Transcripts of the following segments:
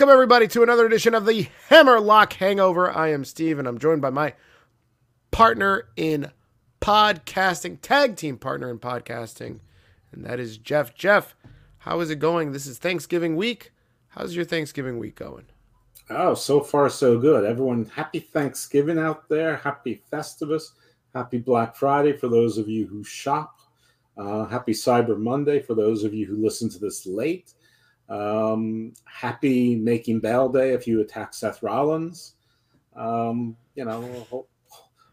Welcome, everybody, to another edition of the Hammerlock Hangover. I am Steve, and I'm joined by my partner in podcasting, tag team partner in podcasting, and that is Jeff. Jeff, how is it going? This is Thanksgiving week. How's your Thanksgiving week going? Oh, so far so good. Everyone, happy Thanksgiving out there. Happy Festivus. Happy Black Friday for those of you who shop. Uh, happy Cyber Monday for those of you who listen to this late. Um, happy Making Bail Day if you attack Seth Rollins. Um, you know, a whole,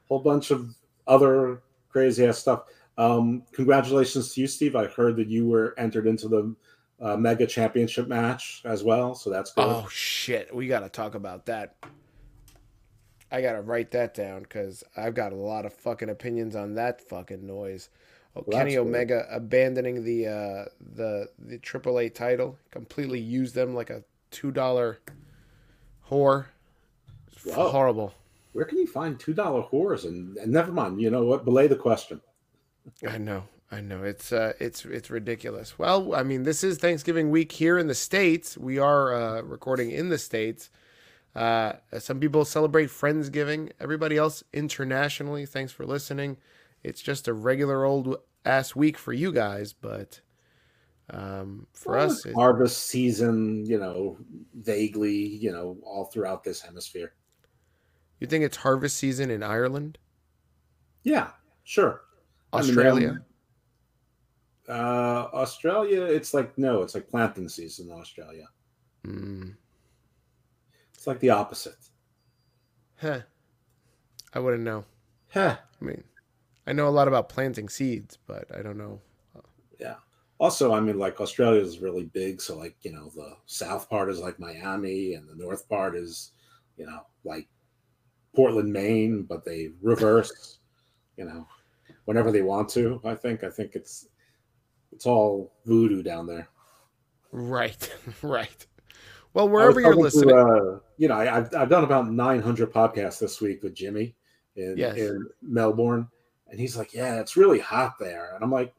whole bunch of other crazy ass stuff. Um, congratulations to you, Steve. I heard that you were entered into the uh, mega championship match as well, so that's good. Oh shit, we got to talk about that. I got to write that down because I've got a lot of fucking opinions on that fucking noise. Oh, Well, Kenny. Omega abandoning the uh, the the AAA title, completely used them like a two dollar whore. It's Whoa. Horrible. Where can you find two dollar whores? And, and never mind, you know what? Belay the question. I know, I know. It's uh, it's it's ridiculous. Well, I mean, this is Thanksgiving week here in the states. We are uh, recording in the states. Uh, some people celebrate Friendsgiving. Everybody else internationally. Thanks for listening. It's just a regular old ass week for you guys, but um, for Well, us, it, harvest season, you know, vaguely, you know, all throughout this hemisphere. you think it's harvest season in Ireland, Yeah, sure. I mean, Australia? uh, Australia, it's like no, it's like planting season in Australia. Mm, It's like the opposite. huh. I wouldn't know. Huh. I mean, I know a lot about planting seeds, but I don't know. Yeah. Also, I mean, like Australia is really big, so like you know, the south part is like Miami, and the north part is, you know, like Portland, Maine, but they reverse, you know, whenever they want to. I think. I think it's it's all voodoo down there. Right, right. Well, wherever you're talking to, listening, uh, you know, I, I've I've done about 900 podcasts this week with Jimmy in Yes. in Melbourne, and he's like, "Yeah, it's really hot there," and I'm like,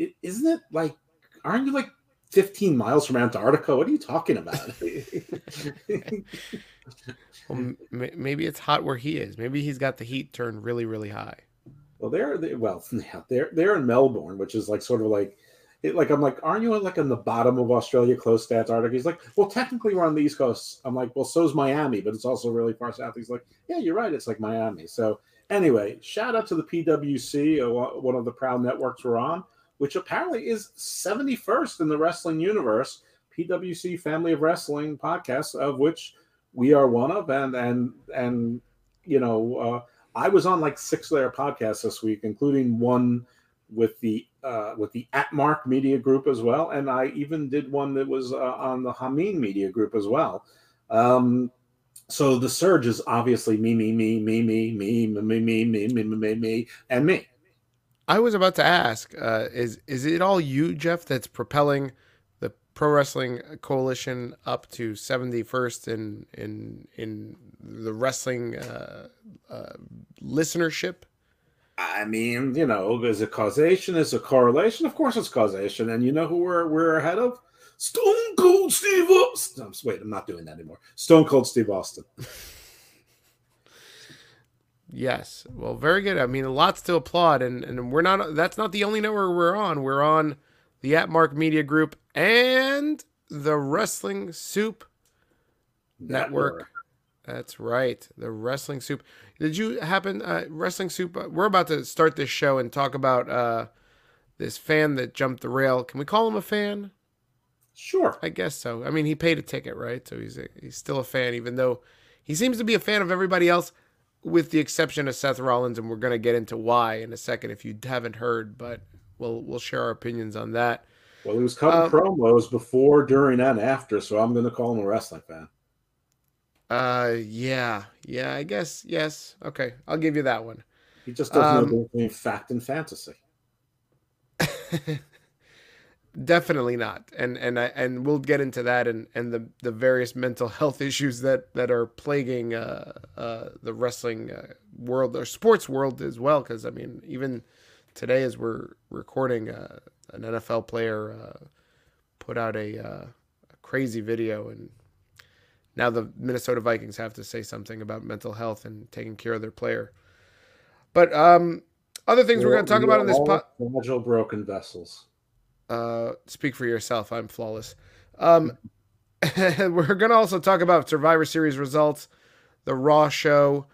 "I- "Isn't it like? Aren't you like 15 miles from Antarctica? What are you talking about?" well, maybe it's hot where he is. Maybe he's got the heat turned really, really high. well, they're they, well, yeah, they're they're in Melbourne, which is like sort of like. It, like I'm like, aren't you like on the bottom of Australia, close to Antarctica? He's like, well, technically we're on the east coast. I'm like, well, so's Miami, but it's also really far south. He's like, yeah, you're right. It's like Miami. So anyway, shout out to the PWC, uh, one- of the proud networks we're on, which apparently is 71st in the wrestling universe. PWC Family of Wrestling podcast, of which we are one of, and and and you know, uh, I was on like six their podcasts this week, including one with the uh, with the Atmark Media Group as well, and I even did one that was uh, on the Hameen Media Group as well. Um, so the surge is obviously me, me, me, me, me, me, me, me, me, me, me, me, me, me, and me. I was about to ask: uh, is is it all you, Jeff, that's propelling the Pro Wrestling Coalition up to 71st in in in the wrestling uh, uh, listenership? I mean, you know, is it causation? Is it correlation? Of course, it's causation. And you know who we're we're ahead of? Stone Cold Steve Austin. Wait, I'm not doing that anymore. Stone Cold Steve Austin. Yes. Well, very good. I mean, lots to applaud, and and we're not. That's not the only network we're on. We're on the Atmark Media Group and the Wrestling Soup Network. That's right, the Wrestling Soup. Did you happen uh, Wrestling Soup? Uh, we're about to start this show and talk about uh, this fan that jumped the rail. Can we call him a fan? Sure. I guess so. I mean, he paid a ticket, right? So he's a, he's still a fan, even though he seems to be a fan of everybody else, with the exception of Seth Rollins, and we're gonna get into why in a second if you haven't heard. But we'll we'll share our opinions on that. Well, he was cutting Um, promos before, during, and after, so I'm going to call him a wrestling fan. Uh, yeah, yeah. I guess yes. Okay, I'll give you that one. He just doesn't Um, know the difference between fact and fantasy. Definitely not, and and I and we'll get into that and and the the various mental health issues that that are plaguing uh uh the wrestling uh, world or sports world as well. Because I mean, even today as we're recording, uh, an NFL player uh, put out a, uh, a crazy video and now the Minnesota Vikings have to say something about mental health and taking care of their player. But um, other things we're, we're going to talk about in this pot. Fragile, broken vessels. Uh, speak for yourself. I'm flawless. Um, we're going to also talk about Survivor Series results, the Raw show.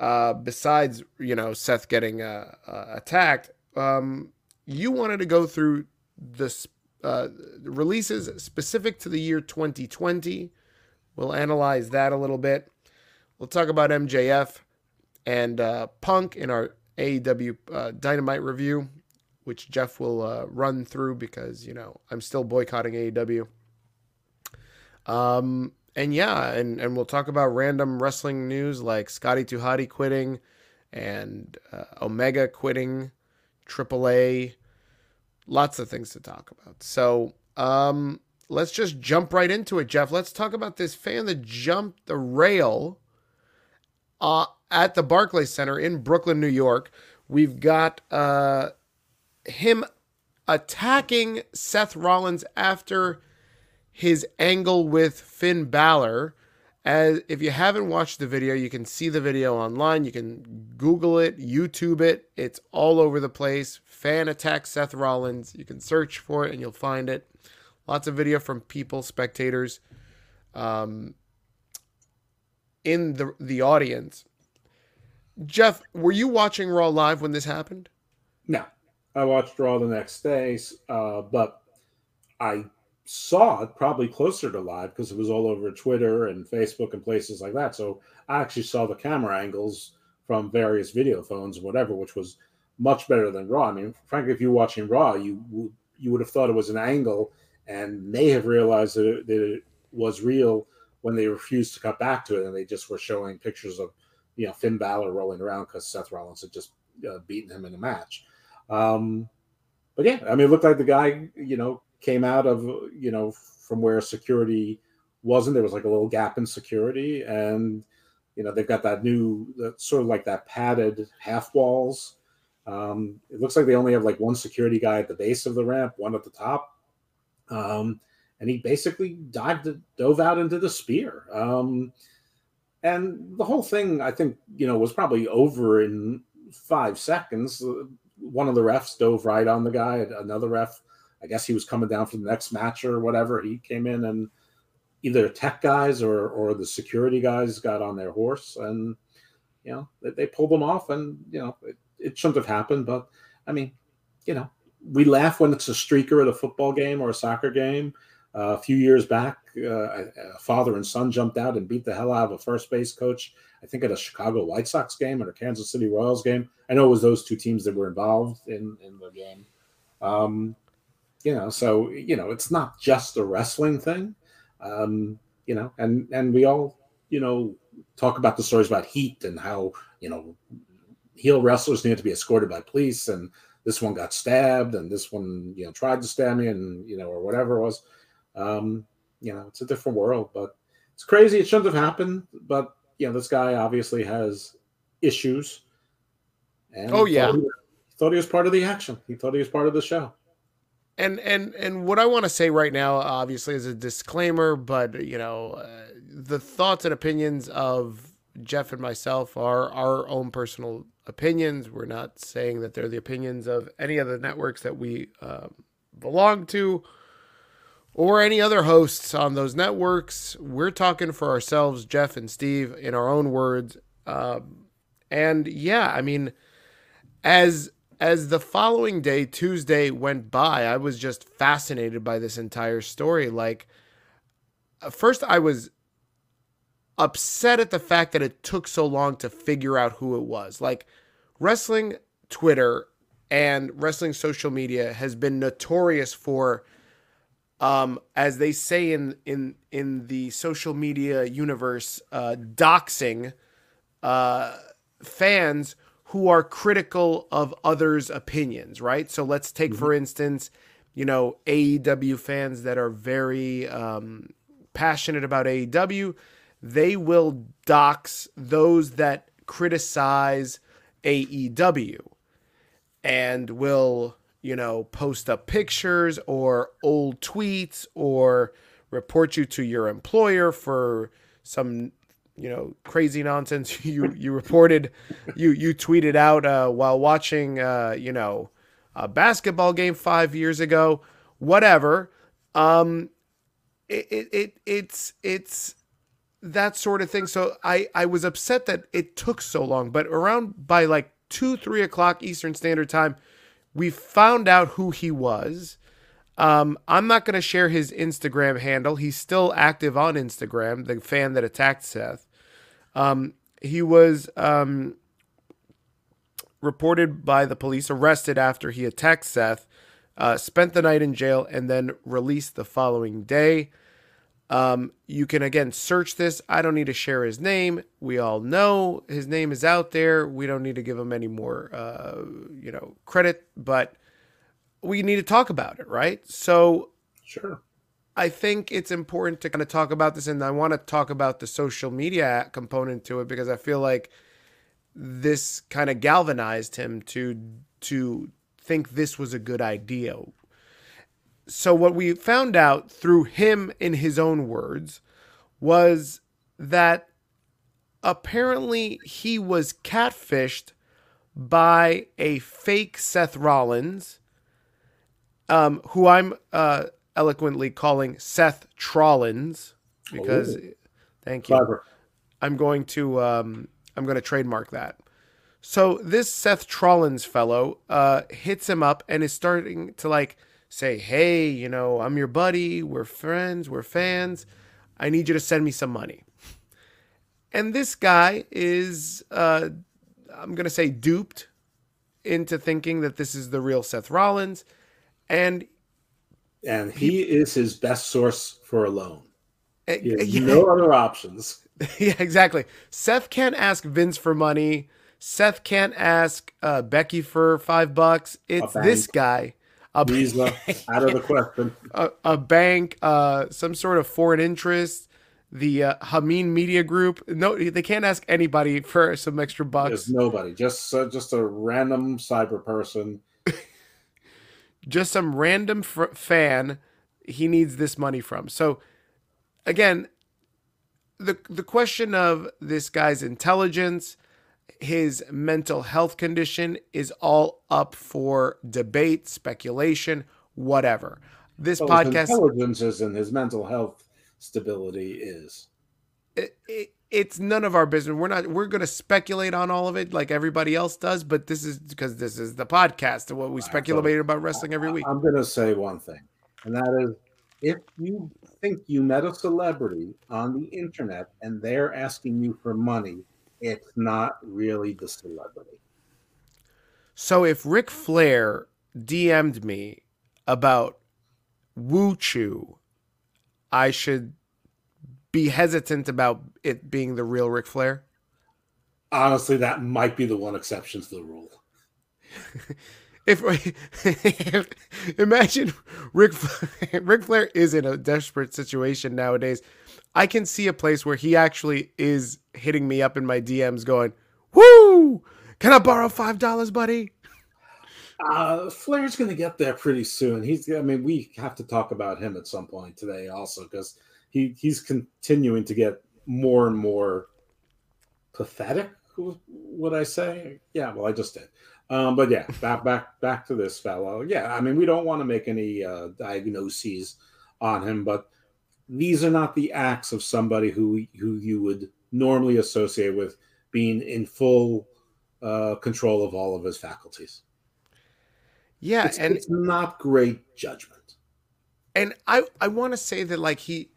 Uh, besides, you know, Seth getting uh, uh, attacked, um, you wanted to go through the uh, releases specific to the year 2020 We'll analyze that a little bit. We'll talk about MJF and uh, Punk in our AEW uh, Dynamite review, which Jeff will uh, run through because, you know, I'm still boycotting AEW. Um, and yeah, and, and we'll talk about random wrestling news like Scotty 2 Hotty quitting and uh, Omega quitting, AAA, lots of things to talk about. So, um, let's just jump right into it, Jeff. Let's talk about this fan that jumped the rail uh, at the Barclays Center in Brooklyn, New York. We've got uh, him attacking Seth Rollins after his angle with Finn Balor. As if you haven't watched the video, you can see the video online. You can Google it, YouTube it. It's all over the place. Fan attack Seth Rollins. You can search for it and you'll find it. Lots of video from people, spectators, um, in the the audience. Jeff, were you watching Raw live when this happened? No, I watched Raw the next day, uh, but I saw it probably closer to live because it was all over Twitter and Facebook and places like that. So I actually saw the camera angles from various video phones, whatever, which was much better than Raw. I mean, frankly, if you're watching Raw, you you would have thought it was an angle and may have realized that it, that it was real when they refused to cut back to it, and they just were showing pictures of you know Finn Balor rolling around because Seth Rollins had just uh, beaten him in the match. Um, but yeah, I mean, it looked like the guy you know came out of you know from where security wasn't. There was like a little gap in security, and you know they've got that new that sort of like that padded half walls. Um, it looks like they only have like one security guy at the base of the ramp, one at the top. Um, and he basically dived, dove out into the spear. Um, and the whole thing, I think, you know, was probably over in five seconds. One of the refs dove right on the guy. Another ref, I guess he was coming down for the next match or whatever. He came in and either tech guys or or the security guys got on their horse and you know they, they pulled them off and you know it, it shouldn't have happened but i mean you know we laugh when it's a streaker at a football game or a soccer game. Uh, a few years back, uh, a father and son jumped out and beat the hell out of a first base coach. I think at a Chicago White Sox game or a Kansas City Royals game. I know it was those two teams that were involved in in the game. Um, you know, so you know, it's not just a wrestling thing. Um, you know, and and we all you know talk about the stories about heat and how you know heel wrestlers need to be escorted by police and this one got stabbed and this one you know tried to stab me and you know or whatever it was um you know it's a different world but it's crazy. It shouldn't have happened but you know this guy obviously has issues. And oh yeah. thought he, thought he was part of the action. He thought he was part of the show. And and and what I want to say right now, obviously, is a disclaimer, but you know, uh, the thoughts and opinions of Jeff and myself are our own personal opinions. We're not saying that they're the opinions of any of the networks that we um, belong to or any other hosts on those networks. We're talking for ourselves, Jeff and Steve, in our own words. Um, and yeah, I mean, as as the following day, Tuesday, went by, I was just fascinated by this entire story. Like, first, I was upset at the fact that it took so long to figure out who it was. Like wrestling Twitter and wrestling social media has been notorious for um, as they say in in in the social media universe, uh, doxing uh, fans who are critical of others' opinions, right? So let's take, mm-hmm. for instance, you know, AEW fans that are very um, passionate about AEW they will dox those that criticize AEW and will, you know, post up pictures or old tweets or report you to your employer for some you know crazy nonsense you you reported you you tweeted out uh, while watching uh, you know a basketball game five years ago whatever. Um it, it, it it's it's that sort of thing. So i i was upset that it took so long but around by like two three o'clock eastern standard time we found out who he was um, I'm not going to share his Instagram handle. He's still active on Instagram, the fan that attacked Seth. Um, he was um, reported by the police, arrested after he attacked Seth, uh, spent the night in jail, and then released the following day. Um, you can again search this. I don't need to share his name. We all know his name is out there. We don't need to give him any more, uh, you know, credit, but we need to talk about it, right? So, sure. I think it's important to kind of talk about this, and I want to talk about the social media component to it because I feel like this kind of galvanized him to to think this was a good idea. So what we found out through him in his own words was that apparently he was catfished by a fake Seth Rollins um, who I'm uh, eloquently calling Seth Trollins because Ooh. thank you. Clever. I'm going to um, I'm going to trademark that. So this Seth Trollins fellow uh, hits him up and is starting to like say, "Hey, you know, I'm your buddy. We're friends. We're fans. I need you to send me some money." And this guy is, uh, I'm going to say, duped into thinking that this is the real Seth Rollins, and And he is his best source for a loan. He has yeah. no other options. yeah, exactly. Seth can't ask Vince for money. Seth can't ask uh, Becky for five bucks. It's this guy. A, Visa out of the question. a, a bank, uh, some sort of foreign interest, the uh, Hameen Media Group. No, they can't ask anybody for some extra bucks. There's nobody. Just uh, just a random cyber person. just some random fr- fan he needs this money from. So again, the the question of this guy's intelligence, his mental health condition is all up for debate, speculation, whatever. This Well, podcast intelligence is and his mental health stability is. it, it, it's none of our business. We're not. We're going to speculate on all of it like everybody else does. But this is because this is the podcast and what we speculate about wrestling every week. I'm going to say one thing, and that is if you think you met a celebrity on the internet and they're asking you for money, it's not really the celebrity. So if Ric Flair DM'd me about Woo Chu, I should be hesitant about it being the real Ric Flair. Honestly, that might be the one exception to the rule. If, imagine Ric Ric Flair is in a desperate situation nowadays, I can see a place where he actually is hitting me up in my DMs, going, "Woo! Can I borrow five dollars, buddy?" Uh, Flair's going to get there pretty soon. He's, I mean, we have to talk about him at some point today also because he he's continuing to get more and more pathetic. Would I say? Yeah, well, I just did. Um, but yeah, back back back to this fellow. Yeah, I mean, we don't want to make any uh, diagnoses on him, but these are not the acts of somebody who who you would normally associate with being in full uh, control of all of his faculties. Yeah, It's, and it's not great judgment. and I I want to say that like he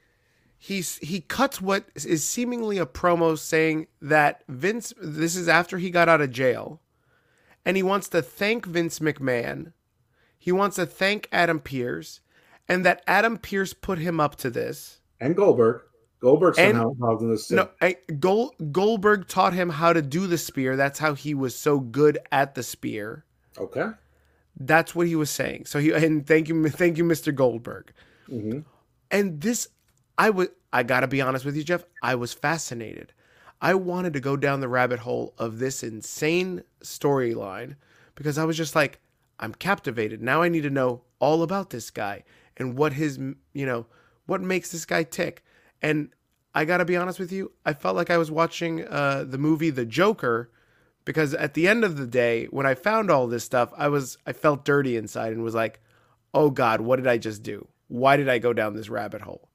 he's he cuts what is seemingly a promo saying that Vince this is after he got out of jail and he wants to thank Vince McMahon. He wants to thank Adam Pearce and that Adam Pearce put him up to this. And Goldberg. Goldberg somehow involved in this too. No, I, Gol, Goldberg taught him how to do the spear. That's how he was so good at the spear. Okay. That's what he was saying. So he and thank you thank you Mr. Goldberg. hmm And this, I would, I gotta be honest with you, Jeff. I was fascinated. I wanted to go down the rabbit hole of this insane storyline because I was just like, I'm captivated. Now I need to know all about this guy and what his, you know, what makes this guy tick. And I got to be honest with you, I felt like I was watching uh, the movie The Joker because at the end of the day, when I found all this stuff, I was I felt dirty inside and was like, "Oh God, what did I just do? Why did I go down this rabbit hole?"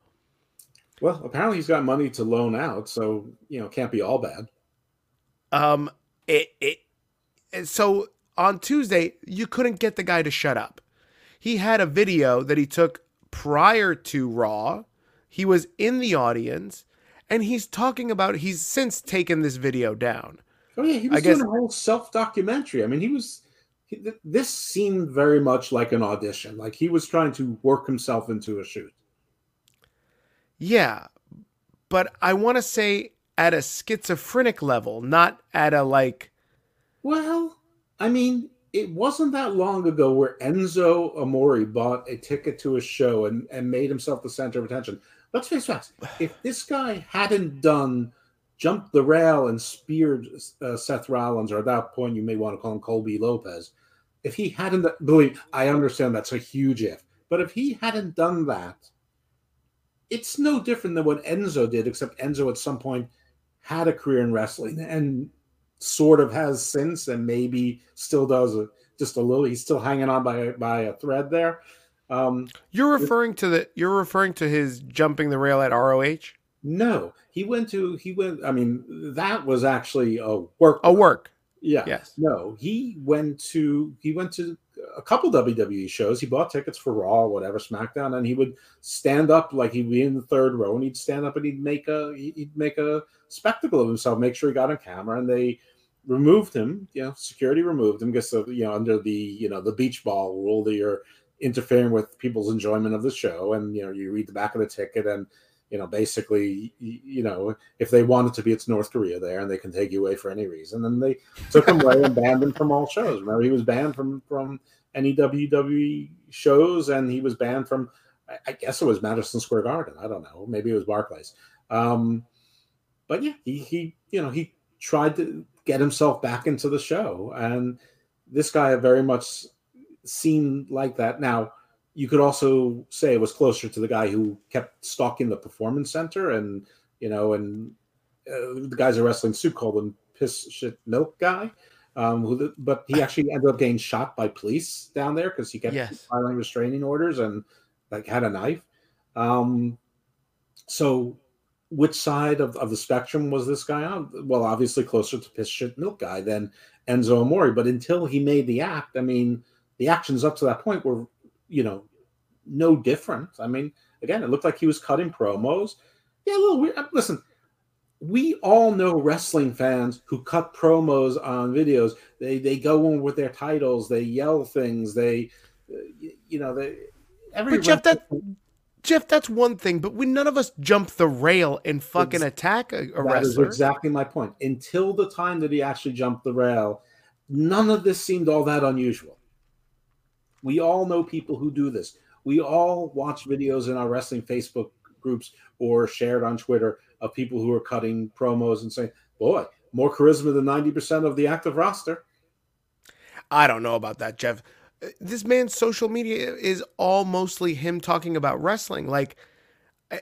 Well, apparently he's got money to loan out, so you know, can't be all bad. Um, it it so on Tuesday you couldn't get the guy to shut up. He had a video that he took prior to Raw. He was in the audience, and he's talking about. He's since taken this video down Oh yeah, he was I doing guess, a whole self documentary. I mean, he was. He, this seemed very much like an audition. Like he was trying to work himself into a shoot. Yeah, but I want to say at a schizophrenic level, not at a like. Well, I mean, it wasn't that long ago where Enzo Amore bought a ticket to a show and, and made himself the center of attention. Let's face facts. If this guy hadn't done jumped the rail and speared uh, Seth Rollins, or at that point you may want to call him Colby Lopez. If he hadn't, believe I understand that's a huge if, but if he hadn't done that, it's no different than what Enzo did, except Enzo at some point had a career in wrestling and sort of has since, and maybe still does a, just a little. He's still hanging on by by a thread there. Um, you're referring to the you're referring to his jumping the rail at ROH. No, he went to he went. I mean, that was actually a work. A work. Yeah. Yes. No, he went to he went to a couple WWE shows. He bought tickets for Raw, whatever, SmackDown, and he would stand up like he'd be in the third row, and he'd stand up and he'd make a he'd make a spectacle of himself, make sure he got on camera, and they removed him. You know, security removed him because of you know under the you know the beach ball rule that you're interfering with people's enjoyment of the show, and you know you read the back of the ticket and you know, basically, you know, if they wanted to be, it's North Korea there, and they can take you away for any reason. And they took him away and banned him from all shows. Remember, he was banned from from any WWE shows, and he was banned from, I guess it was Madison Square Garden. I don't know, maybe it was Barclays. Um, but yeah, he he, you know, he tried to get himself back into the show, and this guy very much seemed like that. Now you could also say it was closer to the guy who kept stalking the performance center and you know and uh, the guys at wrestling soup called him piss shit milk guy um, who, but he actually ended up getting shot by police down there because he kept yes. filing restraining orders and like had a knife um, so which side of, of the spectrum was this guy on well obviously closer to piss shit milk guy than enzo amore but until he made the act i mean the actions up to that point were you know, no different. I mean, again, it looked like he was cutting promos. Yeah, a little weird. Uh, listen, we all know wrestling fans who cut promos on videos. They they go in with their titles. They yell things. They, uh, you know, they. Every but Jeff, that Jeff, that's one thing. But we none of us jump the rail and fucking attack a, a wrestler. That is exactly my point. Until the time that he actually jumped the rail, none of this seemed all that unusual. We all know people who do this. We all watch videos in our wrestling Facebook groups or shared on Twitter of people who are cutting promos and saying, boy, more charisma than 90% of the active roster. I don't know about that, Jeff. This man's social media is all mostly him talking about wrestling. Like, I,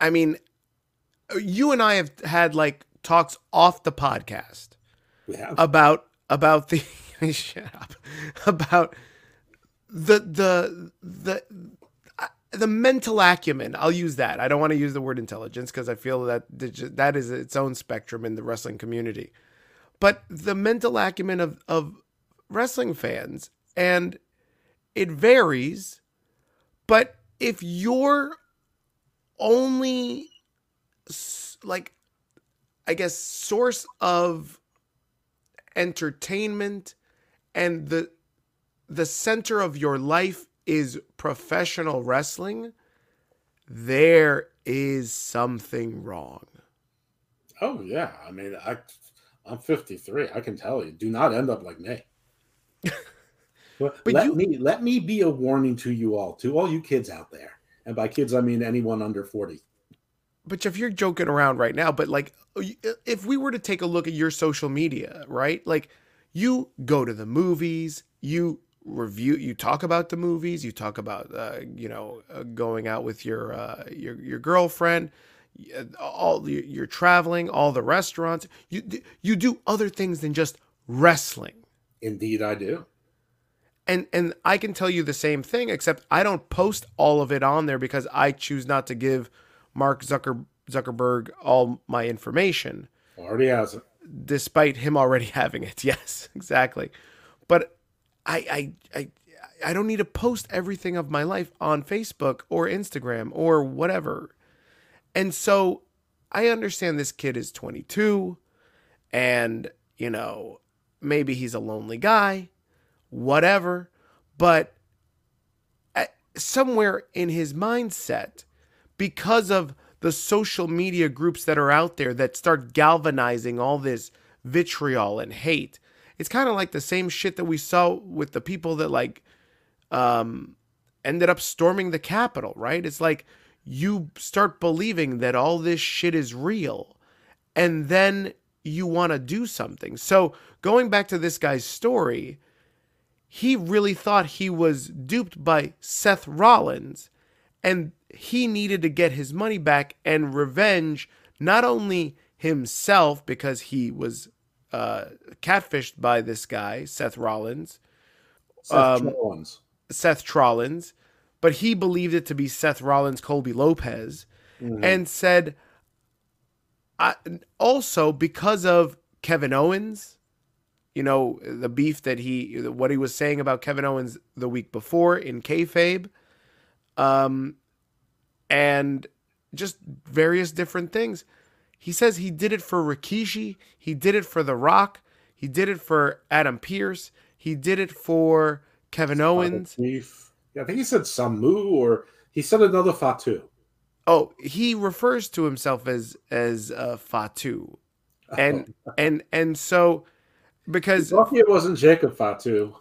I mean, you and I have had like talks off the podcast about about the shut up about the the the the mental acumen i'll use that. I don't want to use the word intelligence because i feel that that is its own spectrum in the wrestling community. But the mental acumen of of wrestling fans and it varies but if you're only like i guess source of entertainment and the the center of your life is professional wrestling, there is something wrong. Oh yeah, I mean, I I'm 53. I can tell you, do not end up like me. but, let you, me let me be a warning to you all, to all you kids out there, and by kids I mean anyone under 40. But if you're joking around right now, but like uh, uh, if we were to take a look at your social media, right? Like you go to the movies, you review you talk about the movies you talk about uh, you know uh, going out with your uh, your your girlfriend uh, all you're traveling all the restaurants. You you do other things than just wrestling. Indeed i do. And and i can tell you the same thing except i don't post all of it on there because i choose not to give mark Zucker, zuckerberg all my information. Already has it. Despite him already having it yes exactly. But I, I, I, I don't need to post everything of my life on Facebook or Instagram or whatever. And so I understand this kid is 22 and, you know, maybe he's a lonely guy, whatever. But eh, somewhere in his mindset, because of the social media groups that are out there that start galvanizing all this vitriol and hate, it's kind of like the same shit that we saw with the people that like um ended up storming the capitol right? It's like you start believing that all this shit is real and then you want to do something. So going back to this guy's story he really thought he was duped by Seth Rollins and he needed to get his money back and revenge not only himself because he was uh, catfished by this guy, Seth Rollins. Seth um, Rollins. Seth Trollins, but he believed it to be Seth Rollins, Colby Lopez, mm-hmm. and said, I, also because of Kevin Owens, you know, the beef that he, what he was saying about Kevin Owens the week before in kayfabe, um, and just various different things. He says he did it for Rikishi, he did it for The Rock, he did it for Adam Pearce, he did it for Kevin Owens. Yeah, I think he said Samu or he said another Fatu. Oh, he refers to himself as as uh, Fatu, and and and so because lucky it wasn't Jacob Fatu,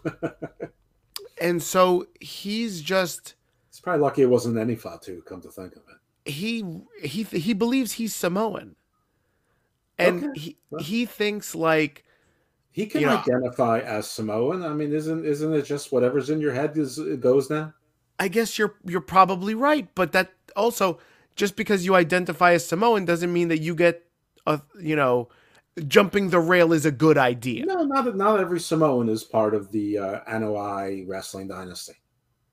and so he's just. It's probably lucky it wasn't any Fatu. Come to think of it, he he he believes he's Samoan and okay. he well, he thinks like he can identify know, as Samoan. I mean, isn't isn't it just whatever's in your head is it goes now? I guess you're you're probably right, but that also just because you identify as Samoan doesn't mean that you get a you know jumping the rail is a good idea. No, not not every Samoan is part of the uh, Anoa'i wrestling dynasty.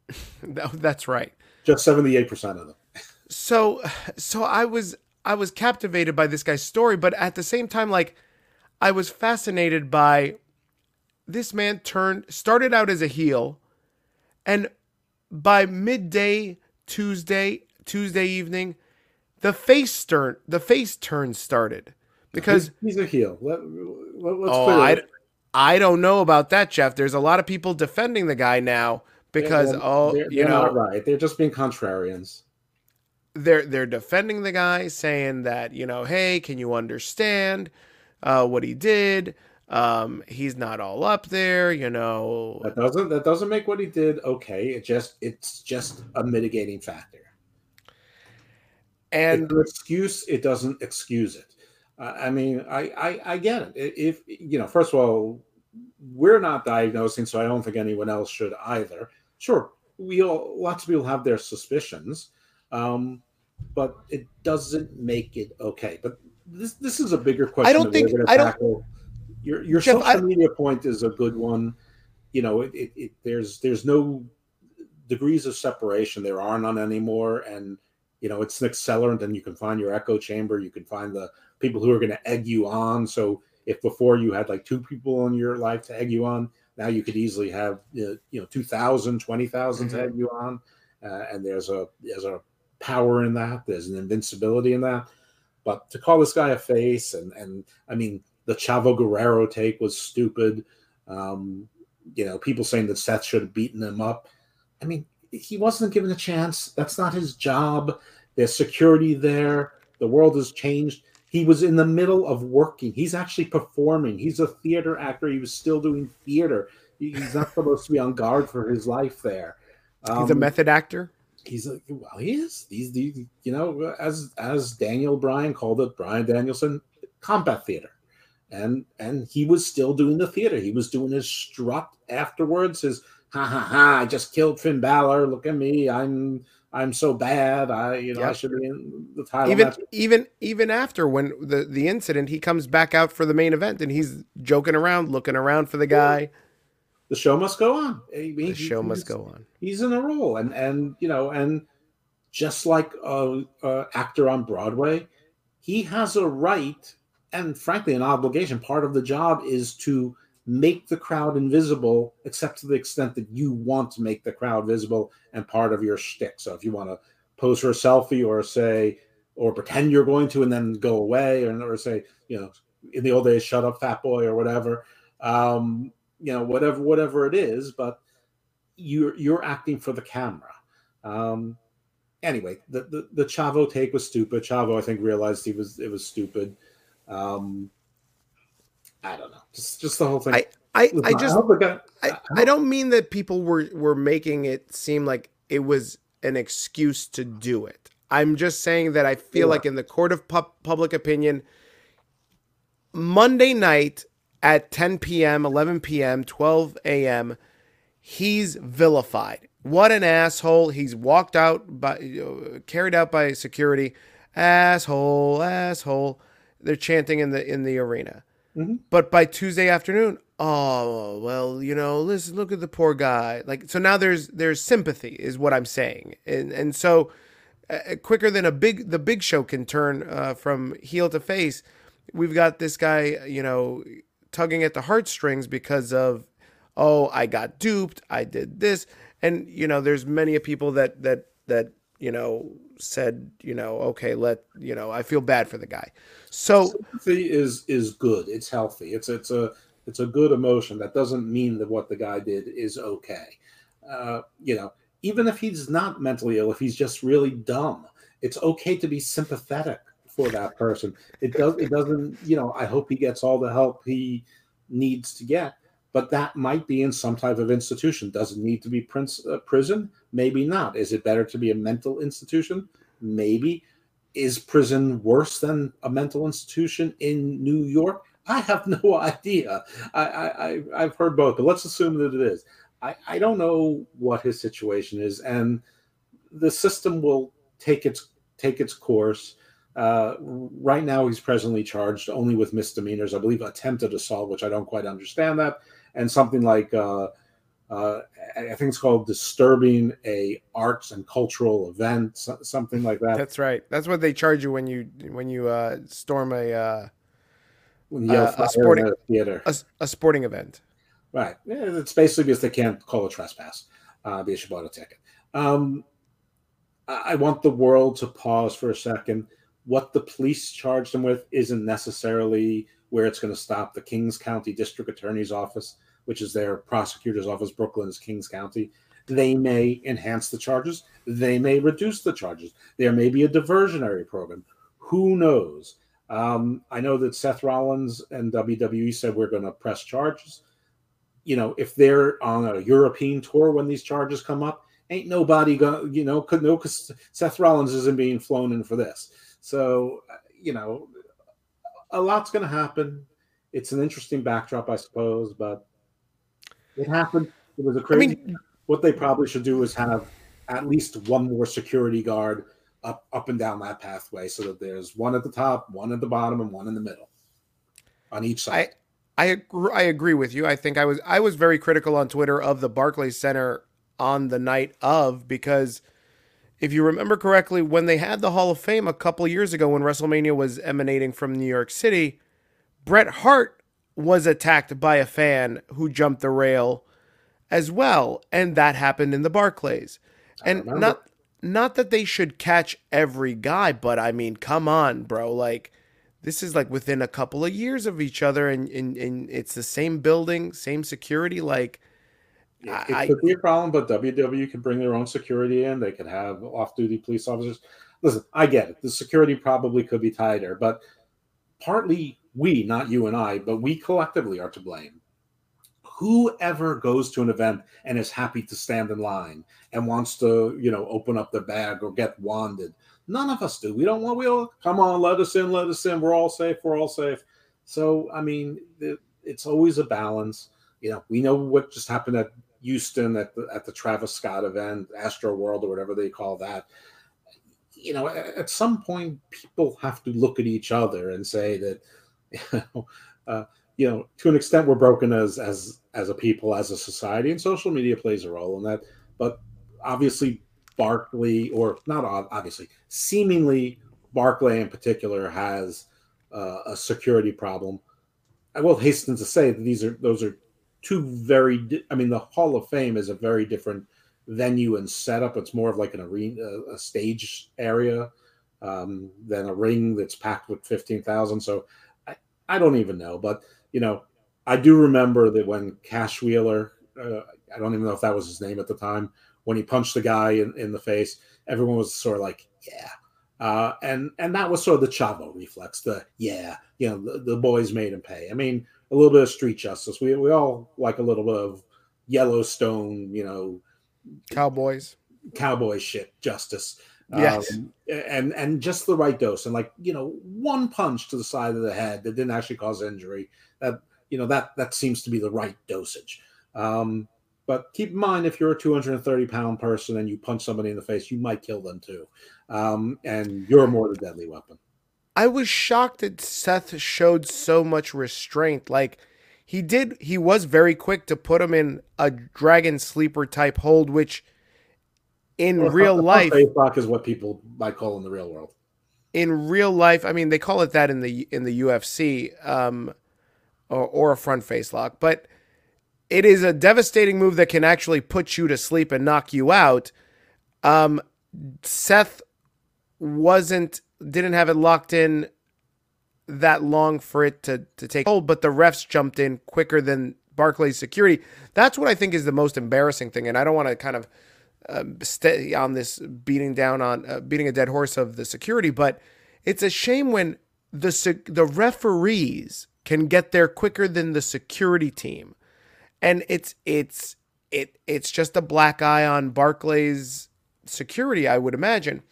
That's right. Just seventy eight percent of them. So, so I was I was captivated by this guy's story, but at the same time, like I was fascinated by this man turned started out as a heel, and by midday Tuesday Tuesday evening, the face turn the face turn started because he's, he's a heel. Let, let, oh, I, I don't know about that, Jeff. There's a lot of people defending the guy now because they're, oh, they're, you they're know, right. They're just being contrarians they're they're defending the guy, saying that you know, hey, can you understand uh, what he did? Um, he's not all up there, you know. That doesn't that doesn't make what he did okay. It just it's just a mitigating factor. And excuse, it doesn't excuse it. Uh, I mean, I, I I get it. If you know, first of all, we're not diagnosing, so I don't think anyone else should either. Sure, we all lots of people have their suspicions um, but it doesn't make it okay. But this this is a bigger question. I don't think I don't. Your your Jeff, social I, media point is a good one. You know, it, it, it, there's there's no degrees of separation. There are none anymore, and you know it's an accelerant. And you can find your echo chamber. You can find the people who are going to egg you on. So if before you had like two people in your life to egg you on, now you could easily have you know 2,000, 20,000 mm-hmm. to egg you on. Uh, and there's a there's a power in that. There's an invincibility in that. But to call this guy a face, and and I mean, the Chavo Guerrero take was stupid. Um, you know, people saying that Seth should have beaten him up. I mean, he wasn't given a chance. That's not his job. There's security there. The world has changed. He was in the middle of working. He's actually performing. He's a theater actor. He was still doing theater. He's not supposed to be on guard for his life there. Um, He's a um, method actor he's like, well, he is. These, the you know, as as Daniel Bryan called it, Bryan Danielson, combat theater, and and he was still doing the theater. He was doing his strut afterwards, his ha ha ha, I just killed Finn Balor. Look at me. I'm I'm so bad. I you know yep. I should be in the title even match. even even after when the the incident, he comes back out for the main event and he's joking around, looking around for the guy. The show must go on. Mean, the show must go on. He's in a role, and and you know, and just like a, a actor on Broadway, he has a right and frankly an obligation. Part of the job is to make the crowd invisible, except to the extent that you want to make the crowd visible and part of your shtick. So if you want to pose for a selfie or say, or pretend you're going to and then go away, or, or say, you know, in the old days, shut up, fat boy, or whatever, um, you know, whatever, whatever it is, but you're you're acting for the camera. Um, anyway, the, the the Chavo take was stupid. Chavo, I think, realized he was it was stupid. Um, I don't know. Just just the whole thing. I I, I just I, I, I don't mean that people were were making it seem like it was an excuse to do it. I'm just saying that I feel yeah. like in the court of pu- public opinion, Monday night at 10 p.m., 11 p.m., 12 a.m., he's vilified. What an asshole! He's walked out by, uh, carried out by security. Asshole, asshole. They're chanting in the in the arena. Mm-hmm. But by Tuesday afternoon, oh well, you know, listen, look at the poor guy. Like so now there's there's sympathy is what I'm saying, and and so uh, quicker than a big the big show can turn uh, from heel to face, we've got this guy, you know, tugging at the heartstrings because of oh I got duped, I did this, and you know there's many people that that that you know said you know okay let you know I feel bad for the guy. So sympathy is is good. It's healthy. It's it's a it's a good emotion. That doesn't mean that what the guy did is okay. Uh, you know, even if he's not mentally ill, if he's just really dumb, it's okay to be sympathetic for that person. It does. It doesn't. You know, I hope he gets all the help he needs to get. But that might be in some type of institution. Does it need to be prince, uh, prison? Maybe not. Is it better to be a mental institution? Maybe is prison worse than a mental institution in New York? I have no idea. I, I I've heard both, but let's assume that it is. I, I don't know what his situation is, and the system will take its take its course. Uh, right now, he's presently charged only with misdemeanors. I believe attempted assault, which I don't quite understand that, and something like uh, uh, I think it's called disturbing a arts and cultural event, something like that. That's right. That's what they charge you when you when you uh, storm a uh, uh a sporting a theater, a, a, sporting event. Right. Yeah, It's basically because they can't call a trespass uh, because you bought a ticket. Um, I want the world to pause for a second. What the police charged him with isn't necessarily where it's going to stop. The Kings County District Attorney's Office which is their prosecutor's office, Brooklyn's Kings County. They may enhance the charges. They may reduce the charges. There may be a diversionary program. Who knows? Um, I know that Seth Rollins and WWE said we're going to press charges. You know, if they're on a European tour when these charges come up, ain't nobody going. You know, could no because Seth Rollins isn't being flown in for this. So, uh, you know, a lot's going to happen. It's an interesting backdrop, I suppose, but it happened. It was a crazy. I mean, what they probably should do is have at least one more security guard up up and down that pathway, so that there's one at the top, one at the bottom, and one in the middle on each side. I I agree, I agree with you. I think I was I was very critical on Twitter of the Barclays Center on the night of because if you remember correctly, when they had the Hall of Fame a couple years ago when WrestleMania was emanating from New York City, Bret Hart was attacked by a fan who jumped the rail as well and that happened in the Barclays. And not not that they should catch every guy, but I mean, come on, bro. Like this is like within a couple of years of each other and, and, and it's the same building, same security like it, it could be a problem, but WW can bring their own security in. They could have off-duty police officers. Listen, I get it. The security probably could be tighter, but partly we, not you and I, but we collectively are to blame. Whoever goes to an event and is happy to stand in line and wants to, you know, open up their bag or get wanded, none of us do. We don't want, we all come on, let us in, let us in. We're all safe. We're all safe. So, I mean, it, it's always a balance. You know, we know what just happened at Houston at the at the Travis Scott event, Astro World or whatever they call that. You know, at some point, people have to look at each other and say that, you know, uh, you know, to an extent, we're broken as as as a people, as a society, and social media plays a role in that. But obviously, Barclays, or not obviously, seemingly Barclays in particular has uh, a security problem. I will hasten to say that these are those are two very. Di- I mean, the Hall of Fame is a very different venue and setup. It's more of like an arena, a stage area, um, than a ring that's packed with fifteen thousand. So I, I don't even know, but you know, I do remember that when Cash Wheeler, uh, I don't even know if that was his name at the time, when he punched the guy in, in the face, everyone was sort of like, yeah. Uh, and and that was sort of the Chavo reflex, the yeah, you know, the, the boys made him pay. I mean, a little bit of street justice. We we all like a little bit of Yellowstone, you know, cowboys, cowboy shit justice. Yes, um, and and just the right dose, and like you know, one punch to the side of the head that didn't actually cause injury. That you know that that seems to be the right dosage. Um, but keep in mind, if you're a 230 pound person and you punch somebody in the face, you might kill them too, um, and you're more the deadly weapon. I was shocked that Seth showed so much restraint. Like he did, he was very quick to put him in a dragon sleeper type hold, which in well, real life face lock is what people might call in the real world. In real life, I mean, they call it that in the in the UFC, um, or, or a front face lock, but it is a devastating move that can actually put you to sleep and knock you out. Um, Seth wasn't didn't have it locked in that long for it to to take hold, but the refs jumped in quicker than Barclays security. That's what I think is the most embarrassing thing, and I don't want to kind of um, stay on this beating down on uh, beating a dead horse of the security, but it's a shame when the the referees can get there quicker than the security team, and it's it's it it's just a black eye on Barclays security, I would imagine.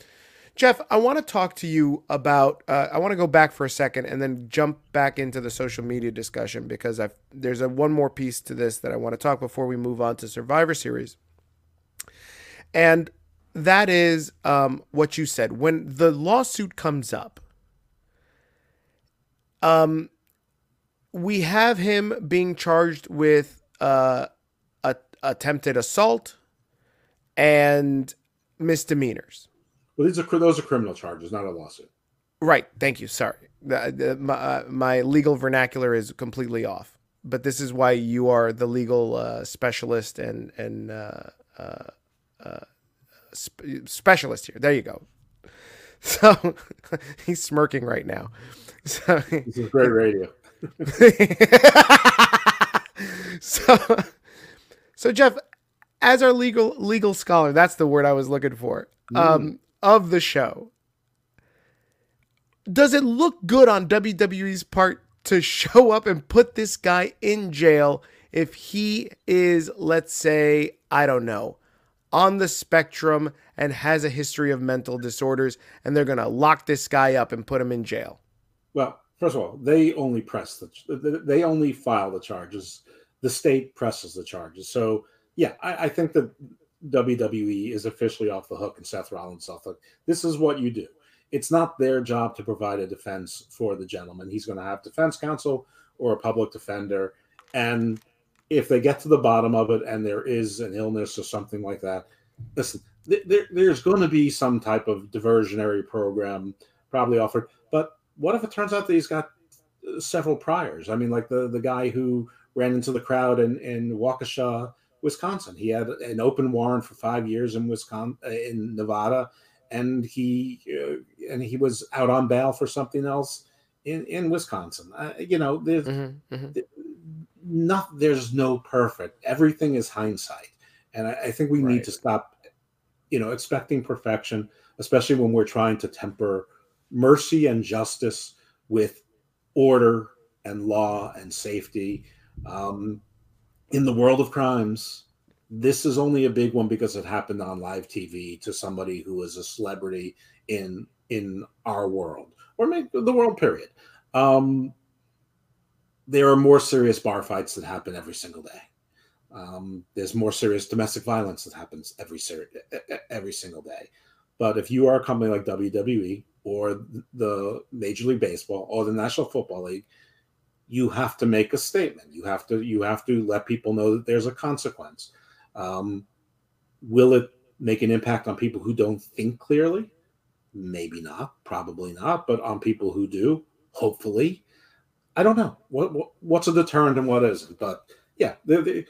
Jeff, I want to talk to you about. Uh, I want to go back for a second and then jump back into the social media discussion because I've, there's a one more piece to this that I want to talk before we move on to Survivor Series, and that is um, what you said when the lawsuit comes up. Um, we have him being charged with uh, a, attempted assault and misdemeanors well, these are those are criminal charges, not a lawsuit. Right. Thank you. Sorry, the, the, my, uh, my legal vernacular is completely off. But this is why you are the legal uh, specialist and and uh, uh, uh sp- specialist here. There you go. So he's smirking right now. So this is great radio. so, so Jeff, as our legal legal scholar, that's the word I was looking for. Mm. Um, of the show. Does it look good on WWE's part to show up and put this guy in jail if he is, let's say, I don't know, on the spectrum and has a history of mental disorders, and they're going to lock this guy up and put him in jail? Well, first of all, they only press the, they only file the charges. The state presses the charges. So, yeah, I, I think that WWE is officially off the hook and Seth Rollins off the hook. This is what you do. It's not their job to provide a defense for the gentleman. He's going to have defense counsel or a public defender. And if they get to the bottom of it and there is an illness or something like that, listen, there, there's going to be some type of diversionary program probably offered. But what if it turns out that he's got uh, several priors? I mean, like the, the guy who ran into the crowd in, in Waukesha Wisconsin. He had an open warrant for five years in Wisconsin, uh, in Nevada, and he uh, and he was out on bail for something else in in Wisconsin. Uh, you know, there's mm-hmm, mm-hmm. not there's no perfect. Everything is hindsight, and I, I think we right. need to stop, you know, expecting perfection, especially when we're trying to temper mercy and justice with order and law and safety. Um, in the world of crimes, this is only a big one because it happened on live TV to somebody who is a celebrity in in our world or maybe the world period. Um, there are more serious bar fights that happen every single day. Um, there's more serious domestic violence that happens every ser- every single day. But if you are a company like WWE or the Major League Baseball or the National Football League, you have to make a statement. You have to you have to let people know that there's a consequence. Um, will it make an impact on people who don't think clearly? Maybe not, probably not, but on people who do, hopefully. I don't know what, what what's a deterrent and what isn't, but yeah, they, they,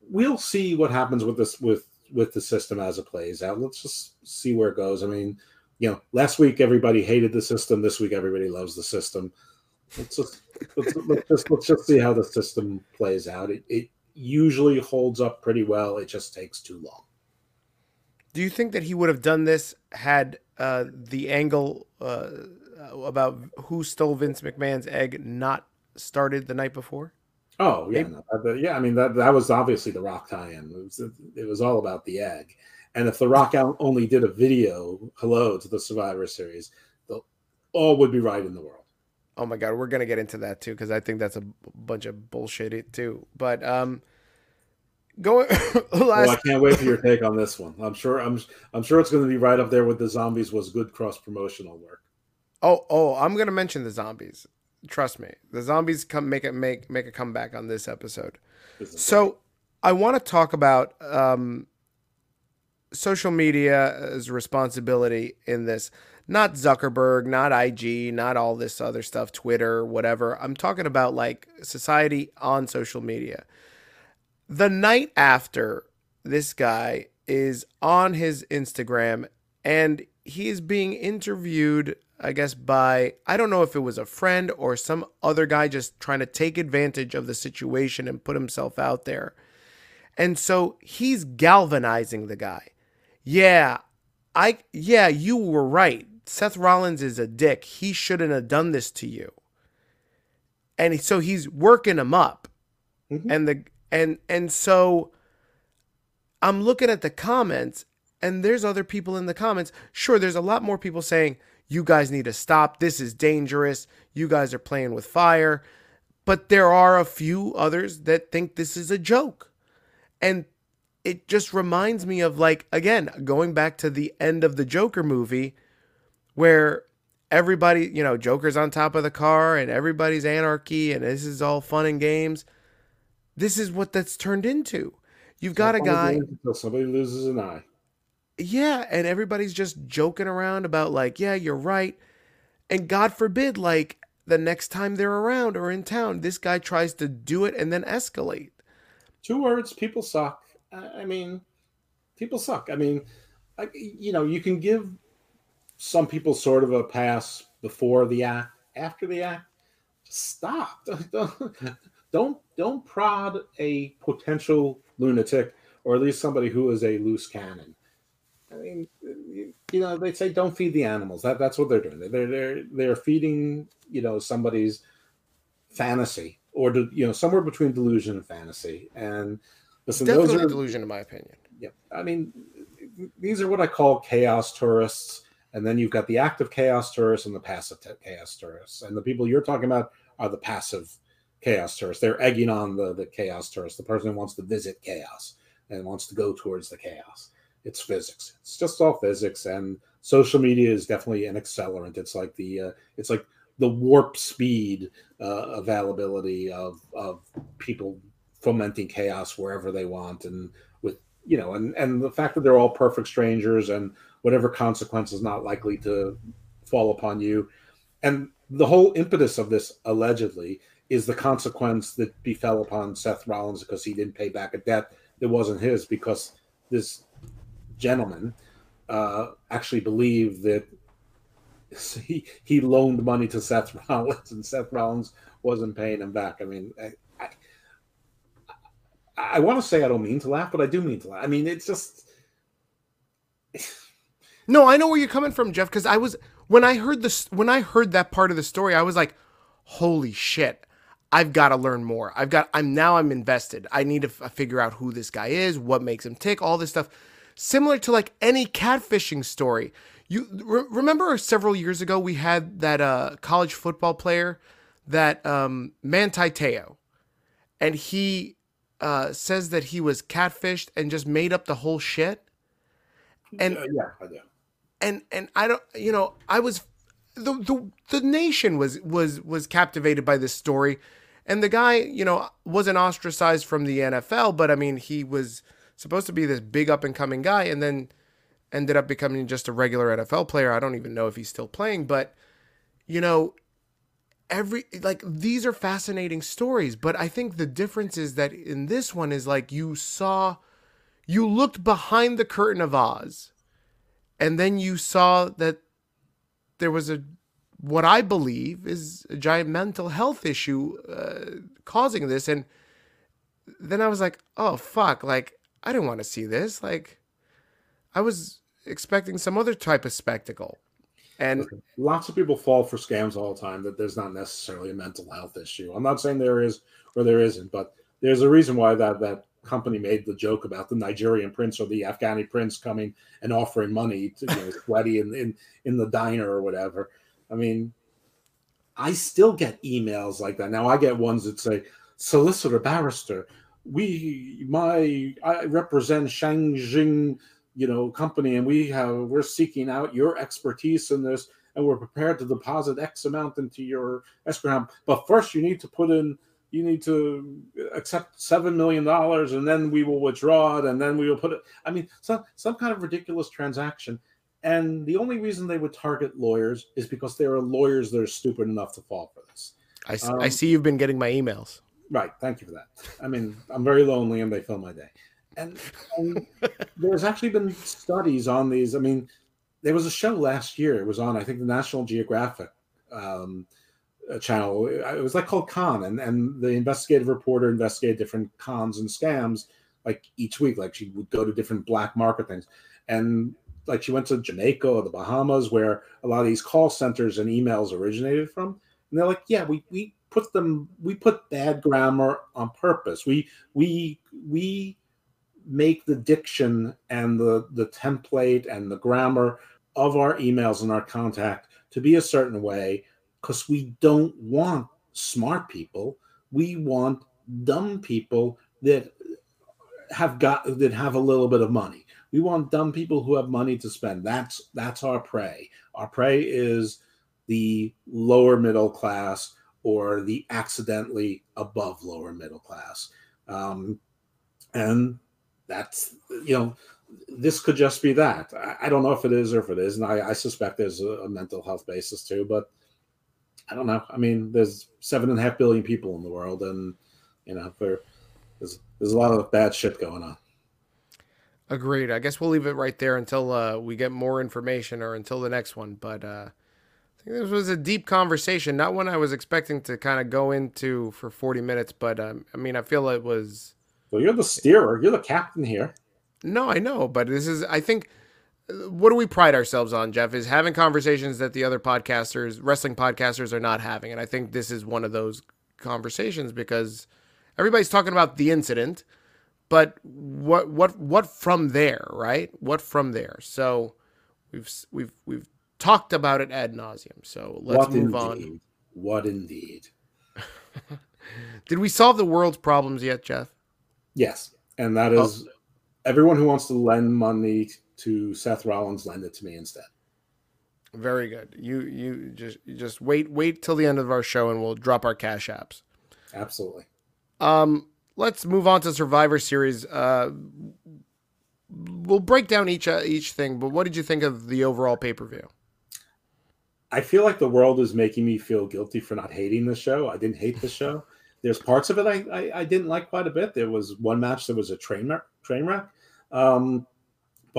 we'll see what happens with this with with the system as it plays out. Let's just see where it goes. I mean, you know, last week everybody hated the system. This week everybody loves the system. Let's just let's, let's just let's just see how the system plays out. It, it usually holds up pretty well. It just takes too long. Do you think that he would have done this had uh, the angle uh, about who stole Vince McMahon's egg not started the night before? Oh yeah, no, yeah. I mean that that was obviously the Rock tie-in. It was, it was all about the egg. And if the Rock only did a video hello to the Survivor Series, all would be right in the world. Oh my god, we're gonna get into that too because I think that's a bunch of bullshit too. But um, going last. Oh, I can't wait for your take on this one. I'm sure I'm I'm sure it's going to be right up there with the zombies was good cross promotional work. Oh oh, I'm gonna mention the zombies. Trust me, the zombies come make it make make a comeback on this episode. This so great. I want to talk about um, social media's responsibility in this. Not Zuckerberg, not IG, not all this other stuff, Twitter, whatever. I'm talking about like society on social media. The night after this guy is on his Instagram and he is being interviewed I guess, by I don't know if it was a friend or some other guy just trying to take advantage of the situation and put himself out there. And so he's galvanizing the guy. Yeah, I yeah, you were right. Seth Rollins is a dick. He shouldn't have done this to you. And so he's working him up. Mm-hmm. And the and and so I'm looking at the comments and there's other people in the comments. Sure, there's a lot more people saying you guys need to stop. This is dangerous. You guys are playing with fire. But there are a few others that think this is a joke. And it just reminds me of, like, again, going back to the end of the Joker movie where everybody, you know, Joker's on top of the car and everybody's anarchy and this is all fun and games. This is what that's turned into. You've got a guy. Until somebody loses an eye. Yeah, and everybody's just joking around about like, yeah, you're right. And God forbid, like the next time they're around or in town, this guy tries to do it and then escalate. Two words: people suck. I mean, people suck. I mean, I, you know, you can give some people sort of a pass before the act, after the act. Stop. Don't, don't don't prod a potential lunatic or at least somebody who is a loose cannon I mean, you know, they say don't feed the animals. That that's what they're doing. They're they're they're feeding you know somebody's fantasy or you know somewhere between delusion and fantasy. And listen, definitely those are, delusion, in my opinion. Yeah, I mean, these are what I call chaos tourists. And then you've got the active chaos tourists and the passive chaos tourists. And the people you're talking about are the passive chaos tourists. They're egging on the, the chaos tourist, the person who wants to visit chaos and wants to go towards the chaos it's physics. It's just all physics, and social media is definitely an accelerant. It's like the uh, it's like the warp speed uh, availability of of people fomenting chaos wherever they want, and with you know, and and the fact that they're all perfect strangers, and whatever consequence is not likely to fall upon you, and the whole impetus of this allegedly is the consequence that befell upon Seth Rollins because he didn't pay back a debt that wasn't his because this gentleman uh, actually believed that he he loaned money to Seth Rollins and Seth Rollins wasn't paying him back. I mean, I, I, I want to say I don't mean to laugh, but I do mean to laugh. I mean, it's just. No, I know where you're coming from, Jeff. Because I was when I heard this when I heard that part of the story, I was like, "Holy shit!" I've got to learn more. I've got. I'm now. I'm invested. I need to f- figure out who this guy is, what makes him tick, all this stuff similar to like any catfishing story. You re- remember several years ago we had that uh, college football player that um, Manti Te'o, and he uh, says that he was catfished and just made up the whole shit. And Uh, yeah, I do. And and I don't you know I was the the the nation was was was captivated by this story. And the guy you know wasn't ostracized from the NFL but I mean he was supposed to be this big up and coming guy and then ended up becoming just a regular NFL player. I don't even know if he's still playing but you know every like these are fascinating stories but I think the difference is that in this one is like you saw you looked behind the curtain of Oz and then you saw that there was a what I believe is a giant mental health issue uh, causing this, and then I was like, oh fuck, like I didn't want to see this. Like I was expecting some other type of spectacle, and Lots of people fall for scams all the time that there's not necessarily a mental health issue. I'm not saying there is or there isn't, but there's a reason why that that company made the joke about the Nigerian prince or the Afghani prince coming and offering money to you know, sweaty in, in in the diner or whatever. I mean, I still get emails like that. Now I get ones that say, solicitor barrister, we my I represent Shangjing, you know, company, and we have we're seeking out your expertise in this, and we're prepared to deposit X amount into your escrow. But first you need to put in you need to accept seven million dollars and then we will withdraw it and then we will put it i mean some some kind of ridiculous transaction. And the only reason they would target lawyers is because there are lawyers that are stupid enough to fall for this. I, Um, I see you've been getting my emails. right thank you for that. I mean i'm very lonely and they fill my day. And, and there's actually been studies on these i mean there was a show last year it was on i think the national geographic um, channel. Uh, it was like called Con, and and the investigative reporter investigated different cons and scams like each week. Like she would go to different black market things, and like she went to Jamaica or the Bahamas, where a lot of these call centers and emails originated from. And they're like, yeah, we we put them, we put bad grammar on purpose. We we we make the diction and the the template and the grammar of our emails and our contact to be a certain way because we don't want smart people. We want dumb people that have got that have a little bit of money. We want dumb people who have money to spend. That's that's our prey. Our prey is the lower middle class or the accidentally above lower middle class. Um, and that's you know this could just be that. I, I don't know if it is or if it isn't. I, I suspect there's a, a mental health basis too, but I don't know. I mean, there's seven and a half billion people in the world, and you know, there, there's there's a lot of bad shit going on. Agreed. I guess we'll leave it right there until uh, we get more information or until the next one. But uh, I think this was a deep conversation, not one I was expecting to kind of go into for 40 minutes. But um, I mean, I feel it was. Well, you're the steerer. You're the captain here. No, I know, but this is. I think. What do we pride ourselves on, Jeff? Is having conversations that the other podcasters, wrestling podcasters, are not having, and I think this is one of those conversations because everybody's talking about the incident, but what what what from there, right? What from there? So we've we've we've talked about it ad nauseum. So let's what move indeed? on. What indeed? Did we solve the world's problems yet, Jeff? Yes, and that is oh. everyone who wants to lend money to Seth Rollins, lend it to me instead. Very good. You you just you just wait wait till the end of our show and we'll drop our cash apps. Absolutely. Um, let's move on to Survivor Series. Uh, we'll break down each uh, each thing, but what did you think of the overall pay per view? I feel like the world is making me feel guilty for not hating the show. I didn't hate the show. There's parts of it I, I, I didn't like quite a bit. There was one match that was a train wreck, train wreck. Um,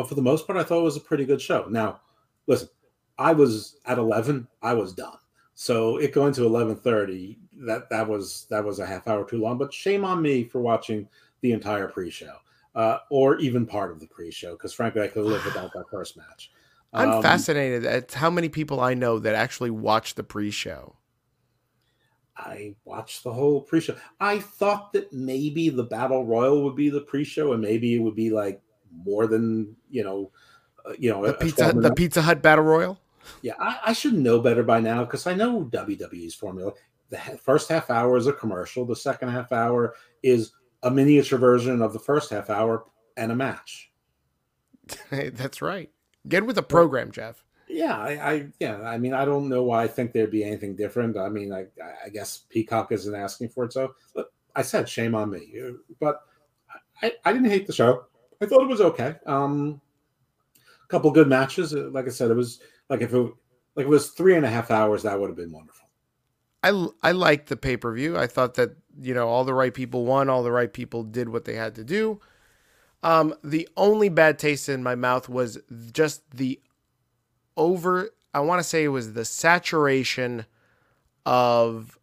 but for the most part, I thought it was a pretty good show. Now, listen, I was at 11. I was done. So it going to 11:30, that that was that was a half hour too long. But shame on me for watching the entire pre-show, uh, or even part of the pre-show, because frankly, I could live without that first match. I'm Um, fascinated at how many people I know that actually watch the pre-show. I watched the whole pre-show. I thought that maybe the battle royal would be the pre-show, and maybe it would be like more than you know, uh, you know, The pizza the Pizza Hut Battle Royal. Yeah, I, I should know better by now because I know WWE's formula. The first half hour is a commercial. The second half hour is a miniature version of the first half hour and a match. That's right. Get with the program, Jeff. Yeah, I, I, yeah, I mean, I don't know why I think there'd be anything different. I mean, I, I guess Peacock isn't asking for it, so I said shame on me. But I, I didn't hate the show. I thought it was okay. Um, a couple good matches. Like I said, it was like if it like it was three and a half hours, that would have been wonderful. I I liked the pay per view. I thought that you know all the right people won, all the right people did what they had to do. Um, the only bad taste in my mouth was just the over. I want to say it was the saturation of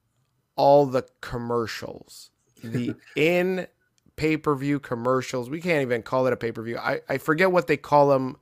all the commercials, the in pay per view commercials. We can't even call it a pay per view. I, I forget what they call them.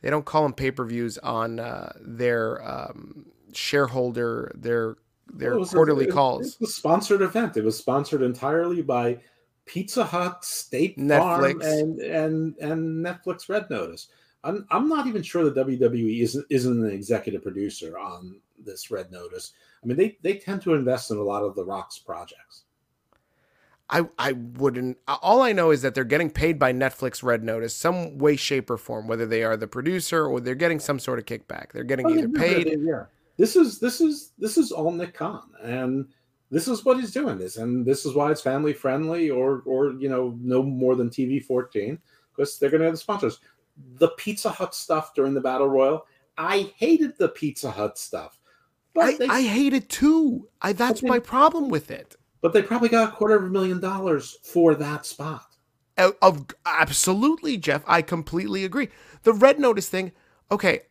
They don't call them pay per views on uh, their um, shareholder their their well, quarterly a, calls. It was a sponsored event. It was sponsored entirely by Pizza Hut, State Netflix. Farm, and and and Netflix Red Notice. I'm I'm not even sure the WWE isn't isn't an executive producer on this Red Notice. I mean, they they tend to invest in a lot of the Rock's projects. I I wouldn't. All I know is that they're getting paid by Netflix Red Notice, some way, shape, or form. Whether they are the producer or they're getting some sort of kickback, they're getting oh, either paid. Yeah, this is this is this is all Nick Khan, and this is what he's doing. This and this is why it's family friendly, or or you know, no more than TV fourteen, because they're going to have the sponsors. The Pizza Hut stuff during the Battle Royal, I hated the Pizza Hut stuff. I, they, I hate it too. I that's my problem with it. But they probably got a quarter of a million dollars for that spot. Of, of absolutely, Jeff. I completely agree. The Red Notice thing. Okay,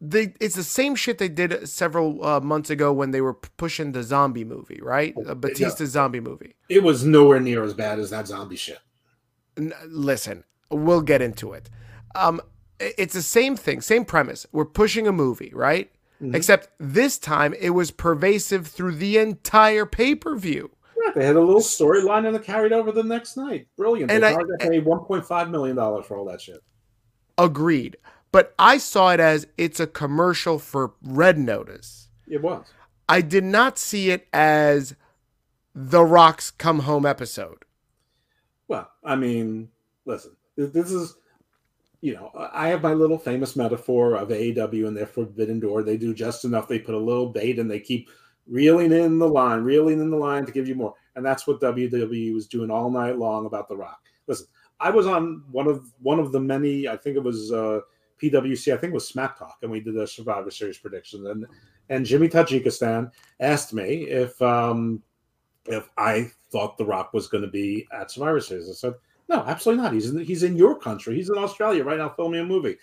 they it's the same shit they did several uh, months ago when they were pushing the zombie movie, right? A Batista yeah. zombie movie. It was nowhere near as bad as that zombie shit. N- listen, we'll get into it. Um, it's the same thing, same premise. We're pushing a movie, right? Mm-hmm. Except this time it was pervasive through the entire pay per view. They had a little storyline and it carried over the next night. Brilliant. And they I, paid $1.5 million for all that shit. Agreed. But I saw it as it's a commercial for Red Notice. It was. I did not see it as the Rock's Come Home episode. Well, I mean, listen, this is, you know, I have my little famous metaphor of AEW and their Forbidden Door. They do just enough. They put a little bait and they keep reeling in the line, reeling in the line to give you more. And that's what WWE was doing all night long about The Rock. Listen, I was on one of one of the many. I think it was uh, PWC, I think it was Smack Talk, and we did the Survivor Series predictions. And and Jimmy Tajikistan asked me if um, if I thought The Rock was going to be at Survivor Series. I said, no, absolutely not. He's in, he's in your country. He's in Australia right now filming a movie.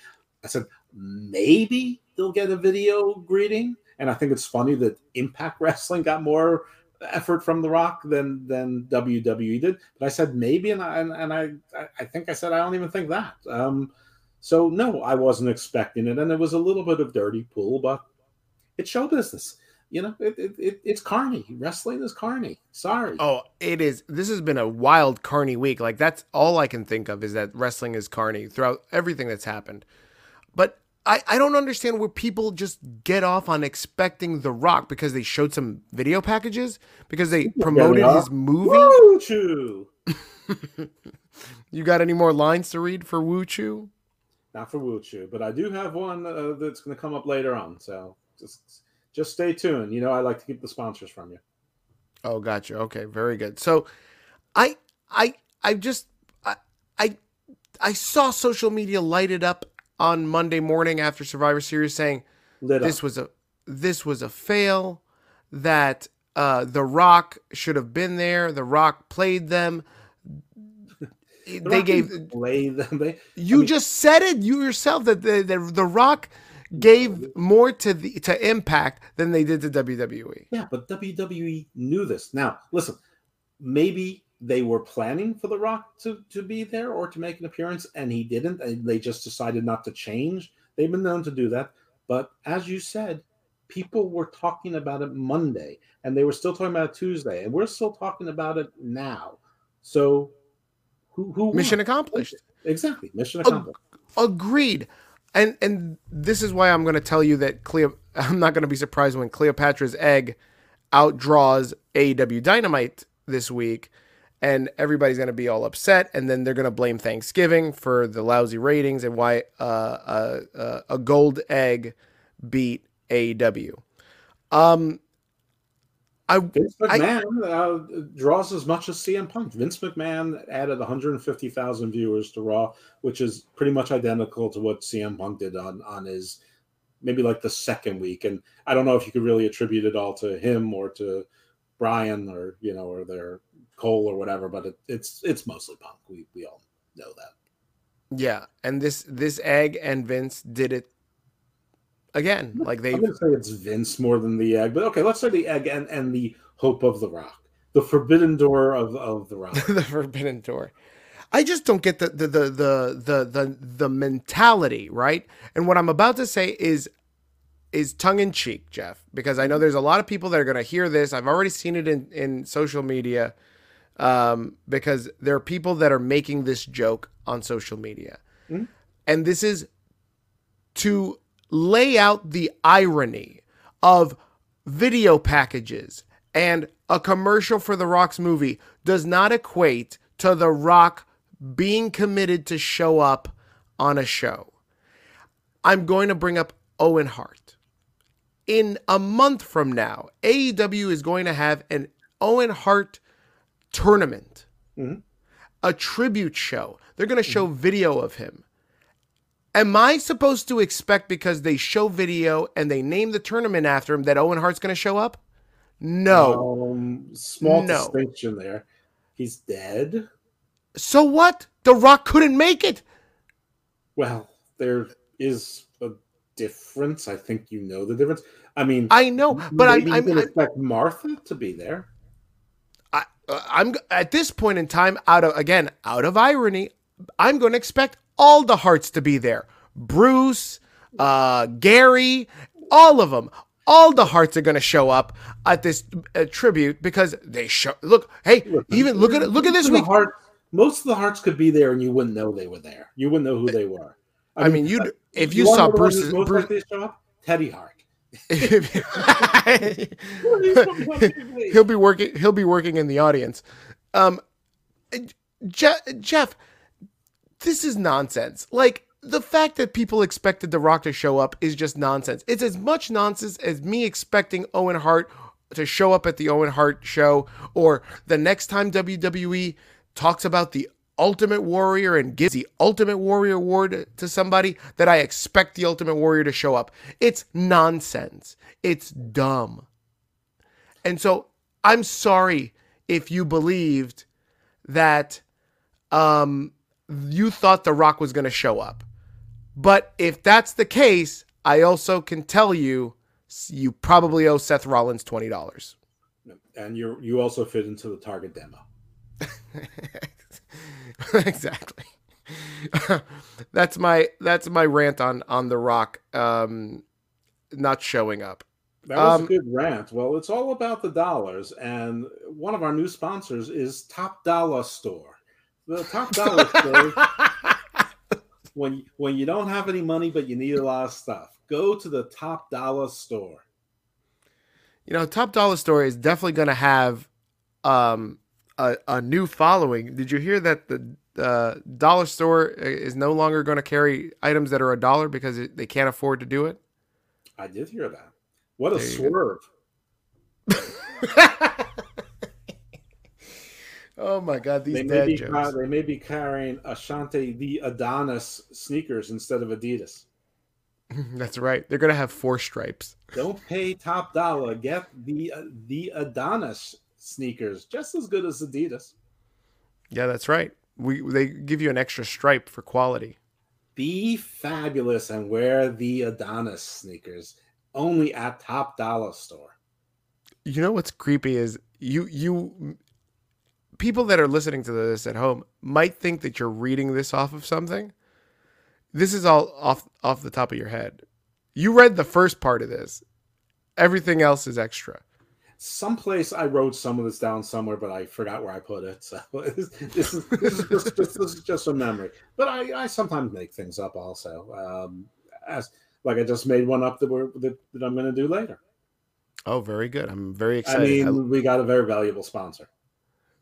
I said, maybe they'll get a video greeting. And I think it's funny that Impact Wrestling got more effort from The Rock than than WWE did. But I said maybe, and I and, and I I think I said I don't even think that. Um, so no, I wasn't expecting it, and it was a little bit of dirty pool, but it's show business. You know, it, it, it, it's carny. Wrestling is carny. Sorry. Oh, it is. This has been a wild carny week. Like that's all I can think of is that wrestling is carny throughout everything that's happened. But I, I don't understand where people just get off on expecting The Rock because they showed some video packages because they promoted his movie. Woo you got any more lines to read for Woo Choo? not for Wuchu, but I do have one uh, that's going to come up later on. So just just stay tuned. You know, I like to keep the sponsors from you. Oh, gotcha. Okay, very good. So, I I I just I I, I saw social media lighted up on Monday morning after Survivor Series saying this was a this was a fail that uh, The Rock should have been there. The Rock played them they gave play them. They, you mean, just said it you yourself that the, the the Rock gave more to the to Impact than they did to WWE. Yeah, but WWE knew this. Now, listen, maybe they were planning for The Rock to, to be there or to make an appearance, and he didn't, and they just decided not to change. They've been known to do that. But as you said, people were talking about it Monday, and they were still talking about it Tuesday, and we're still talking about it now. So who, who mission won? accomplished. Exactly, mission accomplished. Ag- agreed. And and this is why I'm going to tell you that Cleo. I'm not going to be surprised when Cleopatra's egg outdraws AEW Dynamite this week, and everybody's going to be all upset and then they're going to blame Thanksgiving for the lousy ratings and why uh, uh, uh, a gold egg beat AEW. Um, I, Vince McMahon I, uh, draws as much as CM Punk. Vince McMahon added 150,000 viewers to Raw, which is pretty much identical to what CM Punk did on on his maybe like the second week. And I don't know if you could really attribute it all to him or to Brian or you know or their Cole or whatever, but it, it's it's mostly Punk. We we all know that. Yeah, and this this egg and Vince did it again. Like they, I'm say it's Vince more than the egg, but okay, let's say the egg and and the hope of the Rock, the forbidden door of of the Rock, the forbidden door. I just don't get the the, the the the the the mentality, right? And what I'm about to say is is tongue in cheek, Jeff, because I know there's a lot of people that are going to hear this. I've already seen it in in social media um, because there are people that are making this joke on social media, mm-hmm. and this is to lay out the irony of video packages and a commercial for The Rock's movie does not equate to The Rock being committed to show up on a show. I'm going to bring up Owen Hart. In a month from now, AEW is going to have an Owen Hart tournament, mm-hmm. a tribute show. They're going to show mm-hmm. video of him. Am I supposed to expect because they show video and they name the tournament after him that Owen Hart's going to show up? No. Um, small no. distinction there. He's dead. So what? The Rock couldn't make it. Well, there is a difference. I think you know the difference. I mean, I know, but I'm, I'm, I'm expect Martha to be there. Uh, I'm at this point in time, out of again, out of irony, I'm going to expect all the Harts to be there. Bruce, uh, Gary, all of them. All the Harts are going to show up at this uh, tribute because they show. Look, hey, even look at look at this week. Hart, most of the Harts could be there, and you wouldn't know they were there. You wouldn't know who they were. I, I mean, you uh, if you, you saw Bruce's Bruce, Teddy Hart. He'll be working. He'll be working in the audience. Um, Jeff, Jeff this is nonsense. Like the fact that people expected The Rock to show up is just nonsense. It's as much nonsense as me expecting Owen Hart to show up at the Owen Hart show or the next time WWE talks about the Ultimate Warrior and gives the Ultimate Warrior award to somebody that I expect the Ultimate Warrior to show up. It's nonsense. It's dumb. And so I'm sorry if you believed that um you thought The Rock was going to show up. But if that's the case, I also can tell you you probably owe Seth Rollins twenty dollars. And you you also fit into the target demo. exactly. that's my that's my rant on on The Rock um, not showing up. That was um, a good rant. Well, it's all about the dollars, and one of our new sponsors is Top Dollar Store the top dollar Store. when when you don't have any money but you need a lot of stuff, go to the top dollar store. You know, top dollar store is definitely going to have um, a, a new following. Did you hear that the uh, dollar store is no longer going to carry items that are a dollar because it, they can't afford to do it? I did hear that. What a swerve! Oh my God, these they may be jokes. they may be carrying Ashante the Adonis sneakers instead of Adidas. That's right. They're gonna have four stripes. Don't pay top dollar. Get the uh, the Adonis sneakers, just as good as Adidas. Yeah, that's right. We they give you an extra stripe for quality. Be fabulous and wear the Adonis sneakers only at Top Dollar Store. You know what's creepy is you you people that are listening to this at home might think that you're reading this off of something. This is all off off the top of your head. You read the first part of this. Everything else is extra. Someplace I wrote some of this down somewhere, but I forgot where I put it. So this, this, is, this, is, just, this is just a memory. But I, I sometimes make things up also. Um, as like I just made one up that we're that, that I'm going to do later. Oh, very good. I'm very excited. I mean, we got a very valuable sponsor.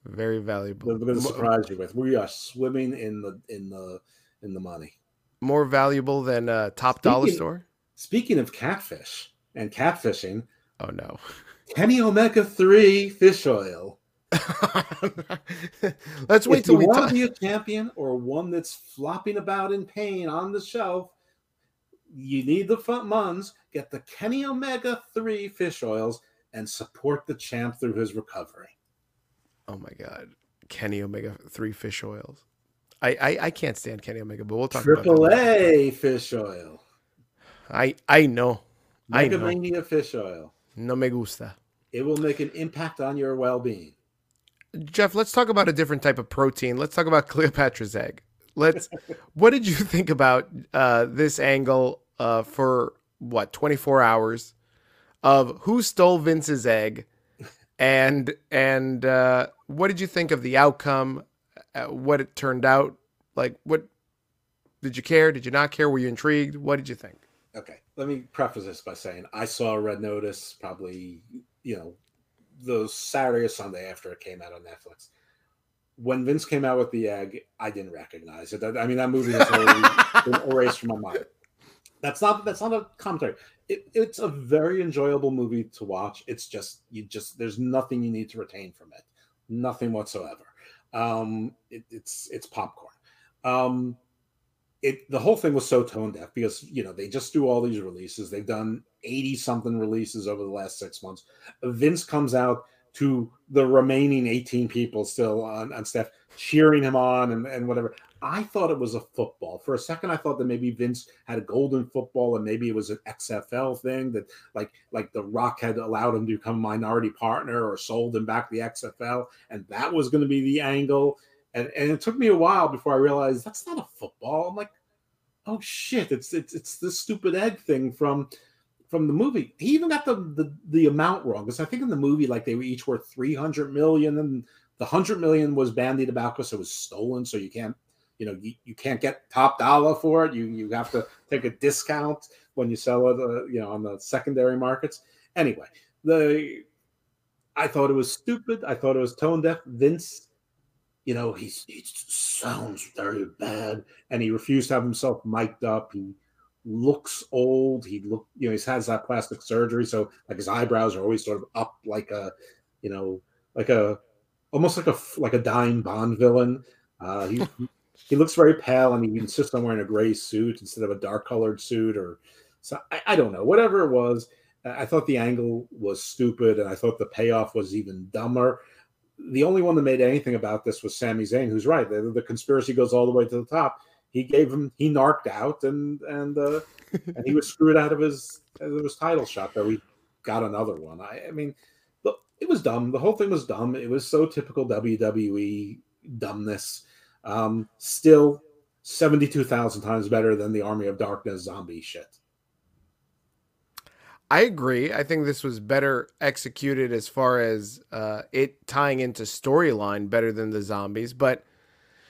Very valuable. We're going to surprise you with. We are swimming in the in the in the money. More valuable than uh, top dollar store. Speaking of catfish and catfishing, Oh no. Kenny Omega Three fish oil. Let's wait if till you we want talk. to be a champion or one that's flopping about in pain on the shelf, you need the front muns. Get the Kenny Omega 3 fish oils and support the champ through his recovery. Oh my god, Kenny Omega three fish oils. I, I I can't stand Kenny Omega, but we'll talk about Triple that. A fish oil. I I know. I Mega know. Mania fish oil. No me gusta. It will make an impact on your well being. Jeff, let's talk about a different type of protein. Let's talk about Cleopatra's egg. Let's. what did you think about uh, this angle uh, for what 24 hours of who stole Vince's egg, and and uh, what did you think of the outcome? Uh, what it turned out like? What did you care? Did you not care? Were you intrigued? What did you think? Okay, let me preface this by saying I saw Red Notice probably, you know, the Saturday or Sunday after it came out on Netflix. When Vince came out with the egg, I didn't recognize it. I mean, that movie has already been erased from my mind. That's not that's not a commentary. It, it's a very enjoyable movie to watch. It's just you just there's nothing you need to retain from it, nothing whatsoever. Um, it, it's it's popcorn. Um, it the whole thing was so tone deaf because you know they just do all these releases. They've done eighty something releases over the last six months. Vince comes out to the remaining eighteen people still on, on staff cheering him on and, and whatever. I thought it was a football. For a second, I thought that maybe Vince had a golden football and maybe it was an XFL thing that like like the Rock had allowed him to become a minority partner or sold him back the XFL, and that was going to be the angle. And, and it took me a while before I realized that's not a football. I'm like, oh shit, it's it's it's this stupid egg thing from from the movie. He even got the the, the amount wrong because I think in the movie like they were each worth 300 million and the 100 million was bandied about because it was stolen so you can't you know you, you can't get top dollar for it you you have to take a discount when you sell it uh, you know on the secondary markets anyway the i thought it was stupid i thought it was tone deaf vince you know he's he sounds very bad and he refused to have himself mic'd up. He looks old. He look you know he has that plastic surgery so like his eyebrows are always sort of up like a you know like a almost like a like a dying bond villain. Uh he he looks very pale and he insists on wearing a gray suit instead of a dark colored suit or so I, I don't know. Whatever it was i thought the angle was stupid and i thought the payoff was even dumber the only one that made anything about this was Sami Zayn, who's right. The, the conspiracy goes all the way to the top. He gave him, he narked out, and and uh, and he was screwed out of his out of his title shot. Though he got another one. I, I mean, look, it was dumb. The whole thing was dumb. It was so typical WWE dumbness. Um, still, seventy-two thousand times better than the Army of Darkness zombie shit. I agree. I think this was better executed as far as uh, it tying into storyline better than the zombies. But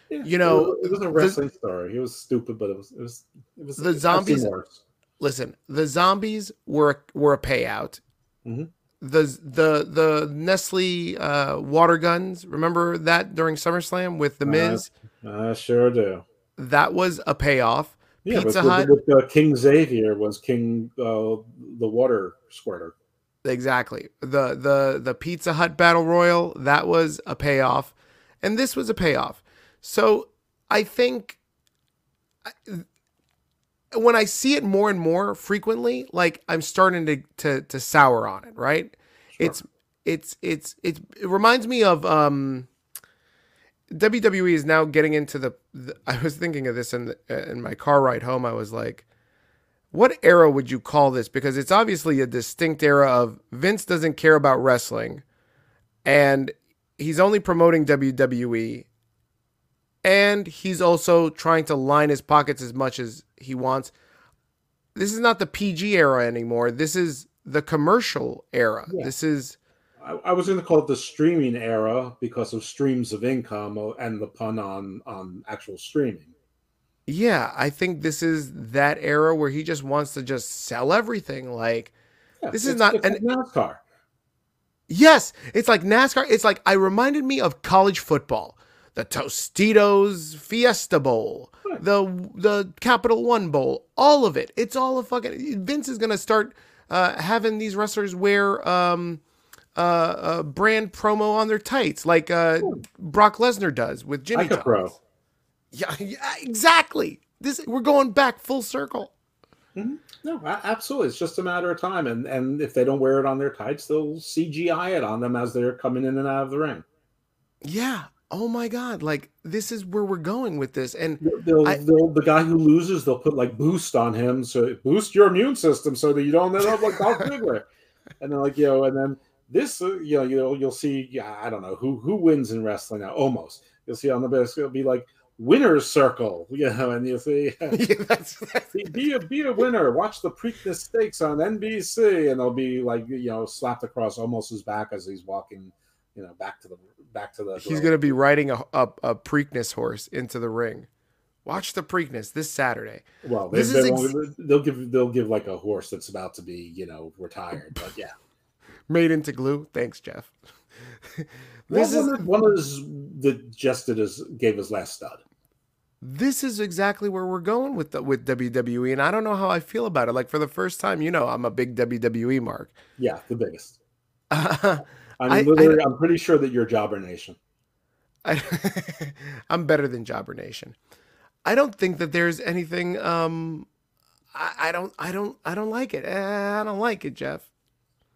Yeah, You know, it was, a the- wrestling story. It was stupid, but it was it was it was The zombies- listen, the zombies were were a payout. Mhm. The the the Nestle uh, water guns. Remember that during SummerSlam with the Miz. I sure do. that was a payoff. Yeah, Pizza but Hut- with, with uh, King Xavier was King uh, the water squirter. Exactly. The the the Pizza Hut Battle Royal, that was a payoff. And this was a payoff. So I think I- when I see it more and more frequently, like I'm starting to to, to sour on it, right? Sure. It's it's it's it's it reminds me of um WWE is now getting into the, the I was thinking of this in the, in my car ride home. I was like what era would you call this? Because it's obviously a distinct era of Vince doesn't care about wrestling and he's only promoting WWE and he's also trying to line his pockets as much as he wants. This is not the PG era anymore. This is the commercial era. Yeah. This is I, I was going to call it the streaming era because of streams of income and the pun on on actual streaming. yeah, I think this is that era where he just wants to just sell everything like Yeah, This is not- like NASCAR. Yes, it's like NASCAR. It's like I reminded me of college football, the Tostitos Fiesta Bowl, the the Capital One Bowl, all of it. It's all a fucking. Vince is gonna start uh, having these wrestlers wear um, uh, a brand promo on their tights, like uh, Brock Lesnar does with Jimmy. Like pro. Yeah, yeah, exactly. This we're going back full circle. Mm-hmm. No, absolutely. It's just a matter of time, and and if they don't wear it on their tights, they'll CGI it on them as they're coming in and out of the ring. Yeah. Oh my God! Like this is where we're going with this, and they'll, I, they'll, the guy who loses, they'll put like boost on him, so boost your immune system, so that you don't end up like Dolph Ziggler. and then like you know, and then this, uh, you know, you'll you'll see. Yeah, I don't know who who wins in wrestling now. Almost, you'll see on the best. It'll be like winner's circle, you know, and you see, yeah, that's, that's... be a be a winner. Watch the Preakness Stakes on NBC, and they'll be like you know slapped across almost his back as he's walking, you know, back to the back to the. He's going to be riding a, a a Preakness horse into the ring. Watch the Preakness this Saturday. Well, they, they ex- they'll give they'll give like a horse that's about to be you know retired, but yeah, made into glue. Thanks, Jeff. this well, is one of the just did his gave his last stud this is exactly where we're going with the, with WWE, and I don't know how I feel about it. Like for the first time, you know, I'm a big WWE mark. Yeah, the biggest. Uh, I mean, literally, I, am pretty sure that you're Jobber Nation. I, I'm better than Jobber Nation. I don't think that there's anything. Um, I, I don't. I don't. I don't like it. Eh, I don't like it, Jeff.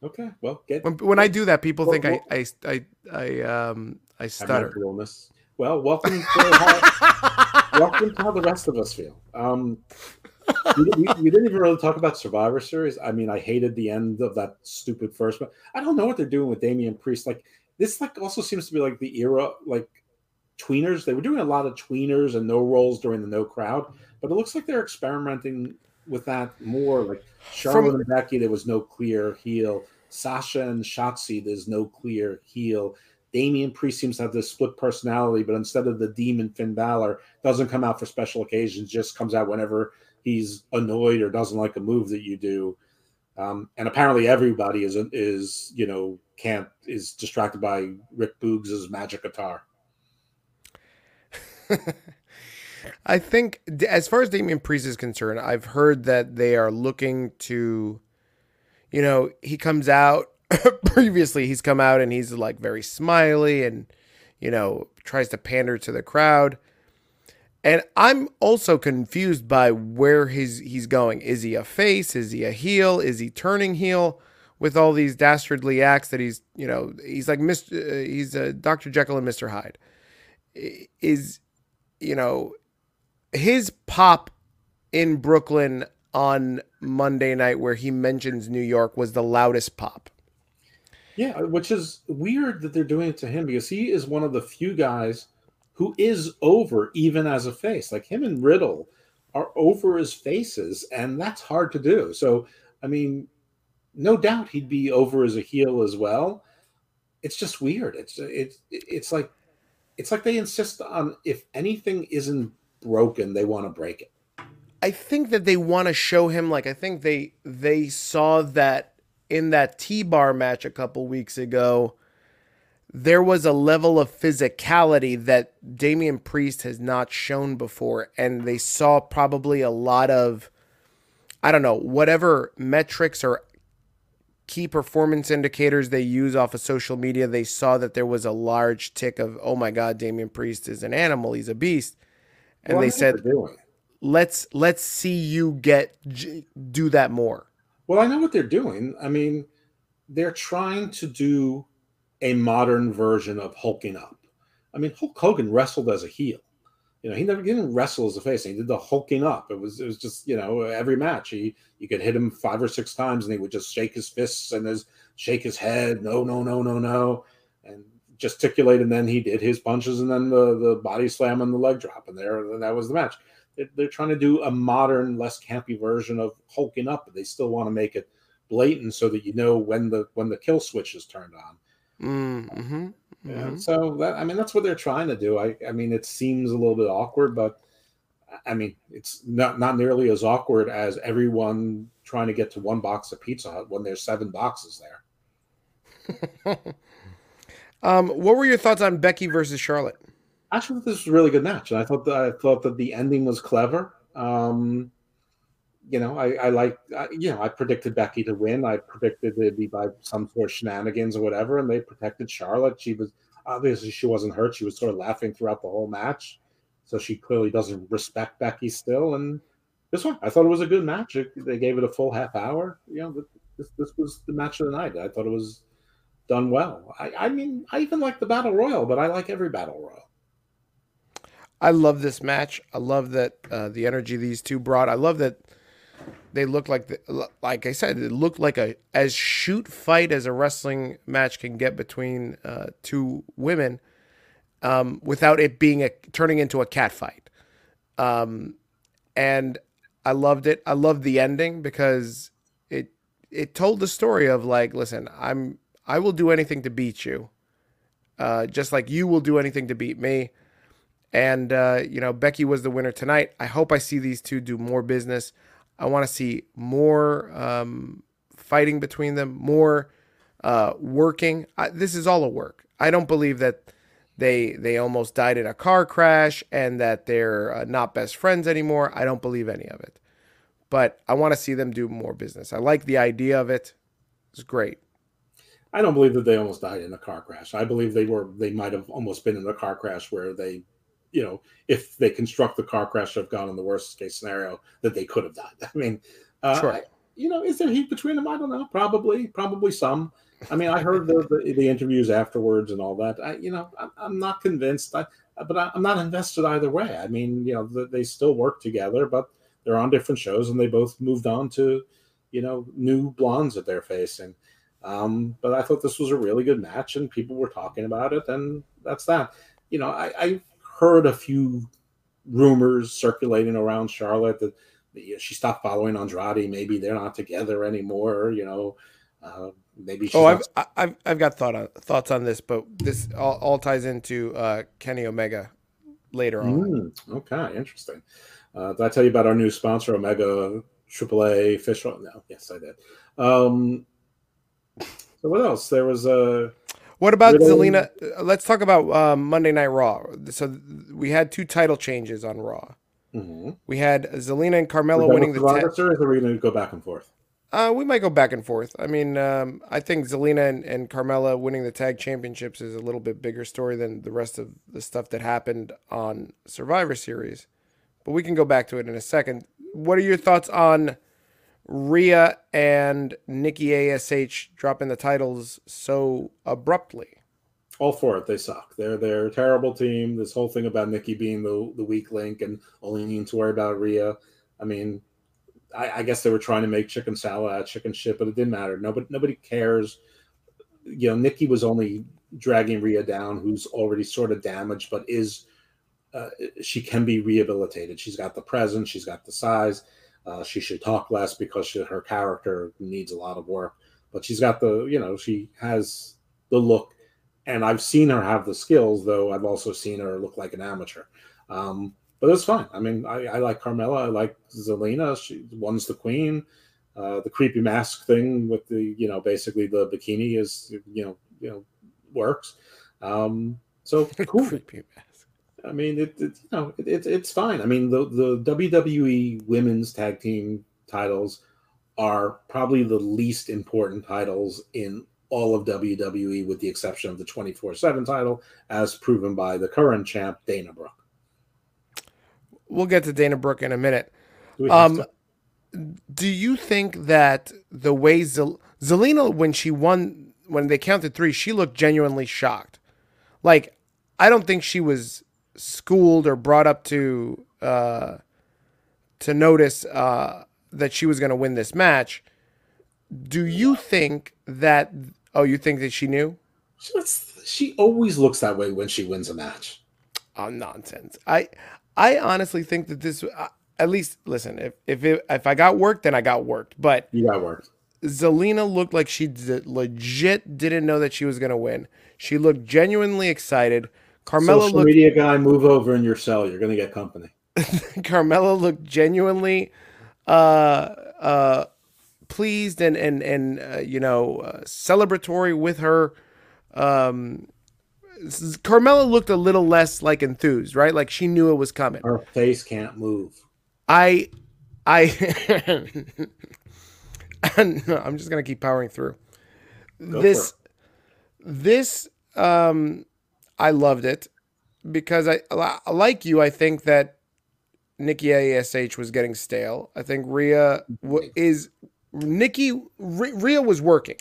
Okay. Well, get when, when I do that, people well, think well, I, I, I, I, um, I stutter. Well, welcome to how, welcome to how the rest of us feel. Um, you, you, you, didn't even really talk about Survivor Series. I mean, I hated the end of that stupid first one. I don't know what they're doing with Damian Priest. Like this, like also seems to be like the era, like tweeners. They were doing a lot of tweeners and no rolls during the no crowd, but it looks like they're experimenting with that more. Like Charlotte From, and Becky, there was no clear heel. Sasha and Shotzi, there's no clear heel. Damian Priest seems to have this split personality, but instead of the demon Finn Balor, doesn't come out for special occasions, just comes out whenever he's annoyed or doesn't like a move that you do. Um, and apparently everybody is is you know can't is distracted by Rick Boogs' magic guitar. I think as far as Damian Priest is concerned, I've heard that they are looking to, you know, he comes out previously he's come out and he's like very smiley and you know tries to pander to the crowd. And i'm also confused by where his he's going. Is he a face? Is he a heel? Is he turning heel with all these dastardly acts that he's you know he's like mr uh, he's a dr jekyll and mr hyde. Is you know his pop in brooklyn on monday night where he mentions new york was the loudest pop yeah, which is weird that they're doing it to him because he is one of the few guys who is over even as a face. Like him and Riddle are over as faces, and that's hard to do. So, I mean, no doubt he'd be over as a heel as well. It's just weird. It's it's it's like it's like they insist on if anything isn't broken, they want to break it. I think that they want to show him like I think they they saw that in that T bar match a couple weeks ago, there was a level of physicality that Damian Priest has not shown before. And they saw probably a lot of, I don't know, whatever metrics or key performance indicators they use off of social media, they saw that there was a large tick of, oh my God, Damian Priest is an animal, he's a beast. And well, they said, let's let's see you get do that more. Well, I know what they're doing. I mean, they're trying to do a modern version of hulking up. I mean, Hulk Hogan wrestled as a heel. You know, he never he didn't wrestle as a face. He did the hulking up. It was it was just you know every match he you could hit him five or six times and he would just shake his fists and his shake his head. No, no, no, no, no, and gesticulate. And then he did his punches and then the the body slam and the leg drop and there and that was the match they're trying to do a modern, less campy version of hulking up, but they still want to make it blatant so that you know when the when the kill switch is turned on. Mm-hmm. Yeah, mm-hmm. so that I mean that's what they're trying to do. I I mean it seems a little bit awkward, but I mean it's not not nearly as awkward as everyone trying to get to one box of Pizza Hut when there's seven boxes there. um, what were your thoughts on Becky versus Charlotte? Thought this was a really good match, and I thought that I thought that the ending was clever. Um, you know, I, I like, I, you know, I predicted Becky to win. I predicted it'd be by some sort of shenanigans or whatever, and they protected Charlotte. She was obviously she wasn't hurt. She was sort of laughing throughout the whole match, so she clearly doesn't respect Becky still. And this one, I thought it was a good match. They gave it a full half hour. You know, this this was the match of the night. I thought it was done well. I, I mean, I even like the battle royal, but I like every battle royal. I love this match. I love that uh, the energy these two brought. I love that they look like the, like I said, it looked like a as shoot fight as a wrestling match can get between uh, two women, um, without it being a turning into a cat fight. Um, and I loved it. I loved the ending because it it told the story of like, listen, I'm I will do anything to beat you, uh, just like you will do anything to beat me. And, uh, you know, Becky was the winner tonight. I hope I see these two do more business. I want to see more um, fighting between them, more uh, working. I, this is all a work. I don't believe that they they almost died in a car crash and that they're uh, not best friends anymore. I don't believe any of it. But I want to see them do more business. I like the idea of it. It's great. I don't believe that they almost died in a car crash. I believe they were they might have almost been in a car crash where they you know, if they construct the car crash have gone in the worst case scenario, that they could have died. I mean, uh, sure. you know, is there heat between them? I don't know. Probably, probably some. I mean, I heard the, the, the interviews afterwards and all that. I, you know, I'm, I'm not convinced. I, but I, am not invested either way. I mean, you know, they still work together, but they're on different shows, and they both moved on to, you know, new blondes that they're facing. Um, but I thought this was a really good match, and people were talking about it, and that's that. You know, I, I heard a few rumors circulating around Charlotte that you know, she stopped following Andrade. Maybe they're not together anymore. You know, uh, maybe. oh, I've, not... I've I've got thought on, thoughts on this, but this all, all ties into uh, Kenny Omega later on. Mm, okay, interesting. Uh, did I tell you about our new sponsor, Omega AAA Fish? No, yes, I did. Um, so what else? There was a. What about Zelina? Uh, let's talk about um, Monday Night Raw. So we had two title changes on Raw. Mm-hmm. We had Zelina and Carmella winning the tag. Or are we going to go back and forth? Uh, we might go back and forth. I mean, um, I think Zelina and, and Carmella winning the tag championships is a little bit bigger story than the rest of the stuff that happened on Survivor Series. But we can go back to it in a second. What are your thoughts on Rhea and Nikki Ash dropping the titles so abruptly. All for it. They suck. They're they're a terrible team. This whole thing about Nikki being the the weak link and only needing to worry about Rhea. I mean, I, I guess they were trying to make chicken salad out of chicken shit, but it didn't matter. Nobody nobody cares. You know, Nikki was only dragging Rhea down, who's already sort of damaged, but is uh, she can be rehabilitated. She's got the presence, she's got the size uh, she should talk less because she, her character needs a lot of work. But she's got the, you know, she has the look, and I've seen her have the skills, though I've also seen her look like an amateur. Um, but it's fine. I mean, I, I, like Carmella. I like Zelina. She one's the queen. Uh, the creepy mask thing with the, you know, basically the bikini is, you know, you know, works. Um, so cool. creepy mask. I mean, it, it you know, it, it, it's fine. I mean, the the WWE Women's Tag Team titles are probably the least important titles in all of WWE, with the exception of the 24 7 title, as proven by the current champ, Dana Brooke. We'll get to Dana Brooke in a minute. Do, um, do you think that the way Zel- Zelina, when she won, when they counted three, she looked genuinely shocked? Like, I don't think she was schooled or brought up to uh, to notice uh, that she was going to win this match. Do you think that? Oh, you think that she knew? She always looks that way when she wins a match. Oh, nonsense! I I honestly think that this. Uh, at least, listen. If if it, if I got worked, then I got worked. But you got worked. Zelina looked like she did, legit didn't know that she was going to win. She looked genuinely excited. Carmella social looked, media guy, move over in your cell. You're gonna get company. Carmella looked genuinely uh, uh, pleased and and and uh, you know uh, celebratory with her. Um, Carmella looked a little less like enthused, right? Like she knew it was coming. Her face can't move. I, I, I'm just gonna keep powering through. Go this, this, um, I loved it because I like you. I think that Nikki Ash was getting stale. I think Rhea w- is Nikki. R- Rhea was working.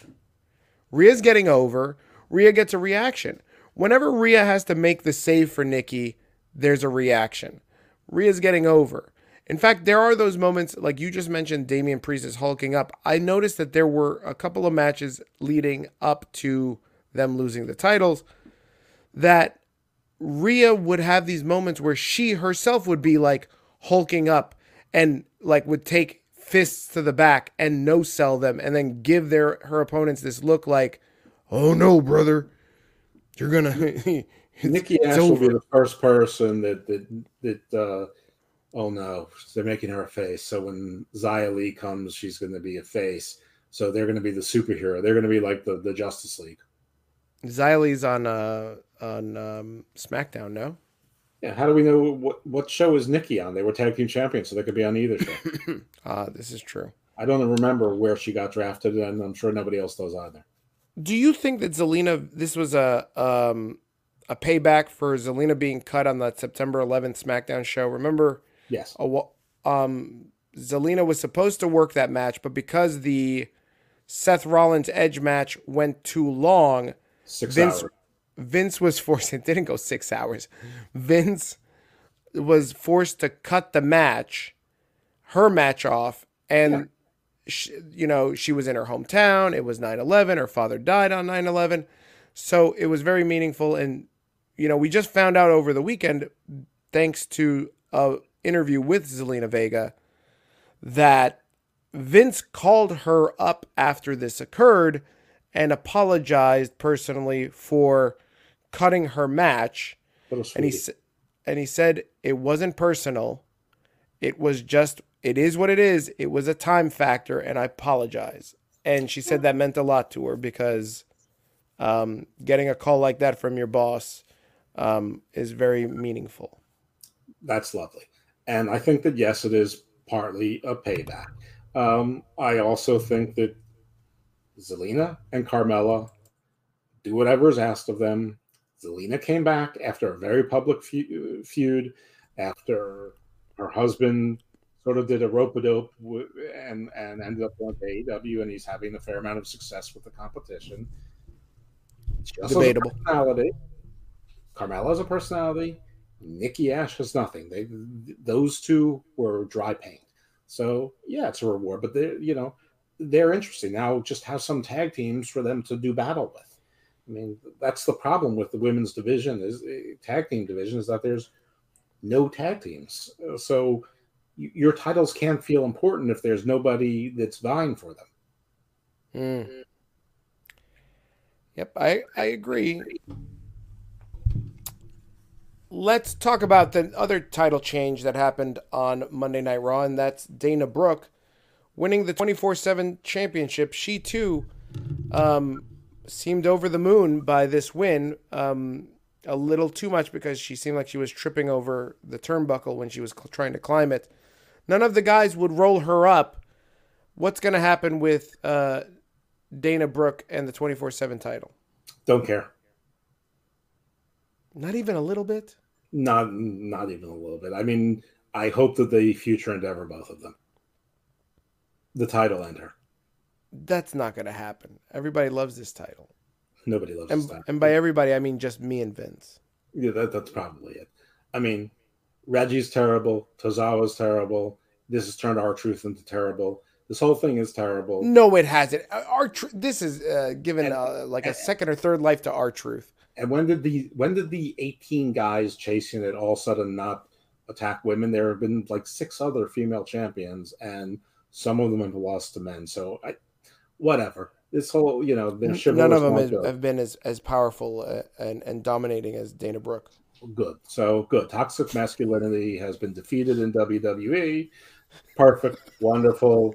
Rhea's getting over. Rhea gets a reaction. Whenever Rhea has to make the save for Nikki, there's a reaction. Rhea's getting over. In fact, there are those moments, like you just mentioned, Damian Priest is hulking up. I noticed that there were a couple of matches leading up to them losing the titles that Rhea would have these moments where she herself would be like hulking up and like would take fists to the back and no sell them and then give their her opponents this look like, oh no, brother, you're gonna. Nikki Ash will be the first person that that that. uh Oh no, they're making her a face. So when Xia Li comes, she's going to be a face. So they're going to be the superhero. They're going to be like the, the Justice League. Xia Li's on uh on um, SmackDown, no? Yeah, how do we know what what show is Nikki on? They were tag team champions, so they could be on either show. Ah, uh, this is true. I don't remember where she got drafted, and I'm sure nobody else does either. Do you think that Zelina? This was a um a payback for Zelina being cut on that September 11th SmackDown show. Remember? Yes. A, um, Zelina was supposed to work that match, but because the Seth Rollins Edge match went too long, six Vince, hours. Vince was forced. It didn't go six hours. Vince was forced to cut the match, her match off, and. Yeah. She, you know, she was in her hometown. It was 9 11. Her father died on 9 11. So it was very meaningful. And, you know, we just found out over the weekend, thanks to a interview with Zelina Vega, that Vince called her up after this occurred and apologized personally for cutting her match. And he and he said it wasn't personal. It was just it is what it is. It was a time factor and I apologize. And she said that meant a lot to her because um, getting a call like that from your boss um, is very meaningful. That's lovely. And I think that yes, it is partly a payback. Um, I also think that Zelina and Carmella do whatever is asked of them. Zelina came back after a very public feud, after her husband sort of did a rope a dope and and ended up on to AEW, and he's having a fair amount of success with the competition. It's debatable personality. Carmella has a personality. Nikki Ash has nothing. They those two were dry paint. So yeah, it's a reward, but they you know they're interesting now. Just have some tag teams for them to do battle with. I mean, that's the problem with the women's division is eh, tag team division is that there's no tag teams. So your titles can't feel important if there's nobody that's vying for them. Mm. Yep, I I agree let's talk about the other title change that happened on Monday Night Raw, and that's Dana Brooke winning the 24 7 championship. She too um, seemed over the moon by this win. Um, a little too much because she seemed like she was tripping over the turnbuckle when she was cl- trying to climb it. None of the guys would roll her up. What's going to happen with uh, Dana Brooke and the 24 7 title? Don't care. Not even a little bit? Not not even a little bit. I mean, I hope that they future endeavor both of them. The title and her. That's not going to happen. Everybody loves this title. Nobody loves and, this title. And by everybody, I mean just me and Vince. Yeah, that, that's probably it. I mean, Reggie's terrible. Tozawa's terrible. This has turned R-Truth into terrible. This whole thing is terrible. No, it hasn't. Our this is uh, given uh, like a second or third life to R-Truth. And when did the when did the 18 guys chasing it all of a sudden not attack women? There have been like six other female champions, and some of them have lost to men. So I, whatever. This whole, you know, none of them has, have been as as powerful uh, and and dominating as Dana Brooke. Good. So good. Toxic masculinity has been defeated in WWE. Perfect. Wonderful.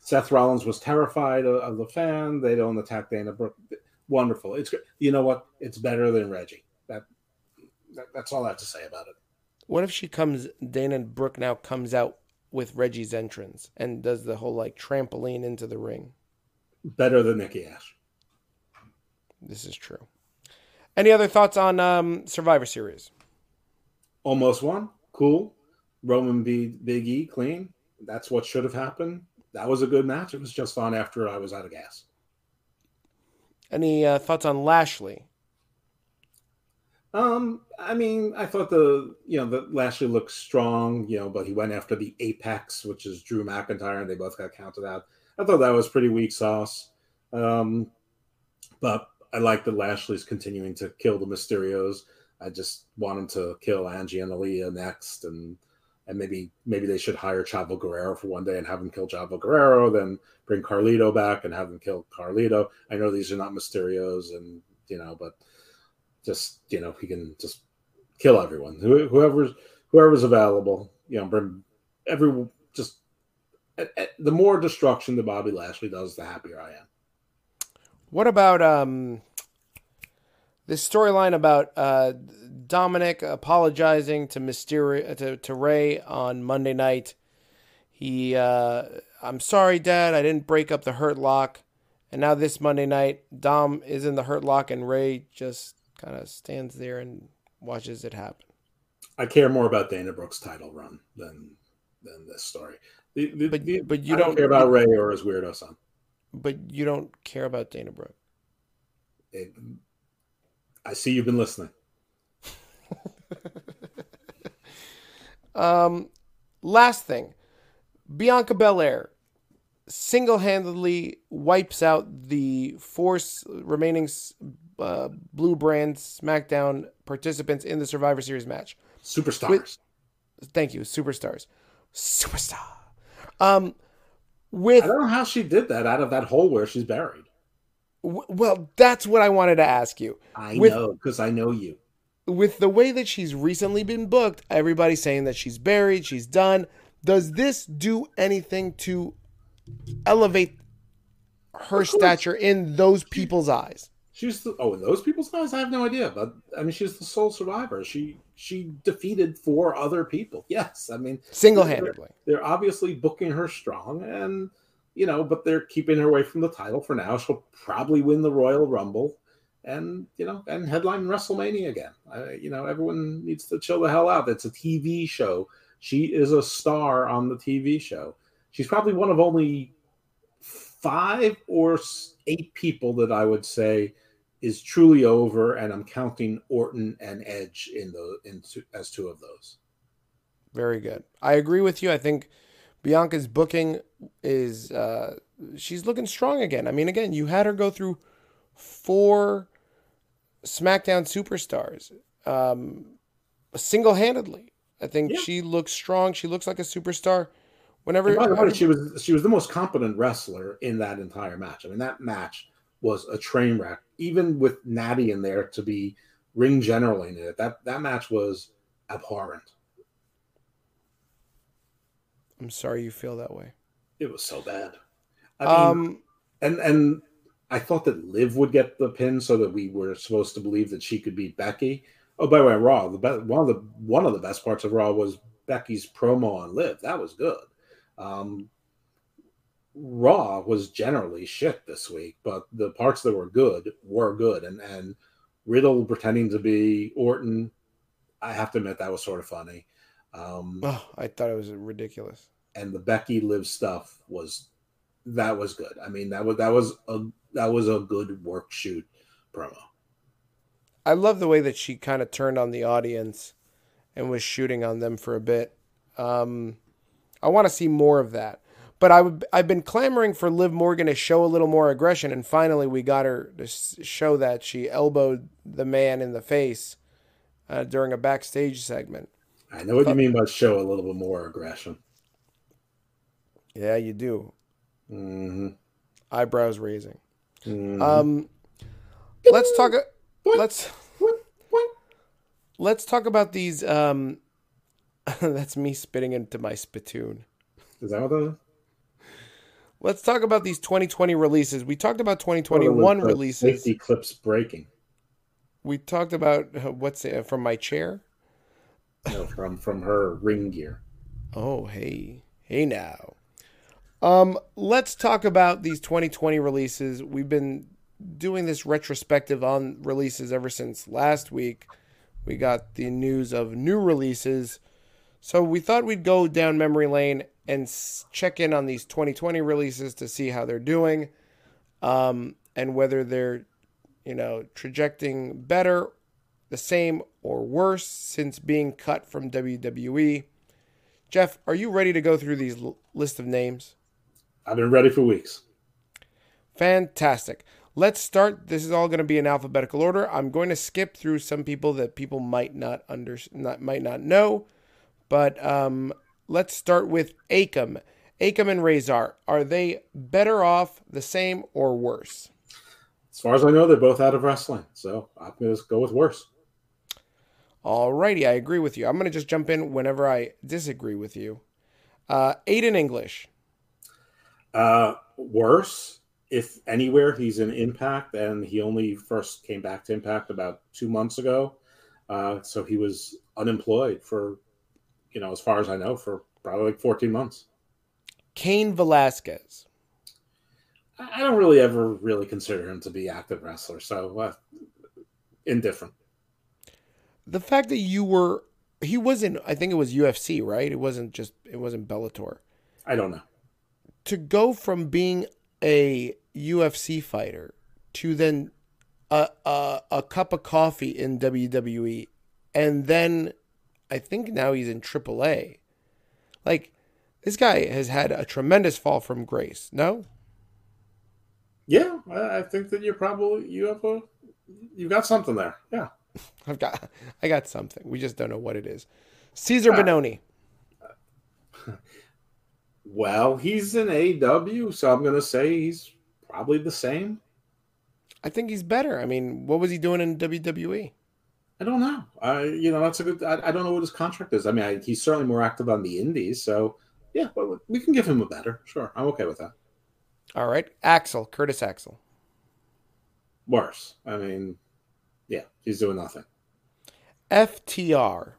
Seth Rollins was terrified of, of the fan. They don't attack Dana Brooke. Wonderful. It's you know what? It's better than Reggie. That, that that's all I have to say about it. What if she comes? Dana Brooke now comes out with Reggie's entrance and does the whole like trampoline into the ring. Better than Nikki Ash. This is true. Any other thoughts on um, Survivor Series? Almost won. Cool. Roman beat Big E clean. That's what should have happened. That was a good match. It was just on after I was out of gas. Any uh, thoughts on Lashley? Um, I mean, I thought the you know the Lashley looked strong, you know, but he went after the apex, which is Drew McIntyre, and they both got counted out. I thought that was pretty weak sauce. Um, but I like that Lashley's continuing to kill the Mysterios. I just want him to kill Angie and Aalyah next, and and maybe maybe they should hire Chavo Guerrero for one day and have him kill Chavo Guerrero, then bring Carlito back and have him kill Carlito. I know these are not Mysterios, and you know, but just you know he can just kill everyone, whoever's whoever's available. You know, bring every just the more destruction that Bobby Lashley does, the happier I am. What about um this storyline about uh, Dominic apologizing to Mysterio to, to Rey on Monday night. He, uh, I'm sorry, Dad, I didn't break up the Hurt Lock. And now this Monday night, Dom is in the Hurt Lock, and Rey just kind of stands there and watches it happen. I care more about Dana Brooke's title run than than this story. The, the, but the, but you don't, don't, care about Rey or his weirdo son. But you don't care about Dana Brooke. It, I see you've been listening. um, last thing, Bianca Belair single-handedly wipes out the four remaining uh, blue brand SmackDown participants in the Survivor Series match. Superstars. With, thank you, superstars. Superstar. Um, with I don't know how she did that out of that hole where she's buried. Well, that's what I wanted to ask you. I with, know because I know you. With the way that she's recently been booked, everybody's saying that she's buried, she's done. Does this do anything to elevate her stature in those people's eyes? She's the, oh, in those people's eyes, I have no idea. But I mean, she's the sole survivor. She she defeated four other people. Yes, I mean single handedly. They're, they're obviously booking her strong, and you know, but they're keeping her away from the title for now. She'll probably win the Royal Rumble and, you know, and headline WrestleMania again. Uh, you know, everyone needs to chill the hell out. It's a TV show. She is a star on the TV show. She's probably one of only five or eight people that I would say is truly over, and I'm counting Orton and Edge in the in as two of those. Very good. I agree with you. I think Bianca's booking is uh, she's looking strong again. I mean, again, you had her go through four SmackDown superstars um, single handedly. I think yeah. she looks strong. She looks like a superstar. Whenever, way, she was she was the most competent wrestler in that entire match. I mean, that match was a train wreck. Even with Natty in there to be ring general in it, that that match was abhorrent. I'm sorry you feel that way. It was so bad. I mean, um, and and I thought that Liv would get the pin so that we were supposed to believe that she could beat Becky. Oh, by the way, Raw. The best, one of the one of the best parts of Raw was Becky's promo on Liv. That was good. Um, Raw was generally shit this week, but the parts that were good were good. And and Riddle pretending to be Orton, I have to admit that was sort of funny. Um, oh, I thought it was ridiculous. And the Becky Liv stuff was that was good. I mean, that was that was a that was a good work shoot promo. I love the way that she kind of turned on the audience and was shooting on them for a bit. Um, I want to see more of that. But I would, I've been clamoring for Liv Morgan to show a little more aggression, and finally we got her to show that she elbowed the man in the face uh, during a backstage segment. I know what you mean by show a little bit more aggression. Yeah, you do. Mm-hmm. Eyebrows raising. Mm-hmm. Um, let's talk. Let's let's talk about these. Um, that's me spitting into my spittoon. Is that what that is? Let's talk about these 2020 releases. We talked about 2021 releases. Safety clips breaking. We talked about uh, what's it, from my chair. No, from from her ring gear. Oh, hey, hey now. Um, let's talk about these 2020 releases. We've been doing this retrospective on releases ever since last week. We got the news of new releases. So we thought we'd go down memory lane and check in on these 2020 releases to see how they're doing um, and whether they're, you know, trajecting better, the same, or worse since being cut from WWE. Jeff, are you ready to go through these l- list of names? I've been ready for weeks. Fantastic. Let's start. This is all going to be in alphabetical order. I'm going to skip through some people that people might not under not might not know, but um, let's start with Akam. Akam and Rezar. Are they better off, the same, or worse? As far as I know, they're both out of wrestling, so I'm going to go with worse. Alrighty, I agree with you. I'm going to just jump in whenever I disagree with you. Uh, Aiden English. Uh, worse if anywhere, he's in Impact, and he only first came back to Impact about two months ago. Uh, so he was unemployed for, you know, as far as I know, for probably like 14 months. Cain Velasquez. I don't really ever really consider him to be active wrestler, so uh, indifferent. The fact that you were, he wasn't. I think it was UFC, right? It wasn't just. It wasn't Bellator. I don't know. To go from being a UFC fighter to then a, a, a cup of coffee in WWE, and then I think now he's in AAA. Like this guy has had a tremendous fall from grace. No. Yeah, I think that you're probably you have a you got something there. Yeah, I've got I got something. We just don't know what it is. Cezar uh, Bononi. Well, he's an AEW, so I'm gonna say he's probably the same. I think he's better. I mean, what was he doing in WWE? I don't know. I, you know, that's a good. I, I don't know what his contract is. I mean, I, he's certainly more active on the Indies, so yeah, but we can give him a better. Sure, I'm okay with that. All right, Axel Curtis Axel. Worse. I mean, yeah, he's doing nothing. FTR.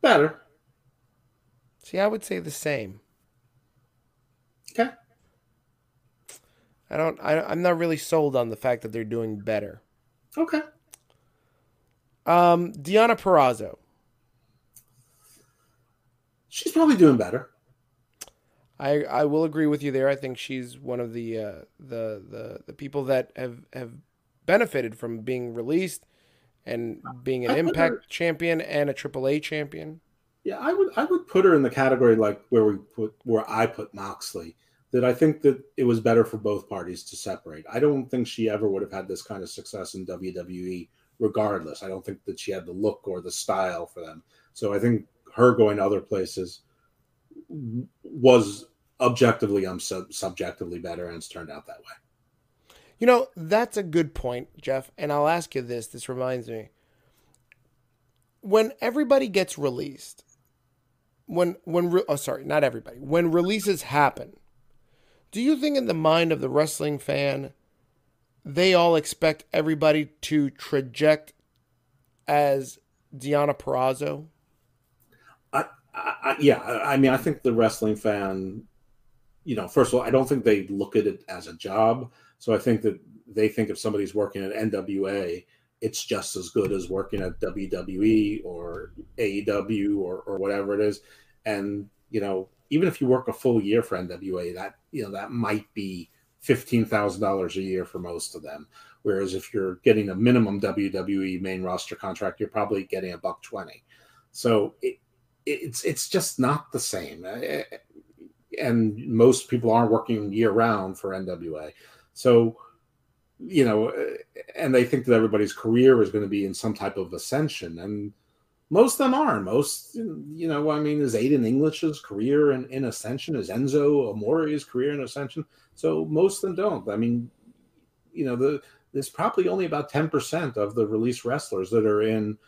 Better. See, I would say the same. Okay. I don't. I, I'm not really sold on the fact that they're doing better. Okay. Um, Deonna Purrazzo. She's probably doing better. I I will agree with you there. I think she's one of the uh, the the the people that have have benefited from being released and being an Impact her, champion and a AAA champion. Yeah, I would I would put her in the category like where we put where I put Moxley that I think that it was better for both parties to separate. I don't think she ever would have had this kind of success in WWE regardless. I don't think that she had the look or the style for them. So I think her going to other places was objectively um sub- subjectively better and it's turned out that way. You know, that's a good point, Jeff, and I'll ask you this. This reminds me. When everybody gets released, when when re- oh sorry, not everybody. When releases happen, do you think, in the mind of the wrestling fan, they all expect everybody to traject as Deonna Purrazzo? I, I, yeah, I mean, I think the wrestling fan, you know, first of all, I don't think they look at it as a job. So I think that they think if somebody's working at NWA, it's just as good as working at WWE or AEW or, or whatever it is. And, you know, even if you work a full year for NWA, that you know that might be fifteen thousand dollars a year for most of them. Whereas if you're getting a minimum WWE main roster contract, you're probably getting a buck twenty. So it, it's it's just not the same. Eh, eh, eh, and most people aren't working year round for NWA. So you know, and they think that everybody's career is going to be in some type of ascension. And most of them are. Most, you know, I mean, is Aiden English's career in, in ascension? Is Enzo Amore's career in ascension? So most of them don't. I mean, you know, the there's probably only about 10% of the release wrestlers that are in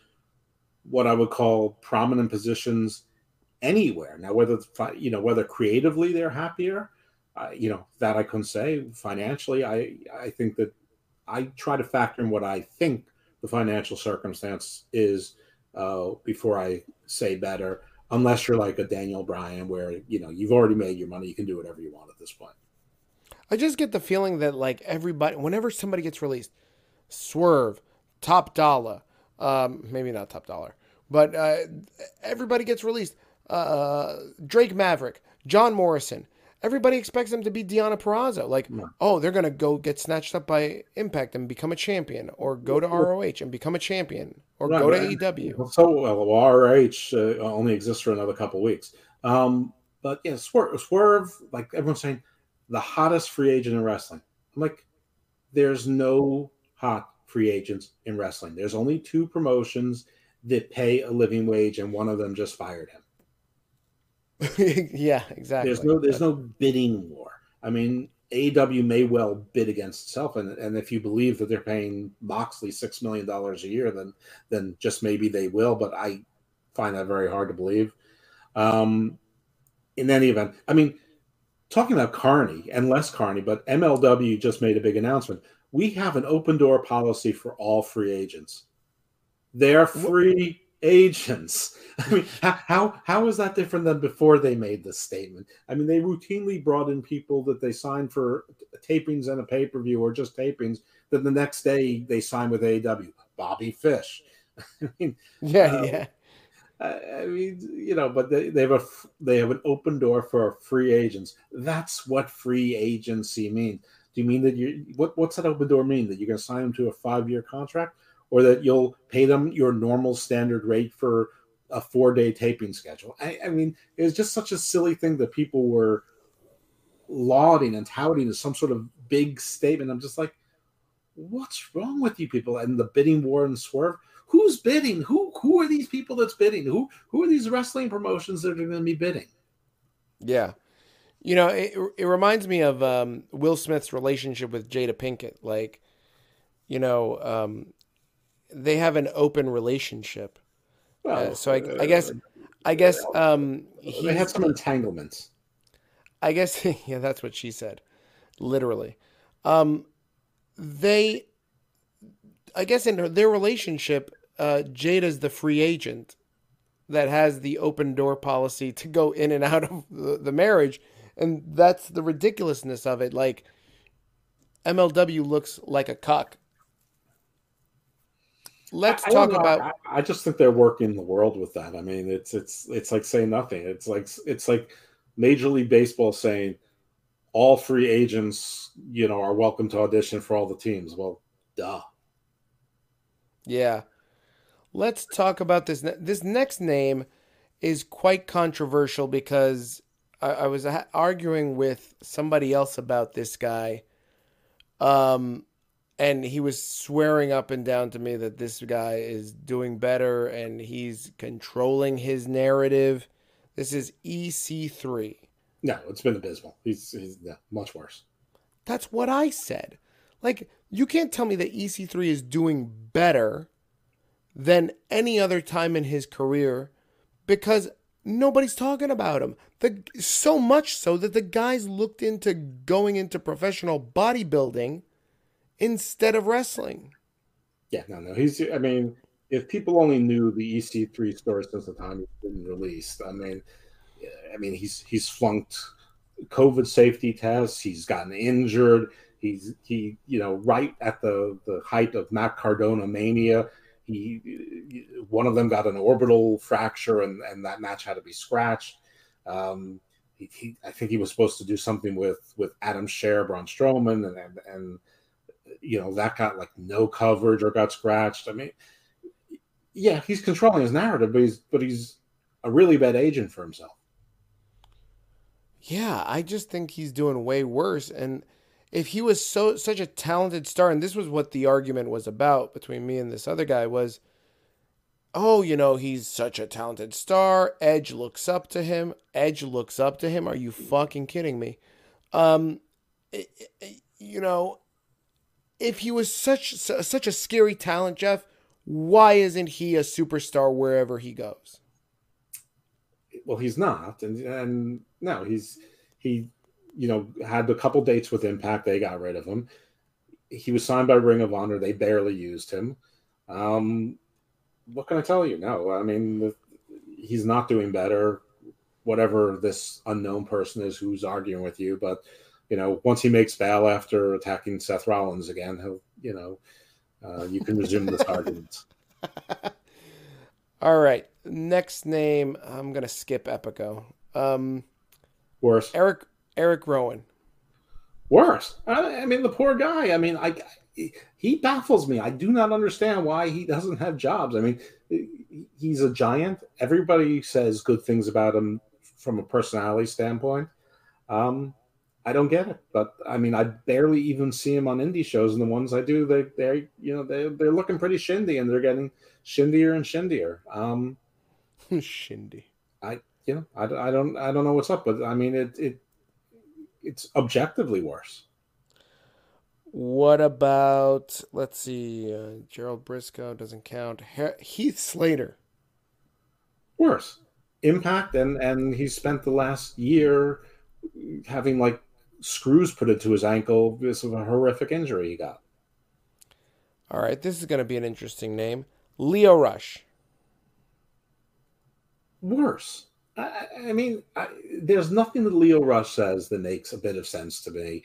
what I would call prominent positions anywhere. Now, whether you know whether creatively they're happier, uh, you know that I couldn't say. Financially, I I think that I try to factor in what I think the financial circumstance is uh, before I say better. Unless you're like a Daniel Bryan, where you know you've already made your money, you can do whatever you want at this point. I just get the feeling that like everybody, whenever somebody gets released, Swerve, Top Dollar, um, maybe not Top Dollar, but uh, everybody gets released. Uh, Drake Maverick, John Morrison, everybody expects them to be Deonna Purrazzo. Like, oh, they're gonna go get snatched up by Impact and become a champion, or go to ROH and become a champion, or right, go to right. AEW. So well, ROH uh, only exists for another couple weeks. Um, but yeah, Swerve, Swerve, like everyone's saying, the hottest free agent in wrestling. I'm like, there's no hot free agents in wrestling. There's only two promotions that pay a living wage, and one of them just fired him. yeah, exactly. There's no there's no bidding war. I mean, AEW may well bid against itself, and, and if you believe that they're paying Moxley six million dollars a year, then then just maybe they will. But I find that very hard to believe. Um, in any event, I mean, talking about Carney and less Carney, but MLW just made a big announcement. We have an open door policy for all free agents. They're free agents. I mean, how how is that different than before they made this statement? I mean, they routinely brought in people that they signed for tapings and a pay per view or just tapings. Then the next day they sign with AEW. Bobby Fish. I mean, yeah, uh, yeah. I mean, you know, but they, they have a they have an open door for free agents. That's what free agency means. Do you mean that you what what's that open door mean? That you're going to sign them to a five year contract, or that you'll pay them your normal standard rate for a four day taping schedule? I, I mean, it was just such a silly thing that people were lauding and touting as some sort of big statement. I'm just like, what's wrong with you people? And the bidding war and swerve who's bidding? Who who are these people that's bidding? Who who are these wrestling promotions that are going to be bidding? Yeah. You know, it, it reminds me of um, Will Smith's relationship with Jada Pinkett. Like, you know, um, they have an open relationship. Well, uh, so I, I, guess, I guess um, they had some entanglements. I guess, yeah, that's what she said, literally. Um, they, I guess, in their relationship, uh, Jada's the free agent that has the open door policy to go in and out of the, the marriage. And that's the ridiculousness of it. Like, MLW looks like a cuck. Let's I, talk I about. I, I, just think they're working the world with that. I mean, it's it's it's like saying nothing. It's like it's like Major League Baseball saying all free agents, you know, are welcome to audition for all the teams. Well, duh. Yeah, let's talk about this. This next name is quite controversial because I, I was arguing with somebody else about this guy. Um, and he was swearing up and down to me that this guy is doing better and he's controlling his narrative. This is EC3. No, it's been abysmal. He's, he's yeah, much worse. That's what I said. Like, you can't tell me that EC3 is doing better than any other time in his career because nobody's talking about him. The so much so that the guys looked into going into professional bodybuilding instead of wrestling. Yeah, no, no. He's I mean, if people only knew the EC3 story since the time he's been released, I mean, I mean he's he's flunked COVID safety tests, he's gotten injured, he's he you know right at the the height of Matt Cardona mania he one of them got an orbital fracture, and and that match had to be scratched. Um, he, he, I think he was supposed to do something with with Adam Scherr, Braun Strowman, and, and and you know that got like no coverage or got scratched. I mean, yeah, he's controlling his narrative, but he's but he's a really bad agent for himself. Yeah, I just think he's doing way worse, and if he was so such a talented star, and this was what the argument was about between me and this other guy was, oh, you know, he's such a talented star. Edge looks up to him. Edge looks up to him. Are you fucking kidding me? Um, you know, if he was such such a scary talent, Jeff, why isn't he a superstar wherever he goes? well, he's not, and and no, he's he, you know, had a couple dates with Impact. They got rid of him. He was signed by Ring of Honor. They barely used him. Um, what can I tell you? No, I mean, he's not doing better. Whatever this unknown person is who's arguing with you, but you know, once he makes bail after attacking Seth Rollins again, he'll, you know, uh, you can resume this argument. All right. Next name, I'm gonna skip Epico. Um, Worse. Eric Eric Rowan. Worse. I, I mean, the poor guy. I mean, I he baffles me. I do not understand why he doesn't have jobs. I mean, he's a giant. Everybody says good things about him from a personality standpoint. Um, I don't get it, but I mean, I barely even see him on indie shows, and the ones I do, they they you know they they're looking pretty shindy, and they're getting shindier and shindier. Um, shindy. I you know I, I don't I don't know what's up, but I mean it it it's objectively worse. What about let's see, uh, Gerald Briscoe doesn't count. Heath Slater. Worse. Impact and and he spent the last year having like screws put into his ankle because of a horrific injury he got. All right, this is going to be an interesting name. Lio Rush. Worse. I, I mean, I, there's nothing that Lio Rush says that makes a bit of sense to me,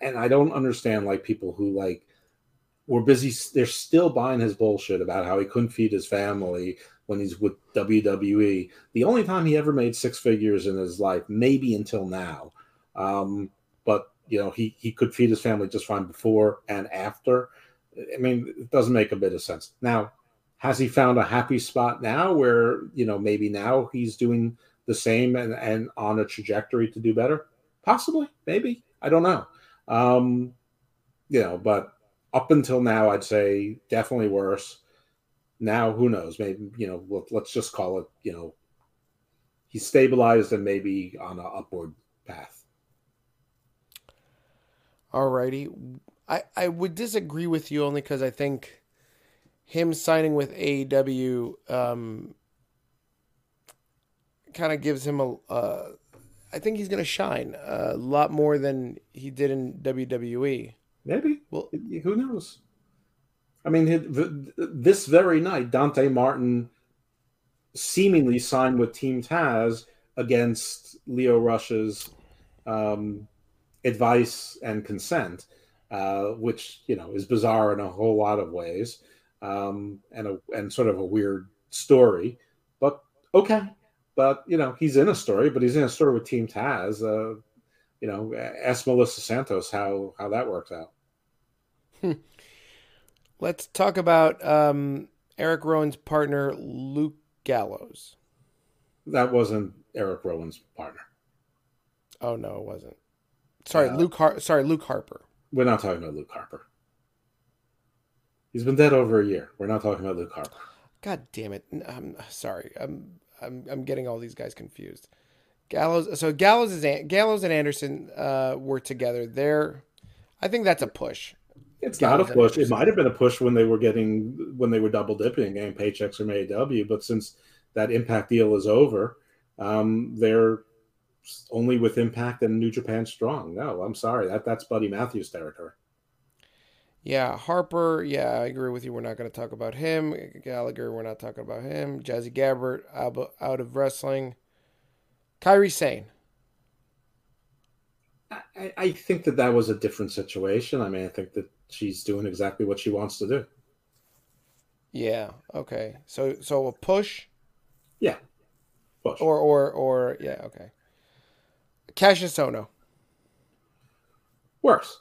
and I don't understand like people who like were busy. They're still buying his bullshit about how he couldn't feed his family when he's with WWE. The only time he ever made six figures in his life, maybe until now. Um, you know, he he could feed his family just fine before and after. I mean, it doesn't make a bit of sense. Now, has he found a happy spot now where, you know, maybe now he's doing the same and, and on a trajectory to do better? Possibly, maybe. I don't know. Um, you know, but up until now, I'd say definitely worse. Now, who knows? Maybe, you know, let's just call it, you know, he's stabilized and maybe on an upward path. Alrighty. I, I would disagree with you only because I think him signing with AEW um, kind of gives him a. Uh, I think he's going to shine a lot more than he did in WWE. Maybe. Well, who knows? I mean, this very night, Dante Martin seemingly signed with Team Taz against Lio Rush's um, advice and consent, uh, which you know is bizarre in a whole lot of ways, um, and a and sort of a weird story. But okay, but you know he's in a story, but he's in a story with Team Taz. Uh, you know, ask Melissa Santos how how that works out. Hmm. Let's talk about um, Eric Rowan's partner, Luke Gallows. That wasn't Eric Rowan's partner. Oh no, it wasn't. Sorry, uh, Luke. Har- sorry, Luke Harper. We're not talking about Luke Harper. He's been dead over a year. We're not talking about Luke Harper. God damn it! I'm sorry. I'm I'm I'm getting all these guys confused. Gallows. So Gallows is Gallows and Anderson uh, were together. There, I think that's a push. It's Gallows not a push. It might have been a push when they were getting when they were double dipping and paychecks from AEW, but since that Impact deal is over, um, they're only with Impact and New Japan Strong. No, I'm sorry. That that's Buddy Matthews territory. Yeah, Harper. Yeah, I agree with you. We're not going to talk about him. Gallagher. We're not talking about him. Jazzy Gabbert out of wrestling. Kairi Sane. I, I think that that was a different situation. I mean, I think that she's doing exactly what she wants to do. Yeah. Okay. So so a push. Yeah. Push. Or or or yeah. Okay. Kassius Ohno. Worse.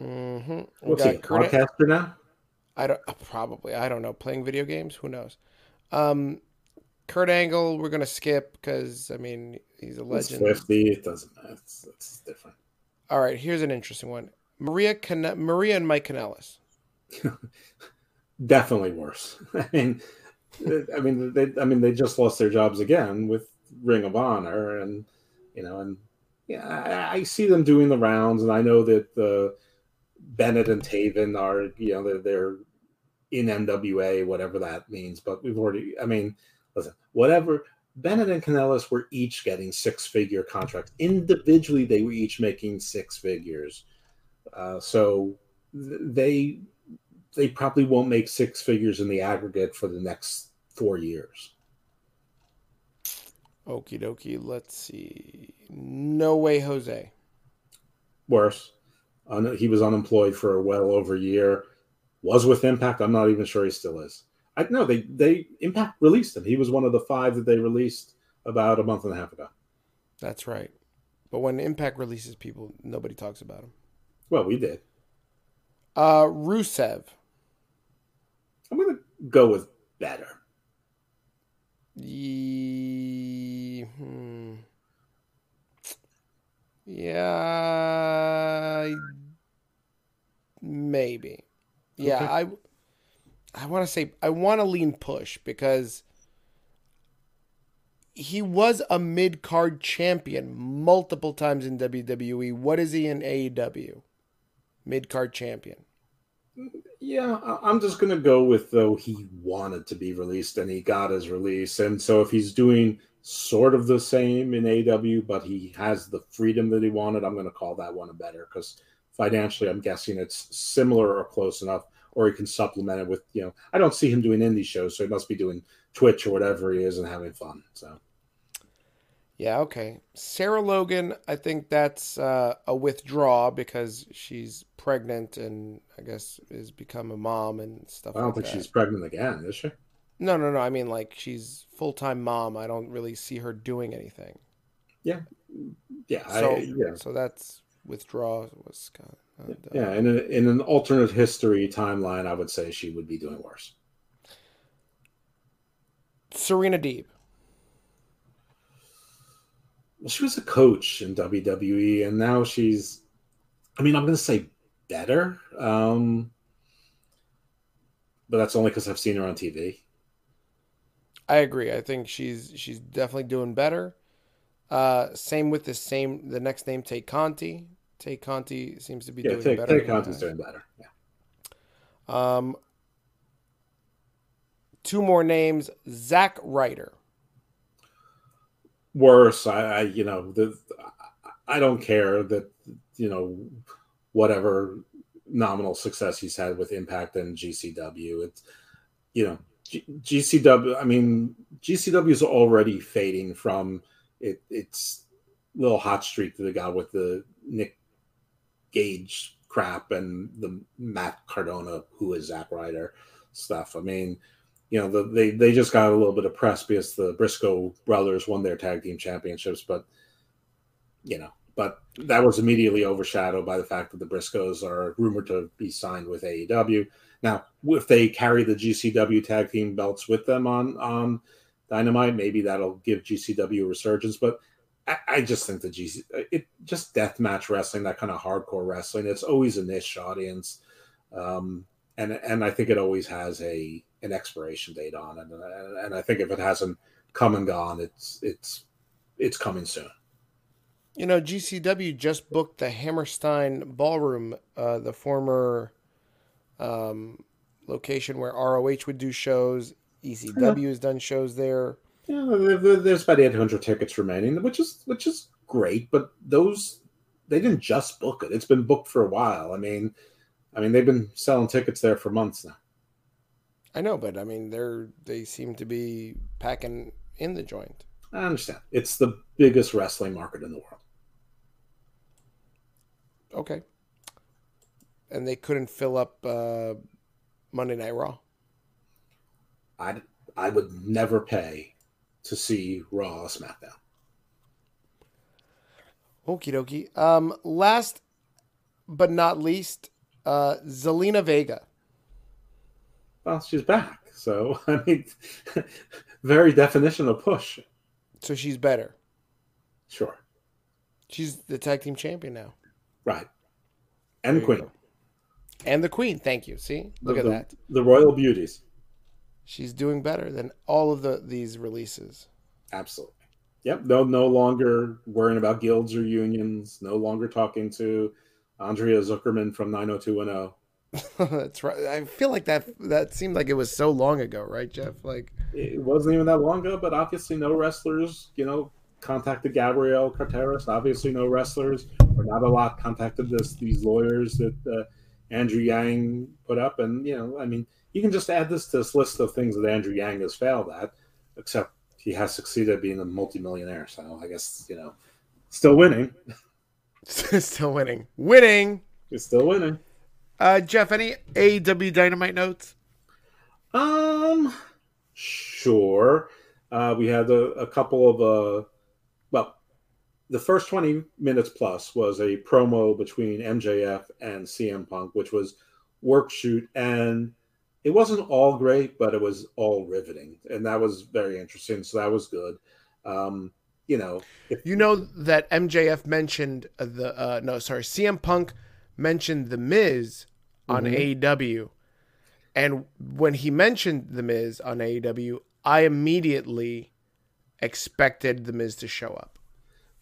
Mm-hmm. What's he? Podcaster now? I don't uh, probably. I don't know. Playing video games? Who knows? Um, Kurt Angle, we're gonna skip because I mean he's a legend. It's Fifty. It doesn't. It's, it's different. All right. Here's an interesting one. Maria Can- Maria and Mike Kanellis. Definitely worse. I mean, I mean, they. I mean, they just lost their jobs again with Ring of Honor, and you know, and yeah, I, I see them doing the rounds, and I know that the Bennett and Taven are, you know, they're, they're in NWA, whatever that means. But we've already, I mean, listen, whatever. Bennett and Kanellis were each getting six figure contracts. Individually, they were each making six figures. Uh, so they they probably won't make six figures in the aggregate for the next four years. Okie dokie. Let's see. No way, Jose. Worse. He was unemployed for well over a year. Was with Impact. I'm not even sure he still is. I know they they Impact released him. He was one of the five that they released about a month and a half ago. That's right. But when Impact releases people, nobody talks about him. Well, we did. Uh, Rusev. I'm gonna go with better. Ye- hmm. Yeah, maybe. Yeah, Okay. I I want to say I want to lean push because he was a mid card champion multiple times in WWE. What is he in AEW? Mid card champion. Yeah, I'm just gonna go with though he wanted to be released and he got his release, and so if he's doing sort of the same in AW, but he has the freedom that he wanted, I'm gonna call that one a better because financially, I'm guessing it's similar or close enough, or he can supplement it with you know. I don't see him doing indie shows, so he must be doing Twitch or whatever he is and having fun. So Yeah, okay. Sarah Logan, I think that's uh, a withdraw because she's pregnant and I guess has become a mom and stuff I don't like think that. she's pregnant again, is she? No, no, no. I mean, like she's full time mom. I don't really see her doing anything. Yeah, So, I, yeah. so that's withdraw was kind of, uh, Yeah, in, a, in an alternate history timeline, I would say she would be doing worse. Serena Deeb. Well, she was a coach in WWE, and now she's, I mean, I'm going to say better, um, but that's only because I've seen her on TV. I agree. I think she's she's definitely doing better. Uh, same with the same the next name Tay Conti. Tay Conti seems to be Yeah, doing Tay, better. Tay Conti's doing better. Yeah. Um, two more names: Zack Ryder. Worse, I, I you know, the, I don't care that you know whatever nominal success he's had with Impact and GCW. It's you know GCW. I mean GCW is already fading from it. It's little hot streak that they got with the Nick Gage crap and the Matt Cardona, who is Zack Ryder stuff. I mean, you know, the, they they just got a little bit of press because the Briscoe brothers won their tag team championships, but you know, but that was immediately overshadowed by the fact that the Briscoes are rumored to be signed with AEW. Now, if they carry the GCW tag team belts with them on on Dynamite, maybe that'll give GCW a resurgence. But I, I just think the GC it just death match wrestling, that kind of hardcore wrestling, it's always a niche audience, um, and and I think it always has a an expiration date on it, and, and I think if it hasn't come and gone, it's it's it's coming soon. You know, GCW just booked the Hammerstein Ballroom, uh, the former um, location where ROH would do shows. ECW has done shows there. Yeah, there- there- there's about 800 tickets remaining, which is which is great. But those they didn't just book it; it's been booked for a while. I mean, I mean they've been selling tickets there for months now. I know, but I mean, they're they seem to be packing in the joint. I understand. It's the biggest wrestling market in the world. Okay. And they couldn't fill up uh, Monday Night Raw. I I would never pay to see Raw or SmackDown. Okie dokie. Um, last but not least, uh, Zelina Vega. Well, she's back, so I mean, very definition of push. So she's better. Sure, She's the tag team champion now. right. And Queen, go. And the queen. Thank you. See, look the, at the- that. the Royal Beauties. She's doing better than all of the these releases. Absolutely. Yep. No, no longer worrying about guilds or unions. No longer talking to Andrea Zuckerman from 90210. That's right. I feel like that that seemed like it was so long ago, right, Jeff? Like it wasn't even that long ago, but obviously no wrestlers, you know, contacted Gabrielle Carteris. Obviously no wrestlers, or not a lot, contacted this these lawyers that uh, Andrew Yang put up, and you know, I mean, you can just add this to this list of things that Andrew Yang has failed at, except he has succeeded being a multimillionaire. So I guess you know, still winning. still winning. Winning. He's still winning. Uh, Jeff, any AEW Dynamite notes? Um, sure. Uh, we had a, a couple of uh, well, the first twenty minutes plus was a promo between MJF and CM Punk, which was work shoot, and it wasn't all great, but it was all riveting, and that was very interesting. So that was good. Um, you know, if, you know that MJF mentioned the uh, no, sorry, CM Punk mentioned the Miz on mm-hmm. AEW, and when he mentioned the Miz on AEW, I immediately expected the Miz to show up.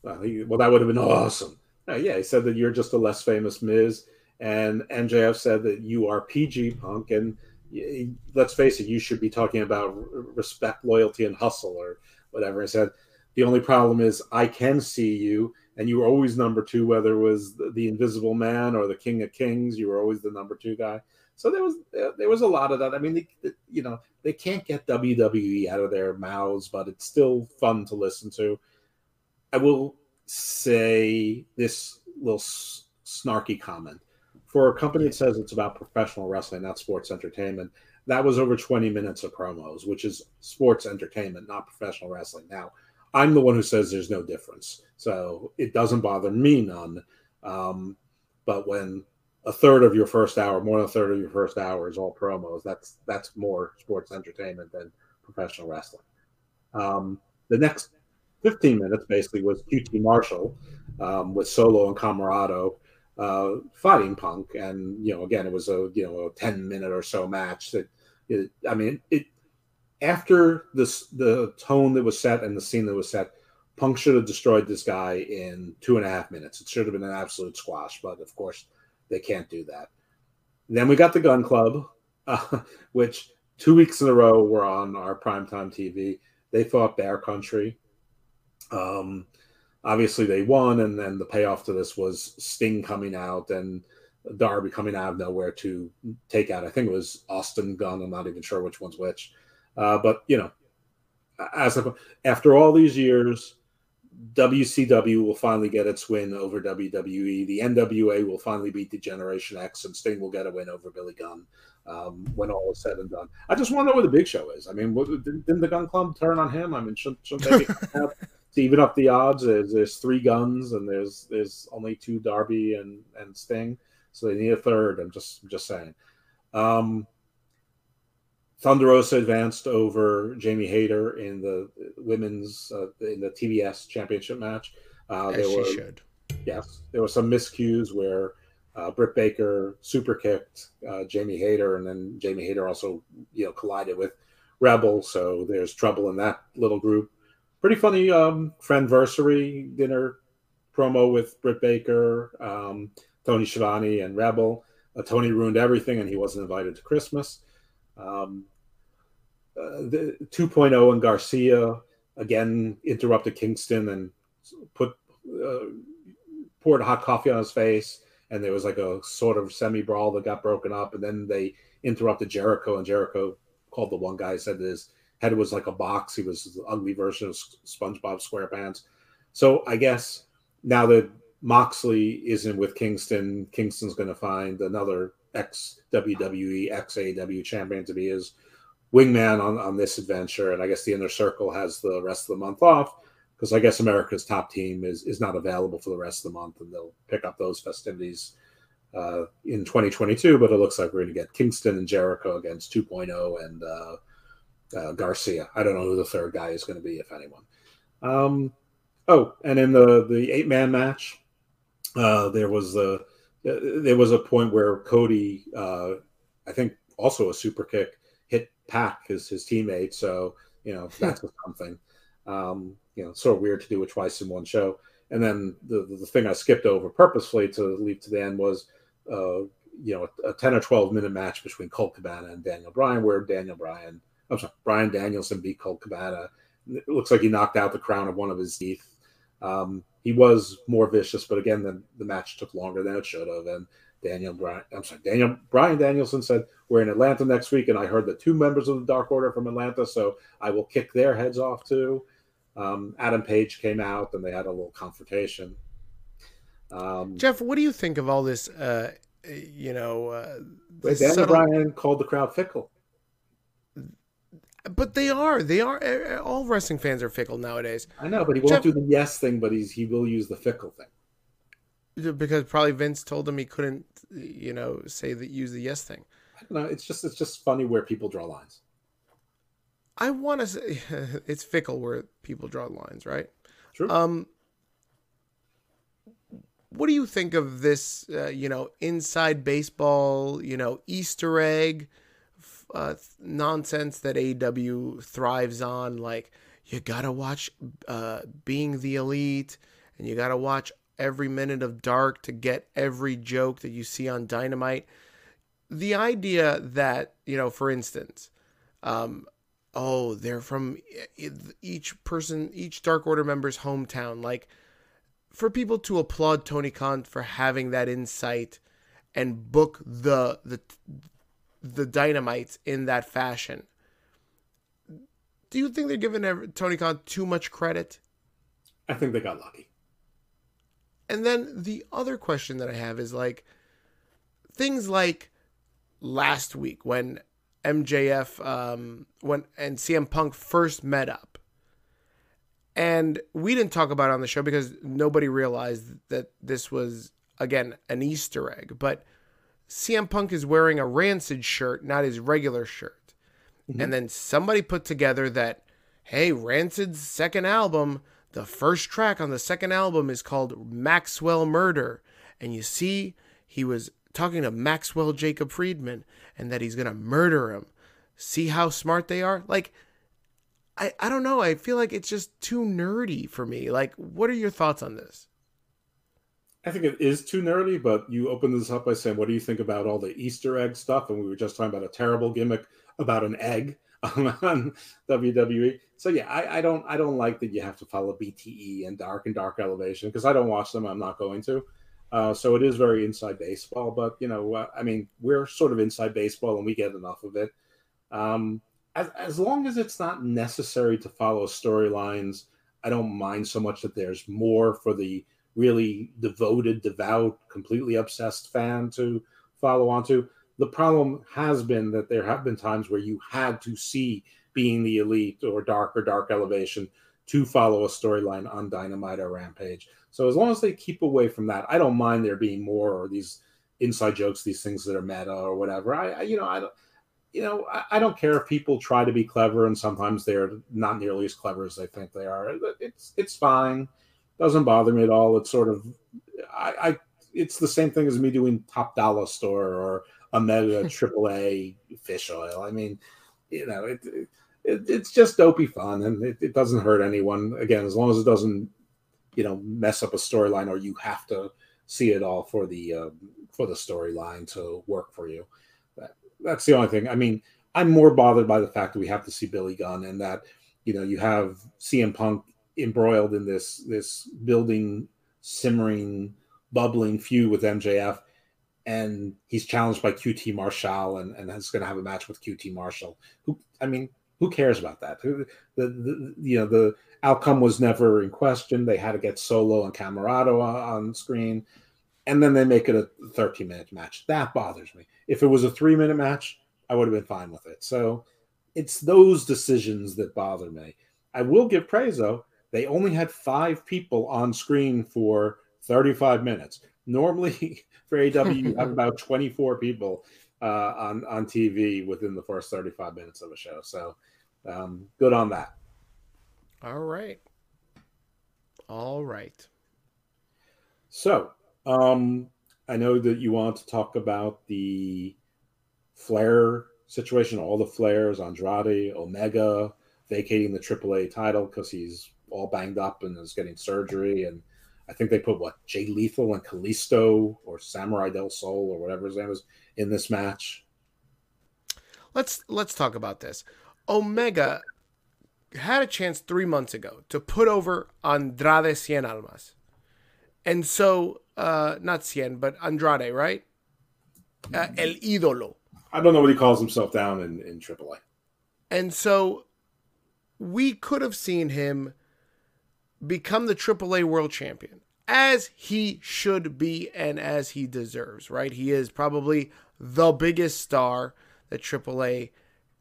Well, he, well that would have been awesome. Yeah, he said that you're just a less famous Miz, and MJF said that you are PG Punk, and let's face it, you should be talking about respect, loyalty, and hustle, or whatever. I said the only problem is I can see you, and you were always number two, whether it was the, the Invisible Man or the King of Kings. You were always the number two guy. So there was there was a lot of that. I mean, they, you know, they can't get WWE out of their mouths, but it's still fun to listen to. I will say this little snarky comment for a company that says it's about professional wrestling, not sports entertainment. That was over 20 minutes of promos, which is sports entertainment, not professional wrestling. Now, I'm the one who says there's no difference. So it doesn't bother me none. Um, but when a third of your first hour, more than a third of your first hour is all promos, that's that's more sports entertainment than professional wrestling. Um, the next 15 minutes basically was QT Marshall um, with Solo and Comoroto uh, fighting Punk, and you know, again, it was a you know a 10 minute or so match that. It, I mean, it after this the tone that was set and the scene that was set, Punk should have destroyed this guy in two and a half minutes. It should have been an absolute squash, but of course they can't do that. then we got the Gunn Club, uh, which two weeks in a row were on our primetime TV. They fought Bear Country. Um, obviously they won, and then the payoff to this was Sting coming out and Darby coming out of nowhere to take out. I think it was Austin Gunn. I'm not even sure which one's which. Uh, but you know, as a, after all these years, WCW will finally get its win over WWE. The NWA will finally beat the Generation X, and Sting will get a win over Billy Gunn um, when all is said and done. I just want to know where the Big Show is. I mean, what, didn't the Gunn Club turn on him? I mean, shouldn't, shouldn't they have, to even up the odds? There's, there's three guns, and there's there's only two Darby and and Sting, so they need a third. I'm just I'm just saying. Um, Thunder Rosa advanced over Jamie Hayter in the women's uh, in the TBS championship match. Uh, As she were, should. Yes, there were some miscues where uh, Britt Baker super kicked uh, Jamie Hayter, and then Jamie Hayter also you know collided with Rebel. So there's trouble in that little group. Pretty funny um, friendversary dinner promo with Britt Baker, um, Tony Schiavone, and Rebel. Uh, Tony ruined everything, and he wasn't invited to Christmas. Um, uh, the 2.0 and Garcia again interrupted Kingston and put uh, poured hot coffee on his face, and there was like a sort of semi brawl that got broken up, and then they interrupted Jericho, and Jericho called the one guy said his head was like a box. He was the ugly version of SpongeBob SquarePants. So I guess now that Moxley isn't with Kingston, Kingston's going to find another ex WWE, ex champion to be his wingman on, on this adventure. And I guess the inner circle has the rest of the month off because I guess America's top team is, is not available for the rest of the month and they'll pick up those festivities uh, in 2022. But it looks like we're going to get Kingston and Jericho against 2.0 and uh, uh, Garcia. I don't know who the third guy is going to be, if anyone. Um, oh, and in the, the eight man match, uh, there was a there was a point where Cody, uh, I think, also a super kick hit Pac his his teammate. So you know that's something. Um, you know, sort of weird to do it twice in one show. And then the the thing I skipped over purposefully to leave to the end was uh, you know a, a, 10 or 12 minute match between Colt Cabana and Daniel Bryan, where Daniel Bryan, I'm sorry, Bryan Danielson beat Colt Cabana. It looks like he knocked out the crown of one of his teeth. Um, he was more vicious, but again, the, the match took longer than it should have. And Daniel Bryan, I'm sorry, Daniel Bryan Danielson said, We're in Atlanta next week, and I heard that two members of the Dark Order from Atlanta, so I will kick their heads off too. Um, Adam Page came out and they had a little confrontation. Um, Jeff, what do you think of all this? Uh, you know, uh, Daniel subtle... Bryan called the crowd fickle. But they are. They are. All wrestling fans are fickle nowadays. I know, but he won't Jeff, do the yes thing. But he's he will use the fickle thing. Because probably Vince told him he couldn't, you know, say that use the yes thing. I don't know. It's just it's just funny where people draw lines. I want to say it's fickle where people draw lines, right? True. Um, what do you think of this? Uh, you know, inside baseball, you know, Easter egg uh, nonsense that AEW thrives on. Like, you gotta watch uh, Being the Elite, and you gotta watch every minute of Dark to get every joke that you see on Dynamite. The idea that you know, for instance, um, oh, they're from each person, each Dark Order member's hometown. Like, for people to applaud Tony Khan for having that insight and book the the the dynamites in that fashion. Do you think they're giving Tony Khan too much credit? I think they got lucky. And then the other question that I have is like things like last week when MJF um, when and CM Punk first met up. And we didn't talk about it on the show because nobody realized that this was again an Easter egg. But CM Punk is wearing a Rancid shirt, not his regular shirt. Mm-hmm. And then somebody put together that, hey, Rancid's second album, the first track on the second album is called Maxwell Murder. And you see, he was talking to Maxwell Jacob Friedman and that he's going to murder him. See how smart they are? Like, I, I don't know. I feel like it's just too nerdy for me. Like, what are your thoughts on this? I think it is too nerdy, but you open this up by saying, "What do you think about all the Easter egg stuff?" And we were just talking about a terrible gimmick about an egg on WWE. So yeah, I, I, don't I don't like that you have to follow BTE and Dark and Dark Elevation because I don't watch them. I'm not going to. Uh, so it is very inside baseball, but you know, uh, I mean, we're sort of inside baseball and we get enough of it. Um, as, as long as it's not necessary to follow storylines, I don't mind so much that there's more for the really devoted, devout, completely obsessed fan to follow onto. The problem has been that there have been times where you had to see being the elite or dark or dark elevation to follow a storyline on Dynamite or Rampage. So as long as they keep away from that, I don't mind there being more or these inside jokes, these things that are meta or whatever. I, I you know, I don't, you know, I, I, don't care if people try to be clever and sometimes they're not nearly as clever as they think they are. It's it's fine doesn't bother me at all. It's sort of, I, I it's the same thing as me doing Top Dollar Store or a Mega AAA fish oil. I mean, you know, it, it it's just dopey fun and it, it, doesn't hurt anyone. Again, as long as it doesn't, you know, mess up a storyline or you have to see it all for the uh, for the storyline to work for you. That, that's the only thing. I mean, I'm more bothered by the fact that we have to see Billy Gunn and that you know you have CM Punk embroiled in this this building, simmering, bubbling feud with MJF, and he's challenged by QT Marshall and, and is going to have a match with QT Marshall. Who I mean, who cares about that? The, the, you know the outcome was never in question. They had to get Solo and on, on screen, and then they make it a 13 minute match. That bothers me. If it was a three minute match, I would have been fine with it. So it's those decisions that bother me. I will give praise though. They only had five people on screen for 35 minutes. Normally, for AW, you have about 24 people uh, on on TV within the first 35 minutes of a show. So, um, good on that. All right. All right. So, um, I know that you want to talk about the Flair situation, all the Flairs, Andrade, Omega vacating the AAA title because he's all banged up and is getting surgery and I think they put what Jay Lethal and Kalisto or Samurai Del Sol or whatever his name is in this match. Let's let's talk about this. Omega had a chance three months ago to put over Andrade Cien Almas, and so uh, not Cien but Andrade, right? Uh, El ídolo. I don't know what he calls himself down in in AAA. And so we could have seen him become the AAA world champion as he should be and as he deserves, right? He is probably the biggest star that AAA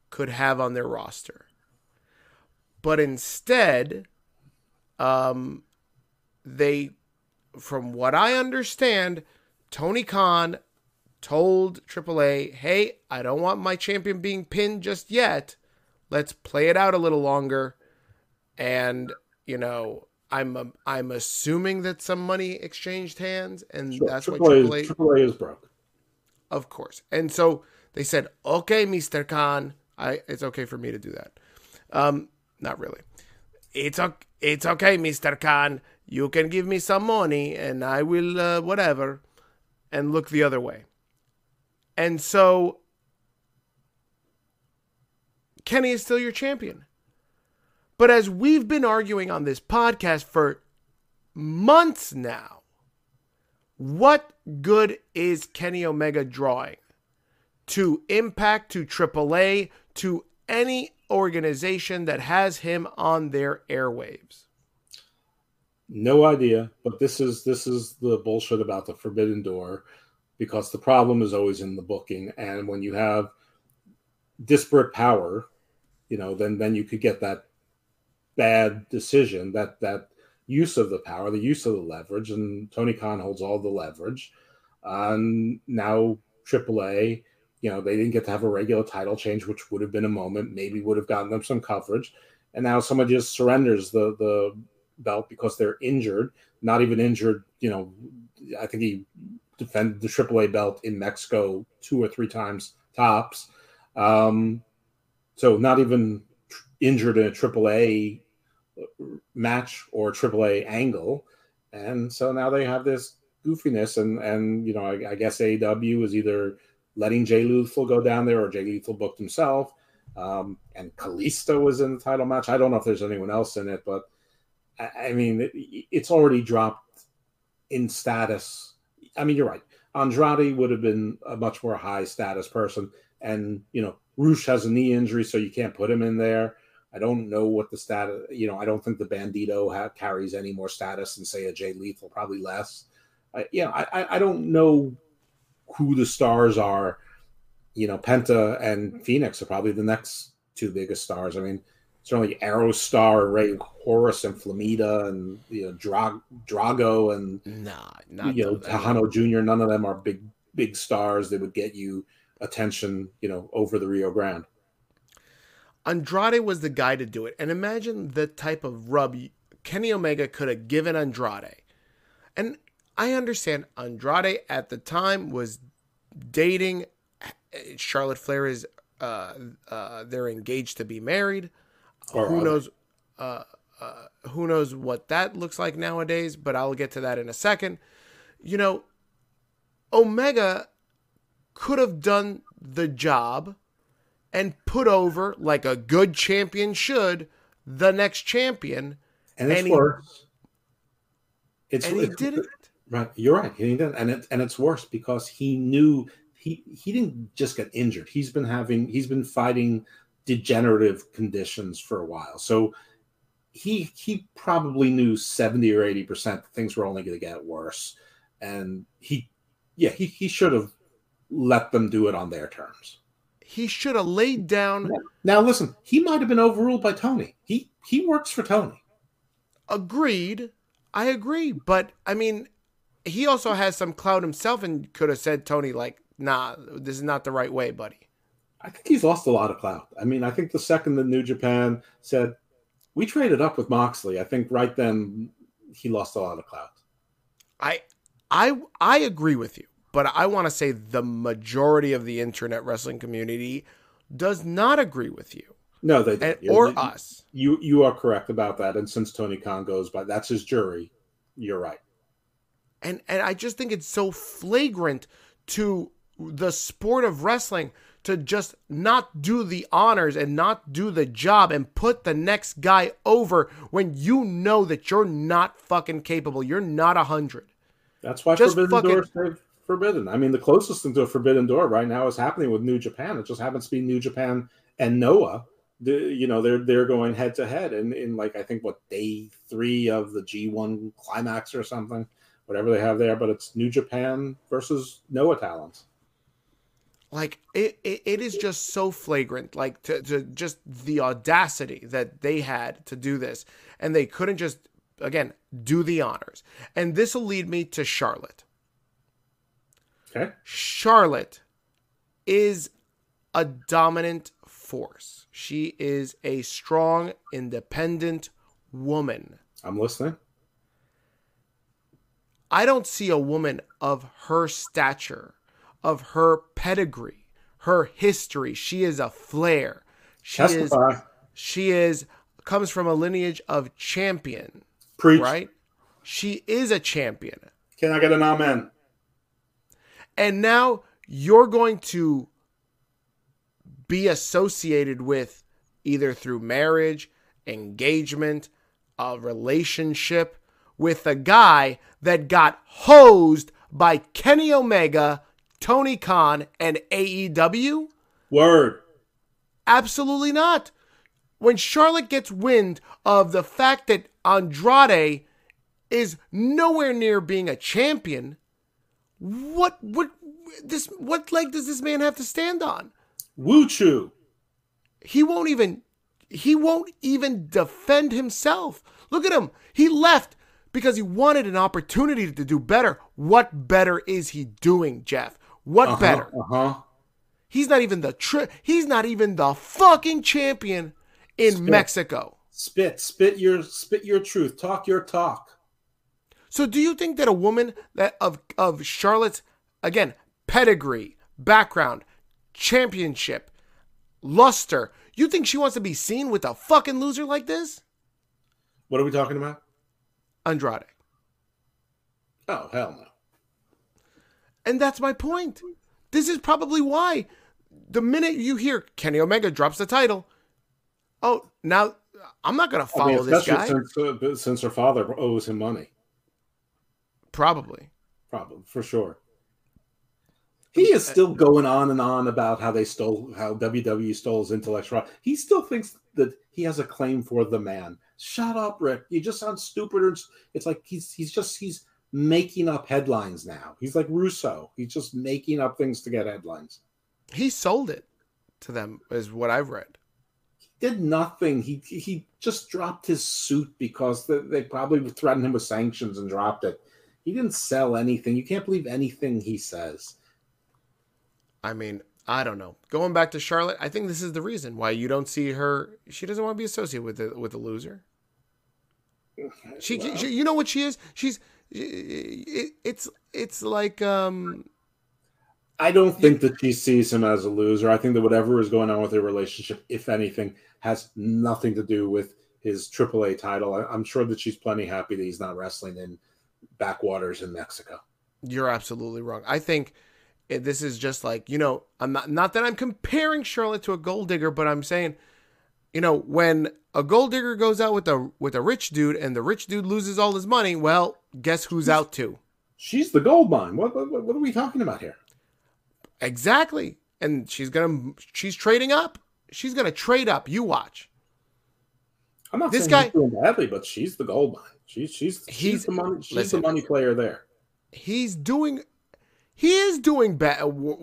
could have on their roster. But instead, um, they, from what I understand, Tony Khan told AAA, hey, I don't want my champion being pinned just yet. Let's play it out a little longer. And, you know, I'm I'm assuming that some money exchanged hands, and sure. that's AAA, what AAA is, AAA is broke. Of course, and so they said, "Okay, Mister Khan, I it's okay for me to do that." Um, not really. It's okay. It's okay, Mister Khan. You can give me some money, and I will uh, whatever, and look the other way. And so, Kenny is still your champion. But as we've been arguing on this podcast for months now, what good is Kenny Omega drawing to Impact, to AAA, to any organization that has him on their airwaves? No idea, but this is this is the bullshit about the forbidden door because the problem is always in the booking and when you have disparate power, you know, then then you could get that bad decision, that that use of the power, the use of the leverage, and Tony Khan holds all the leverage. And now AAA, you know, they didn't get to have a regular title change, which would have been a moment, maybe would have gotten them some coverage. And now someone just surrenders the the belt because they're injured, not even injured, you know, I think he defended the AAA belt in Mexico two or three times tops. Um, so not even injured in a AAA match or AAA angle, and so now they have this goofiness, and and you know I, I guess AEW is either letting Jay Lethal go down there or Jay Lethal booked himself, um, and Kalisto was in the title match. I don't know if there's anyone else in it, but I, I mean it, it's already dropped in status. I mean you're right. Andrade would have been a much more high status person, and you know Rush has a knee injury, so you can't put him in there. I don't know what the status. You know, I don't think the Bandito ha- carries any more status than say a Jay Lethal, probably less. I, you know, I I don't know who the stars are. You know, Penta and Phoenix are probably the next two biggest stars. I mean, certainly Aerostar, Rey Horus, and Flamita, and you know Dra- Drago, and nah, not you know Texano Jr. None of them are big big stars that would get you attention. You know, over the Rio Grande. Andrade was the guy to do it. And imagine the type of rub Kenny Omega could have given Andrade. And I understand Andrade at the time was dating Charlotte Flair is uh, uh, they're engaged to be married. Or who knows uh, uh, who knows what that looks like nowadays, but I'll get to that in a second. You know, Omega could have done the job and put over like a good champion should the next champion. And it's and worse. He, it's, and he did it. Right, you're right. He did, and it, and it's worse because he knew he he didn't just get injured. He's been having he's been fighting degenerative conditions for a while. So he he probably knew 70 or 80 percent things were only going to get worse and he yeah he, he should have let them do it on their terms he should have laid down. Now listen, he might have been overruled by Tony. He he works for Tony. Agreed. I agree, but I mean, he also has some clout himself and could have said Tony like, "Nah, this is not the right way, buddy." I think he's lost a lot of clout. I mean, I think the second the New Japan said we traded up with Moxley, I think right then he lost a lot of clout. I I I agree with you but I want to say the majority of the internet wrestling community does not agree with you. No, they don't. And, or us. You you are correct about that. And since Tony Khan goes by, that's his jury. You're right. And and I just think it's so flagrant to the sport of wrestling to just not do the honors and not do the job and put the next guy over when you know that you're not fucking capable. You're not a hundred. That's why just Forbidden fucking, forbidden. I mean, the closest thing to a Forbidden Door right now is happening with New Japan. It just happens to be New Japan and Noah. The, you know, they're they're going head to head, and in like I think what day three of the G1 climax or something, whatever they have there. But it's New Japan versus Noah talents like it, it, it is just so flagrant like to, to just the audacity that they had to do this and they couldn't just again do the honors and this will lead me to charlotte okay charlotte is a dominant force she is a strong independent woman i'm listening i don't see a woman of her stature of her pedigree, her history. She is a flair. She Testify. is she is comes from a lineage of champion. Preach. Right? She is a champion. Can I get an amen? And now you're going to be associated with either through marriage, engagement, a relationship with a guy that got hosed by Kenny Omega Tony Khan, and AEW? Word. Absolutely not. When Charlotte gets wind of the fact that Andrade is nowhere near being a champion, what what this what leg does this man have to stand on? Woo Chu. He won't even he won't even defend himself. Look at him. He left because he wanted an opportunity to do better. What better is he doing, Jeff? What uh-huh, better? Uh-huh. He's not even the tri- he's not even the fucking champion in spit. Mexico. Spit, spit your spit your truth. Talk your talk. So do you think that a woman that of of Charlotte's again, pedigree, background, championship, luster, you think she wants to be seen with a fucking loser like this? What are we talking about? Andrade. Oh, hell no. And that's my point. This is probably why the minute you hear Kenny Omega drops the title, oh, now I'm not going to follow I mean, this guy. Since, uh, since her father owes him money. Probably. Probably, for sure. He is still going on and on about how they stole, how WWE stole his intellectual. He still thinks that he has a claim for the man. Shut up, Ric. You just sound stupid. It's like he's he's just he's making up headlines now. He's like Russo. He's just making up things to get headlines. He sold it to them, is what I've read. He did nothing. He he just dropped his suit because they, they probably threatened him with sanctions and dropped it. He didn't sell anything. You can't believe anything he says. I mean, I don't know. Going back to Charlotte, I think this is the reason why you don't see her. She doesn't want to be associated with the with the loser. She, well, she, you know what she is? She's it, it's it's like um I don't think that she sees him as a loser. I think that whatever is going on with their relationship, if anything, has nothing to do with his AAA title. I, am sure that she's plenty happy that he's not wrestling in backwaters in Mexico. You're absolutely wrong. I think this is just like you know, I'm not not that I'm comparing Charlotte to a gold digger, but I'm saying, you know, when a gold digger goes out with a with a rich dude and the rich dude loses all his money, well, guess who's out too? She's the gold mine. What, what what are we talking about here? Exactly. And she's gonna she's trading up. She's gonna trade up. You watch. I'm not this guy doing badly, but she's the gold mine. She's she's she's he's, the money she's listen, the money player there. He's doing he is doing bad.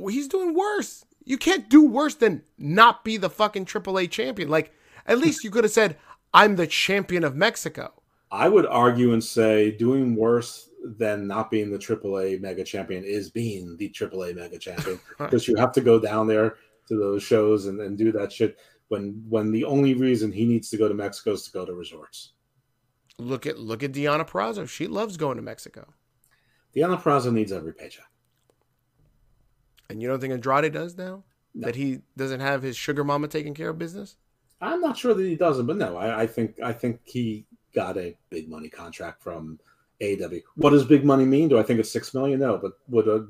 He's doing worse. You can't do worse than not be the fucking AAA champion. Like at least you could have said, I'm the champion of Mexico. I would argue and say doing worse than not being the AAA mega champion is being the AAA mega champion because you have to go down there to those shows and, and do that shit when when the only reason he needs to go to Mexico is to go to resorts. Look at look at Deonna Purrazzo. She loves going to Mexico. Deonna Purrazzo needs every paycheck. And you don't think Andrade does now? No. That he doesn't have his sugar mama taking care of business? I'm not sure that he doesn't, but no, I, I think I think he got a big money contract from AW. What does big money mean? Do I think it's six million? No, but would uh,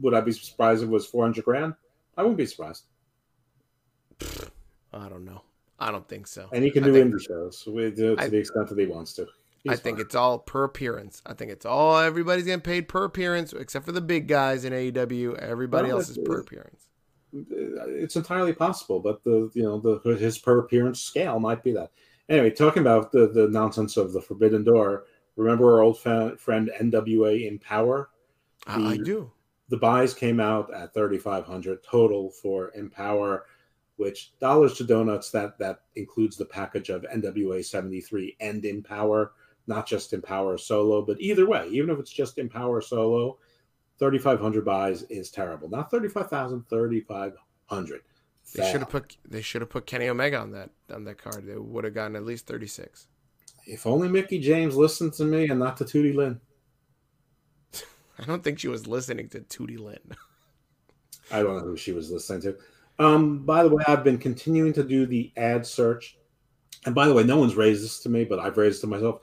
would I be surprised if it was four hundred grand? I wouldn't be surprised. I don't know. I don't think so. And he can do think- indie shows with, uh, to I- the extent that he wants to. I think fine. it's all per appearance. I think it's all everybody's getting paid per appearance, except for the big guys in AEW. Everybody Well, else is per uh, appearance. Uh, it's entirely possible, but the you know the his per appearance scale might be that. Anyway, talking about the the nonsense of the Forbidden Door. Remember our old fa- friend NWA Empower? Uh, I, I do. The buys came out at thirty five hundred total for Empower, which dollars to donuts. That that includes the package of NWA seventy three and Empower, not just Empower solo. But either way, even if it's just Empower solo, 3,500 buys is terrible. Not 35,000, 3,500. They should have put they should have put Kenny Omega on that on that card. They would have gotten at least thirty six. If only Mickie James listened to me and not to Tootie Lynn. I don't think she was listening to Tootie Lynn. I don't know who she was listening to. Um, by the way, I've been continuing to do the ad search. And by the way, no one's raised this to me, but I've raised it to myself.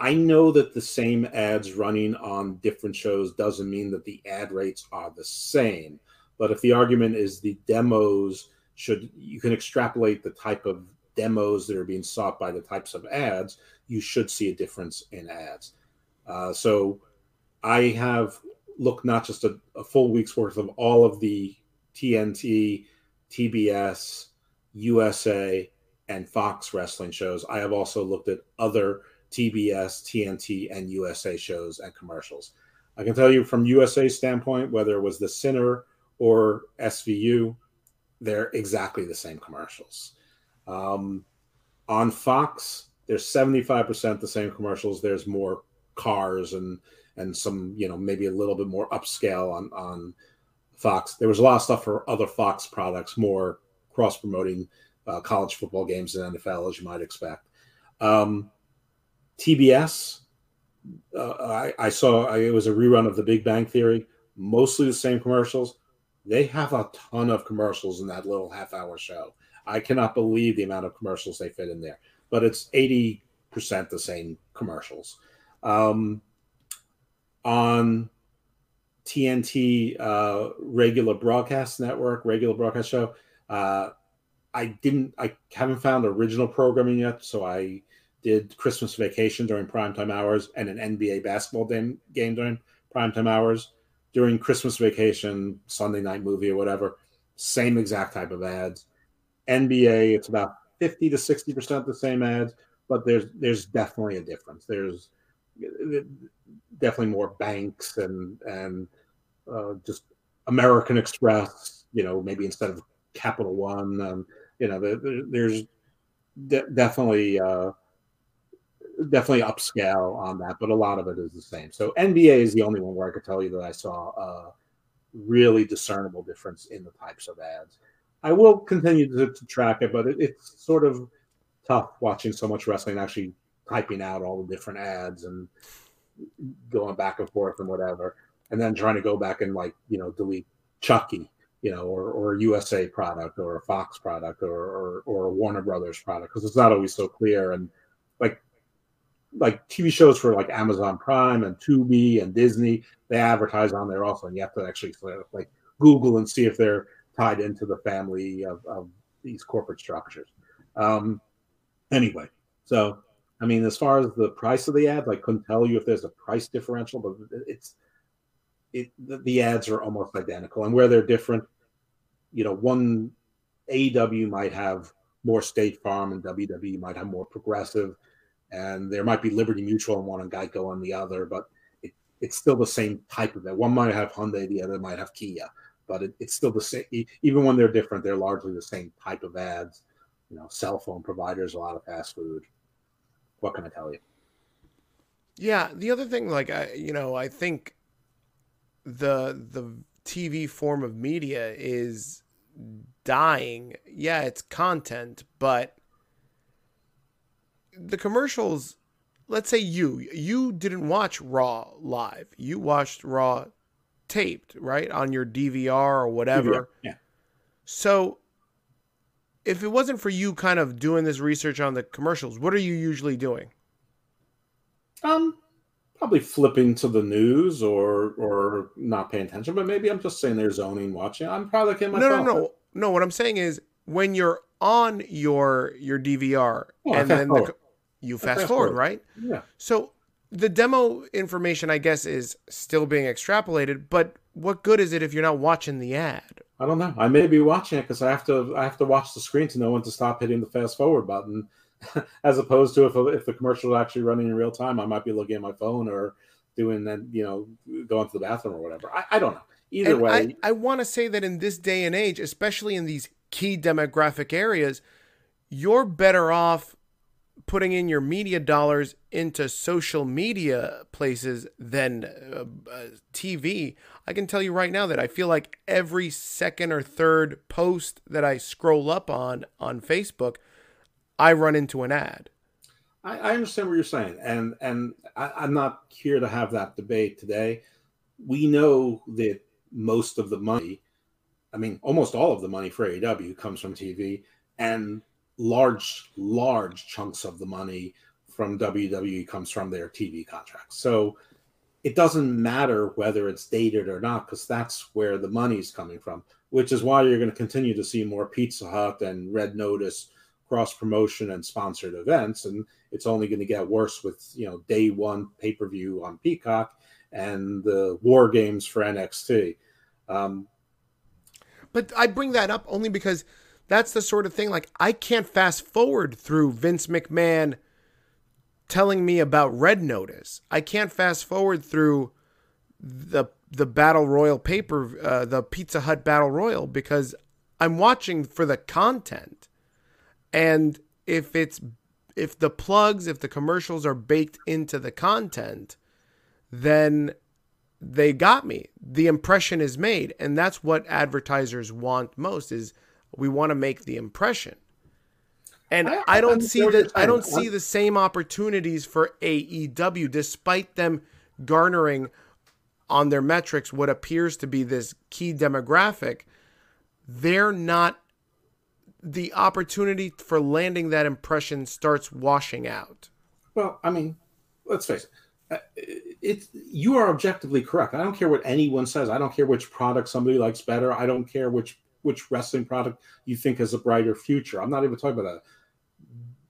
I know that the same ads running on different shows doesn't mean that the ad rates are the same. But if the argument is the demos should you can extrapolate the type of demos that are being sought by the types of ads, you should see a difference in ads. Uh, so I have looked not just a, a full week's worth of all of the TNT, TBS, USA, and Fox wrestling shows. I have also looked at other TBS, TNT, and USA shows and commercials. I can tell you from USA standpoint, whether it was the Sinner or SVU, they're exactly the same commercials. Um, on Fox, there's 75% the same commercials. There's more cars and and some, you know, maybe a little bit more upscale on on Fox. There was a lot of stuff for other Fox products, more cross promoting uh, college football games and NFL, as you might expect. Um, TBS, uh, I, I saw I, it was a rerun of The Big Bang Theory, mostly the same commercials. They have a ton of commercials in that little half hour show. I cannot believe the amount of commercials they fit in there, but it's 80% the same commercials. Um, on TNT uh, regular broadcast network, regular broadcast show, uh, I didn't, I haven't found original programming yet, so I did Christmas Vacation during primetime hours and an NBA basketball game, game during primetime hours. During Christmas Vacation, Sunday night movie or whatever, same exact type of ads. NBA, it's about 50 to 60% the same ads, but there's there's definitely a difference. There's definitely more banks and and uh, just American Express, you know, maybe instead of Capital One, um, you know, there, there- there's de- definitely uh, definitely upscale on that, but a lot of it is the same. So NBA is the only one where I could tell you that I saw a really discernible difference in the types of ads. I will continue to, to track it, but it, it's sort of tough watching so much wrestling, actually typing out all the different ads and going back and forth and whatever, and then trying to go back and like you know delete Chucky, you know, or or a USA product or a Fox product or or, or a Warner Brothers product because it's not always so clear and like like TV shows for like Amazon Prime and Tubi and Disney, they advertise on there also, and you have to actually like Google and see if they're tied into the family of, of these corporate structures. Um, anyway, so I mean, as far as the price of the ads, I couldn't tell you if there's a price differential, but it's it the, ads are almost identical, and where they're different, you know, one AEW might have more State Farm, and WWE might have more Progressive, and there might be Liberty Mutual on one and Geico on the other, but it, it's still the same type of it. One might have Hyundai, the other might have Kia, but it, it's still the same. Even when they're different, they're largely the same type of ads. You know, cell phone providers, a lot of fast food. What can I tell you? Yeah, the other thing, like I, you know, I think the the TV form of media is dying. Yeah, it's content, but the commercials. Let's say you you didn't watch Raw live. You watched Raw taped, right, on your DVR or whatever. Yeah. So, if it wasn't for you kind of doing this research on the commercials, what are you usually doing? Um, probably flipping to the news or or not paying attention. But maybe I'm just saying they're zoning, watching. I'm probably looking at my no, phone. no, no, no. What I'm saying is when you're on your your DVR Oh, and then the, you fast, fast forward, forward. right? Yeah. So the demo information, I guess, is still being extrapolated. But what good is it if you're not watching the ad? I don't know. I may be watching it because I have to. I have to watch the screen to know when to stop hitting the fast forward button, as opposed to if if the commercial is actually running in real time, I might be looking at my phone or doing that. You know, going to the bathroom or whatever. I, I don't know. Either And way, I, I want to say that in this day and age, especially in these key demographic areas, you're better off putting in your media dollars into social media places than uh, uh, TV. I can tell you right now that I feel like every second or third post that I scroll up on on Facebook, I run into an ad. I, I understand what you're saying, and and I, I'm not here to have that debate today. We know that most of the money, I mean, almost all of the money for AEW comes from TV, and large, large chunks of the money from WWE comes from their TV contracts. So it doesn't matter whether it's dated or not, because that's where the money's coming from. Which is why you're going to continue to see more Pizza Hut and Red Notice cross promotion and sponsored events, and it's only going to get worse with you know day one pay per view on Peacock and the War Games for NXT. Um, But I bring that up only because that's the sort of thing like I can't fast forward through Vince McMahon telling me about Red Notice. I can't fast forward through the the Battle Royal paper uh, the Pizza Hut Battle Royal because I'm watching for the content. And if it's if the plugs, if the commercials are baked into the content, then they got me. The impression is made, and that's what advertisers want most is we want to make the impression. And I- I, don't see that I don't see the same opportunities for AEW despite them garnering on their metrics what appears to be this key demographic. They're not the opportunity for landing that impression starts washing out. well, I mean, let's face it. uh, It's you are objectively correct. I don't care what anyone says. I don't care which product somebody likes better. I don't care which which wrestling product you think has a brighter future. I'm not even talking about that.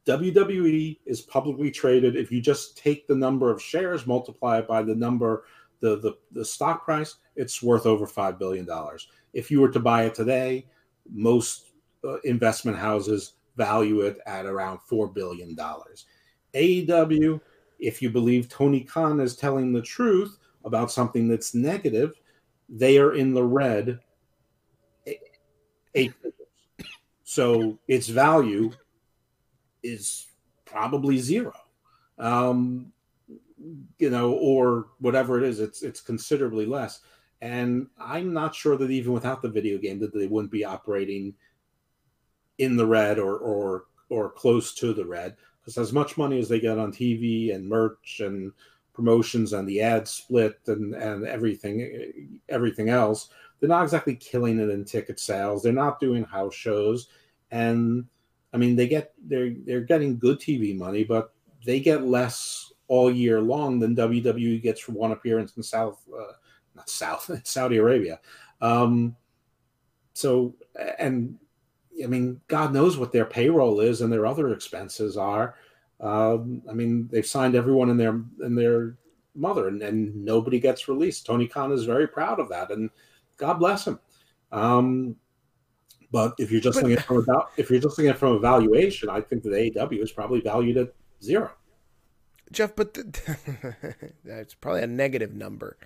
WWE is publicly traded. If you just take the number of shares, multiply it by the number, the the, the stock price, it's worth over five billion dollars. If you were to buy it today, most uh, investment houses value it at around four billion dollars. AEW, if you believe Tony Khan is telling the truth about something that's negative, they are in the red eight figures. So its value is probably zero. Um, you know, or whatever it is, it's it's considerably less. And I'm not sure that even without the video game that they wouldn't be operating in the red or or or close to the red because as much money as they get on TV and merch and promotions and the ad split and and everything everything else they're not exactly killing it in ticket sales they're not doing house shows and i mean they get they're they're getting good tv money but they get less all year long than wwe gets for one appearance in south uh, not south saudi arabia um so and I mean, God knows what their payroll is and their other expenses are. Um, I mean, they've signed everyone in their in their mother, and, and nobody gets released. Tony Khan is very proud of that, and God bless him. Um, but if you're just But- looking at from about if you're just looking at from a valuation, I think that AEW is probably valued at zero. Jeff, but the, that's probably a negative number.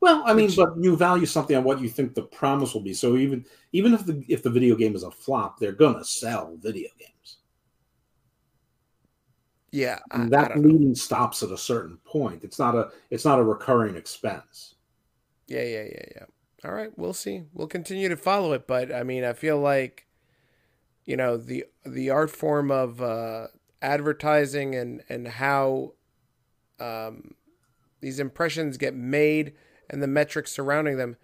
Well, I mean, Which- but you value something on what you think the promise will be. So even even if the if the video game is a flop, they're gonna sell video games. Yeah, I, And that bleeding stops at a certain point. It's not a it's not a recurring expense. Yeah, yeah, yeah, yeah. All right, we'll see. We'll continue to follow it, but I mean, I feel like you know the the art form of uh, advertising and and how um, these impressions get made and the metrics surrounding them.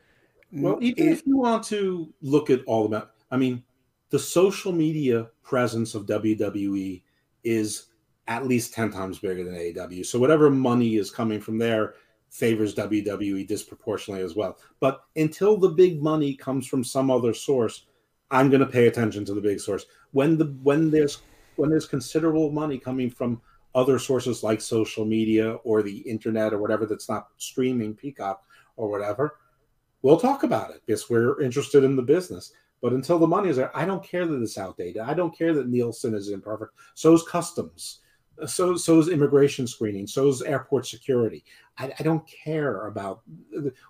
Well, even it- if you want to look at all about, I mean, the social media presence of WWE is at least 10 times bigger than AEW. So whatever money is coming from there favors WWE disproportionately as well. But until the big money comes from some other source, I'm going to pay attention to the big source. When the when there's when there's considerable money coming from other sources like social media or the internet or whatever that's not streaming Peacock or whatever, we'll talk about it because we're interested in the business. But until the money is there, I don't care that it's outdated. I don't care that Nielsen is imperfect. So is customs. So so is immigration screening. So is airport security. I, I don't care about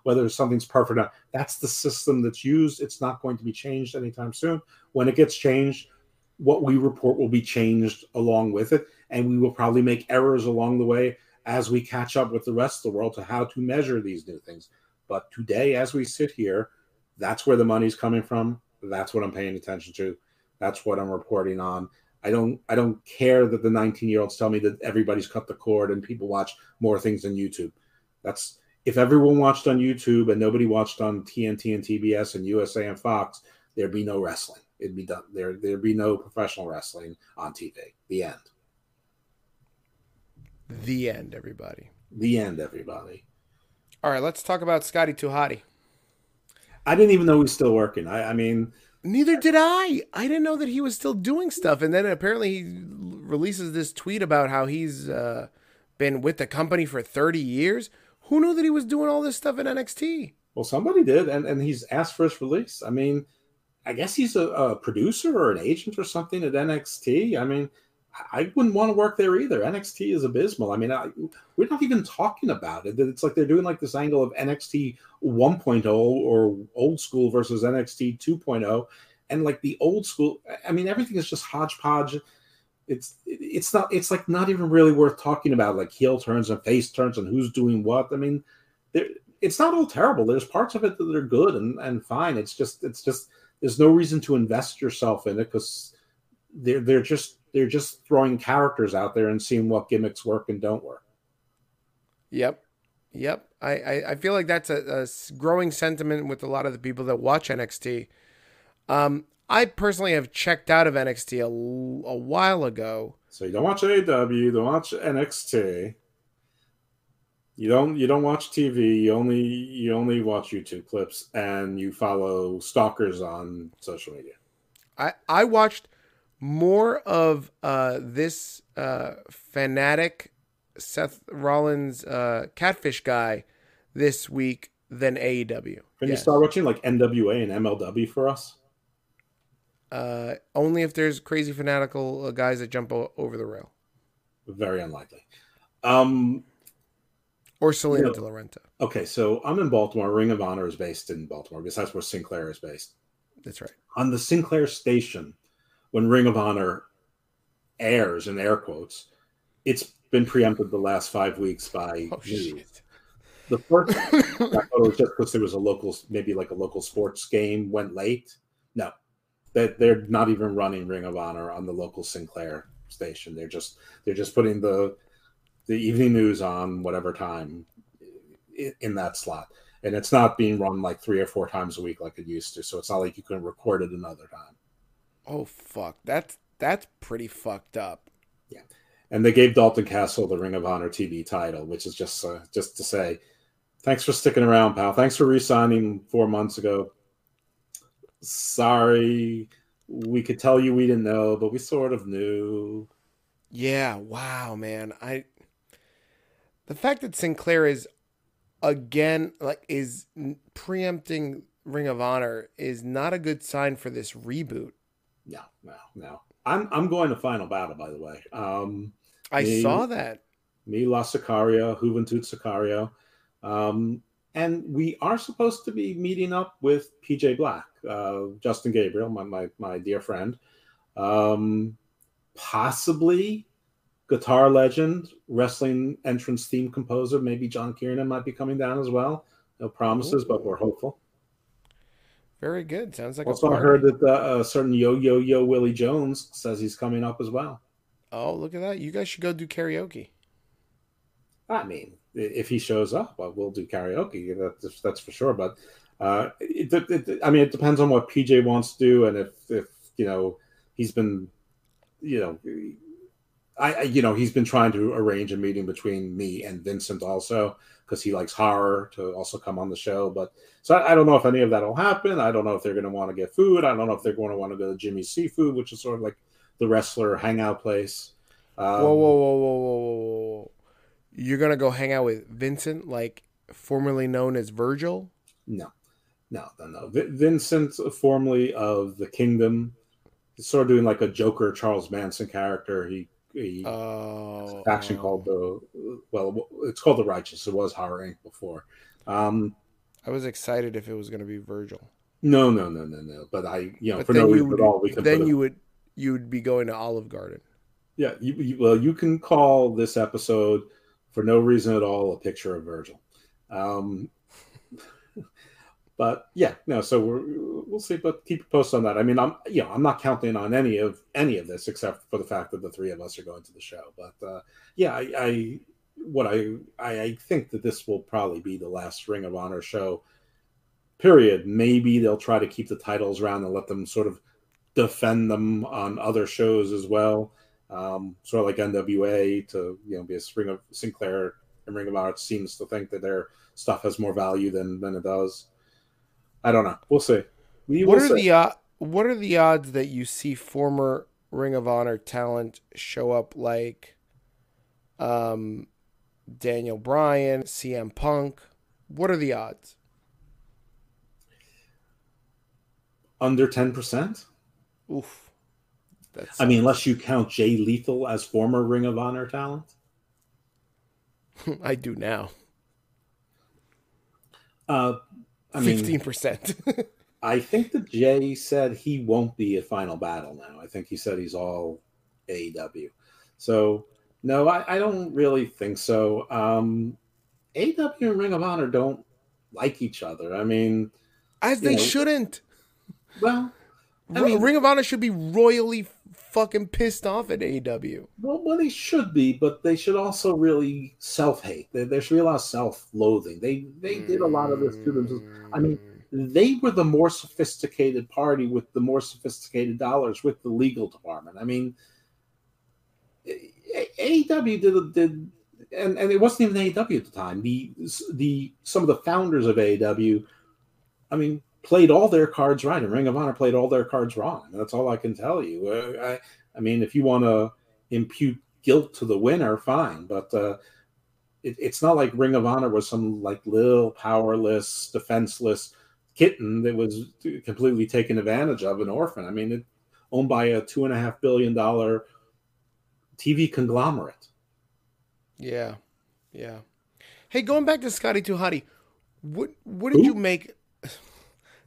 whether something's perfect or not. That's the system that's used. It's not going to be changed anytime soon. When it gets changed, what we report will be changed along with it, and we will probably make errors along the way as we catch up with the rest of the world to how to measure these new things. But today, as we sit here, that's where the money's coming from. That's what I'm paying attention to. That's what I'm reporting on. I don't I don't care that the 19 year olds tell me that everybody's cut the cord and people watch more things than YouTube. That's if everyone watched on YouTube and nobody watched on TNT and TBS and USA and Fox, there'd be no wrestling. It'd be done. There there'd be no professional wrestling on TV. The end. The end, everybody. The end, everybody. All right, let's talk about Scotty 2 Hotty. I didn't even know he was still working. I, I mean, neither did I. I didn't know that he was still doing stuff. And then apparently he releases this tweet about how he's uh, been with the company for 30 years. Who knew that he was doing all this stuff in NXT? Well, somebody did, and, and he's asked for his release. I mean, I guess he's a, a producer or an agent or something at NXT. I mean, I wouldn't want to work there either. NXT is abysmal. I mean, I, we're not even talking about it. It's like they're doing like this angle of NXT 1.0 or old school versus NXT 2.0, and like the old school. I mean, everything is just hodgepodge. It's it's not. It's like not even really worth talking about like heel turns and face turns and who's doing what. I mean, it's not all terrible. There's parts of it that are good and and fine. It's just it's just there's no reason to invest yourself in it because they're they're just they're just throwing characters out there and seeing what gimmicks work and don't work. Yep. Yep. I, I, I feel like that's a, a, growing sentiment with a lot of the people that watch NXT. Um, I personally have checked out of NXT a, a while ago. So you don't watch AEW, you don't watch NXT. You don't you don't watch TV. You only you only watch YouTube clips and you follow stalkers on social media. I I watched more of uh, this uh, fanatic Seth Rollins uh, catfish guy this week than AEW. Can yes. you start watching like NWA and MLW for us? Uh, only if there's crazy fanatical uh, guys that jump o- over the rail. Very unlikely. Um, or Selena know, De La Renta. Okay, so I'm in Baltimore. Ring of Honor is based in Baltimore because that's where Sinclair is based. That's right. On the Sinclair station, when Ring of Honor airs in air quotes, it's been preempted the last five weeks by oh. The first, I thought it was just because there was a local, maybe like a local sports game went late. That they're not even running Ring of Honor on the local Sinclair station. They're just they're just putting the the evening news on whatever time in that slot, and it's not being run like three or four times a week like it used to. So it's not like you can record it another time. Oh fuck, that's that's pretty fucked up. Yeah, and they gave Dalton Castle the Ring of Honor TV title, which is just uh, just to say, thanks for sticking around, pal. Thanks for re-signing four months ago. Sorry, we could tell you we didn't know, but we sort of knew. Yeah, wow, man. I the fact that Sinclair is again like is preempting Ring of Honor is not a good sign for this reboot. No, no, no. I'm I'm going to final battle, by the way. Um, I me, saw that. Me, La Sicaria, Juventud Sicario. Um, and we are supposed to be meeting up with PJ Black, uh, Justin Gabriel, my, my, my dear friend. Um, possibly guitar legend, wrestling entrance theme composer. Maybe John Kiernan might be coming down as well. No promises, Ooh. but we're hopeful. Very good. Sounds like also I heard that uh, certain Yo Yo Yo Willie Jones says he's coming up as well. Oh, look at that! You guys should go do karaoke. I mean, if he shows up, well, we'll do karaoke. That's that's for sure. But uh, it, it, I mean, it depends on what PJ wants to do, and if if you know he's been, you know, I, I, you know, he's been trying to arrange a meeting between me and Vincent also because he likes horror to also come on the show. But so I, I don't know if any of that will happen. I don't know if they're going to want to get food. I don't know if they're going to want to go to Jimmy's Seafood, which is sort of like the wrestler hangout place. Um, whoa, whoa, whoa, whoa, whoa, whoa, whoa! You're gonna go hang out with Vincent, like formerly known as Virgil? No, no, no, no. V- Vincent, formerly of the Kingdom, sort of doing like a Joker Charles Manson character. He he oh, faction oh. called the well, it's called the Righteous. It was Horror Inc. before. Um, I was excited if it was going to be Virgil. No, no, no, no, no. But I, you know, But for no reason would, at all, we can. then you a, would you would be going to Olive Garden. yeah, you, you, well, you can call this episode for no reason at all a picture of Virgil. Um, but yeah, no. So we're, we'll see, but keep a post on that. I mean, I'm you know I'm not counting on any of any of this except for the fact that the three of us are going to the show. But uh, yeah, I, I what I, I I think that this will probably be the last Ring of Honor show. Period. Maybe they'll try to keep the titles around and let them sort of defend them on other shows as well. Um, sort of like NWA to you know be a spring of Sinclair and Ring of Honor seems to think that their stuff has more value than than it does. I don't know. We'll see. We What are see. the uh, what are the odds that you see former Ring of Honor talent show up like um, Daniel Bryan, CM Punk? What are the odds? under ten percent? Oof. That's I mean, unless you count Jay Lethal as former Ring of Honor talent. I do now. Uh, Fifteen percent. I think that Jay said he won't be at Final Battle now. I think he said he's all AEW. So no, I, I don't really think so. Um, AEW and Ring of Honor don't like each other. I mean, As they know, shouldn't. well, I mean- Ring of Honor should be royally fucking pissed off at AEW. well, well, they should be, but they should also really self-hate. There, there should be a lot of self-loathing. They they did a lot of this to themselves. I mean, they were the more sophisticated party with the more sophisticated dollars with the legal department. I mean, AEW did did, and, and it wasn't even AEW at the time. The the some of the founders of AEW, I mean, played all their cards right, and Ring of Honor played all their cards wrong. That's all I can tell you. Uh, I I mean, if you want to impute guilt to the winner, fine, but. Uh, it, it's not like Ring of Honor was some like little powerless, defenseless kitten that was completely taken advantage of, an orphan. I mean, it owned by a two and a half billion dollar TV conglomerate. Yeah, yeah. Hey, going back to Scotty Hotty, what what did Who? you make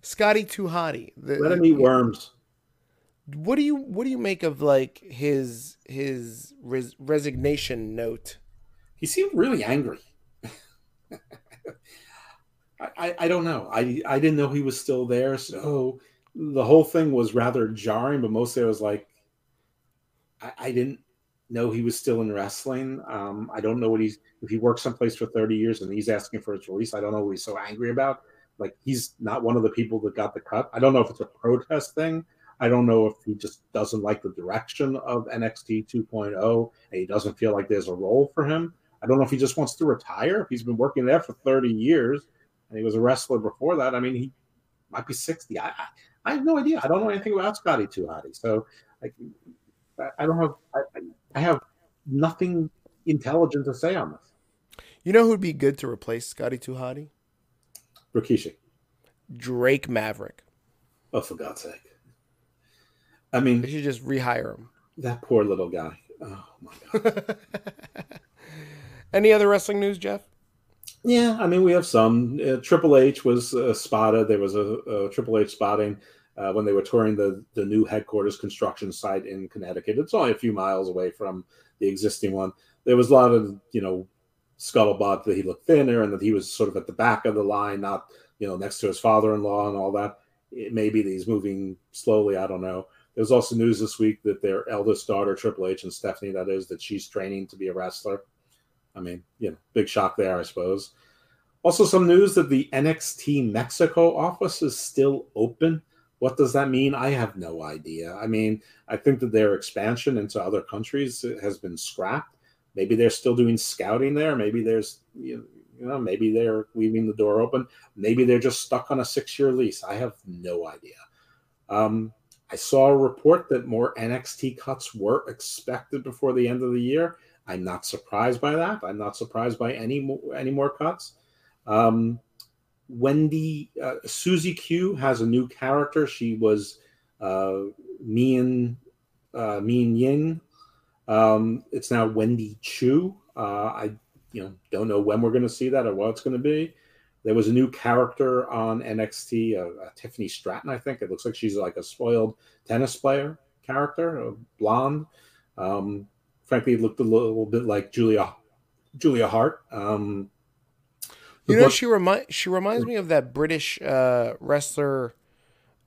Scotty? The- Let him eat worms. What do you what do you make of like his his res- resignation note? He seemed really angry. I, I, I don't know. I I didn't know he was still there, so the whole thing was rather jarring. But mostly, I was like, I, I didn't know he was still in wrestling. Um, I don't know what he's if he worked someplace for thirty years and he's asking for his release. I don't know what he's so angry about. Like he's not one of the people that got the cut. I don't know if it's a protest thing. I don't know if he just doesn't like the direction of NXT 2.0 and he doesn't feel like there's a role for him. I don't know if he just wants to retire. He's been working there for 30 years and he was a wrestler before that, I mean, he might be 60. I, I, I have no idea. I don't know anything about Scotty Hotty. So I, I don't have, I, I have nothing intelligent to say on this. You know who'd be good to replace Scotty Hotty? Rikishi. Drake Maverick. Oh, for God's sake. I mean, They should just rehire him. that poor little guy. Oh, my God. Any other wrestling news, Jeff? Yeah, I mean, we have some. Uh, Triple H was uh, spotted. There was a, a Triple H spotting uh, when they were touring the, the new headquarters construction site in Connecticut. It's only a few miles away from the existing one. There was a lot of, you know, scuttlebutt that he looked thinner and that he was sort of at the back of the line, not, you know, next to his father in law and all that. It may be that he's moving slowly. I don't know. There's also news this week that their eldest daughter, Triple H and Stephanie, that is, that she's training to be a wrestler. I mean, you know, big shock there, I suppose. Also, some news that the NXT Mexico office is still open. What does that mean? I have no idea. I mean, I think that their expansion into other countries has been scrapped. Maybe they're still doing scouting there. Maybe there's, you know, maybe they're leaving the door open. Maybe they're just stuck on a six year lease. I have no idea. Um, I saw a report that more NXT cuts were expected before the end of the year. I'm not surprised by that. I'm not surprised by any more, any more cuts. Um, Wendy uh, Susie Q has a new character. She was uh, Mian uh, Mei Ying. Um, it's now Wendy Choo. Uh, I you know don't know when we're going to see that or what it's going to be. There was a new character on NXT, uh, uh, Tiffany Stratton, I think. It looks like she's like a spoiled tennis player character, a blonde. Um, frankly, it looked a little bit like Julia Julia Hart. Um, you know, book- she remind she reminds me of that British uh, wrestler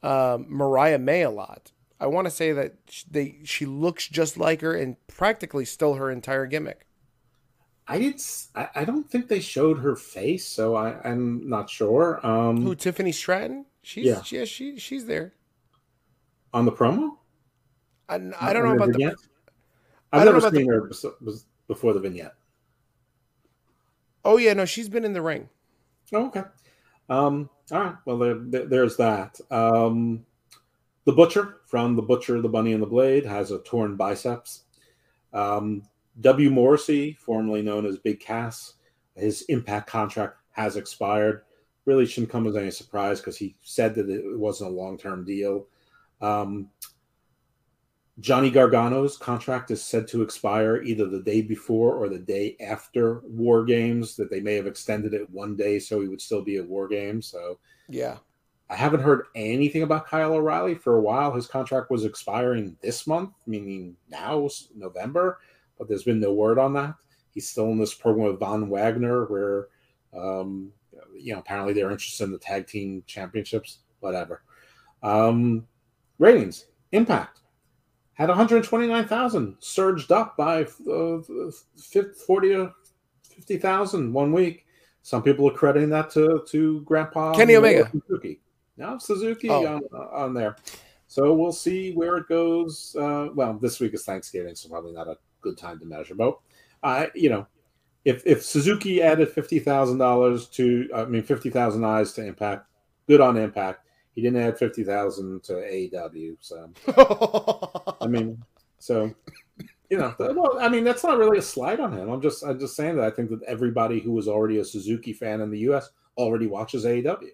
uh, Mariah May a lot. I want to say that they she looks just like her and practically stole her entire gimmick. I did. I, don't think they showed her face, so I, I'm not sure. Um, Who Tiffany Stratton? She's yeah, yeah she she's there on the promo. I, I don't know about the. I've never seen the, her before the vignette. Oh yeah, no, she's been in the ring. Oh, okay. Um, all right. Well, there, there's that. Um, the butcher from the butcher, the bunny, and the blade has a torn biceps. Um, W. Morrissey, formerly known as Big Cass, his Impact contract has expired. Really shouldn't come as any surprise because he said that it wasn't a long term deal. Um, Johnny Gargano's contract is said to expire either the day before or the day after War Games. That they may have extended it one day so he would still be at War Games. So yeah, I haven't heard anything about Kyle O'Reilly for a while. His contract was expiring this month, meaning now November but there's been no word on that. He's still in this program with Von Wagner, where um, you know apparently they're interested in the tag team championships. Whatever. Um, ratings Impact had 129,000, surged up by uh, 40 to 50,000 one week. Some people are crediting that to to Grandpa Kenny Omega. Suzuki. Now Suzuki oh. on, on there. So we'll see where it goes. Uh, well, this week is Thanksgiving, so probably not a good time to measure. But uh, you know, if if Suzuki added fifty thousand dollars to, I mean, fifty thousand eyes to Impact, good on Impact. He didn't add fifty thousand to AEW, so I mean, so you know, well, I mean, that's not really a slight on him. I'm just, I'm just saying that I think that everybody who was already a Suzuki fan in the U.S. already watches AEW.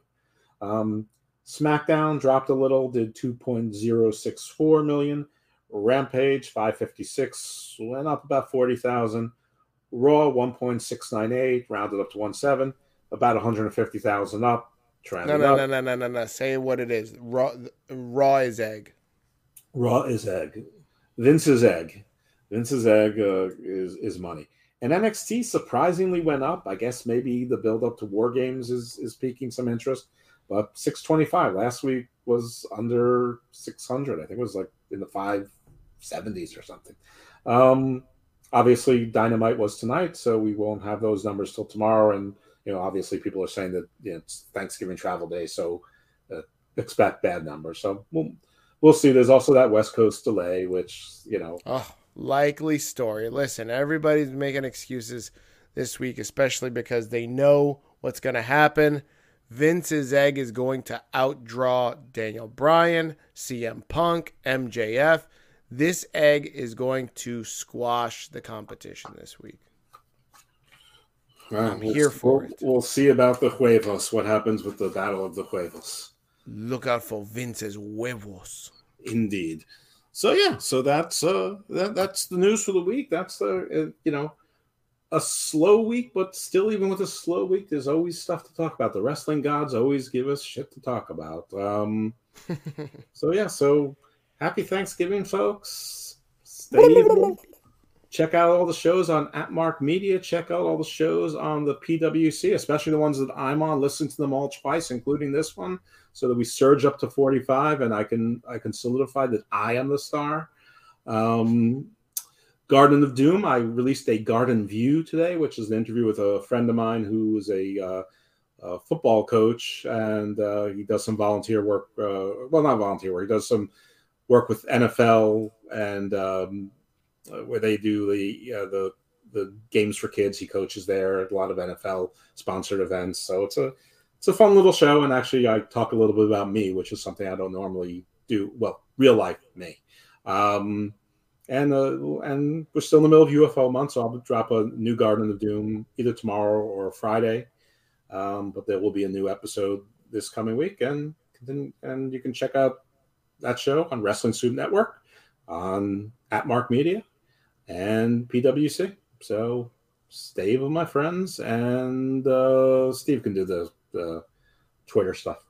Um, SmackDown dropped a little, did 2.064 million. Rampage 556 went up about 40,000. Raw 1.698 rounded up to 1.7, about 150,000 up. No, no, up. no, no, no, no, no. Say what it is. Raw, raw is egg. Raw is egg. Vince's egg. Vince's egg uh, is is money. And NXT surprisingly went up. I guess maybe the build up to War Games is is piquing some interest. But 625 last week was under 600. I think it was like in the 570s or something. Um, obviously, Dynamite was tonight, so we won't have those numbers till tomorrow. And you know, obviously, people are saying that you know, it's Thanksgiving travel day, so uh, expect bad numbers. So we'll we'll see. There's also that West Coast delay, which you know, oh, likely story. Listen, everybody's making excuses this week, especially because they know what's going to happen. Vince's egg is going to outdraw Daniel Bryan, CM Punk, MJF. This egg is going to squash the competition this week. I'm we'll, here for we'll, it. We'll see about the huevos. What happens with the battle of the huevos? Look out for Vince's huevos. Indeed. So yeah, so that's uh that, that's the news for the week. That's the uh, you know a slow week, but still, even with a slow week, there's always stuff to talk about. The wrestling gods always give us shit to talk about. Um, so yeah, so happy Thanksgiving, folks. Stay Check out all the shows on at Mark Media. Check out all the shows on the PWC, especially the ones that I'm on. Listen to them all twice, including this one, so that we surge up to 45, and I can I can solidify that I am the star. Um, Garden of Doom. I released a Garden View today, which is an interview with a friend of mine who is a uh, a football coach, and uh, he does some volunteer work. Uh, well, not volunteer work. He does some work with NFL and um, where they do the the the games for kids. He coaches there. A lot of NFL sponsored events. So it's a it's a fun little show. And actually, I talk a little bit about me, which is something I don't normally do. Well, real life me. Um, and uh, and we're still in the middle of UFO month, so I'll drop a new Garden of Doom either tomorrow or Friday. Um, but there will be a new episode this coming week, and and you can check out that show on Wrestling Soup Network, on at Mark Media, and PWC. So stay with my friends, and uh, Steve can do the, the Twitter stuff.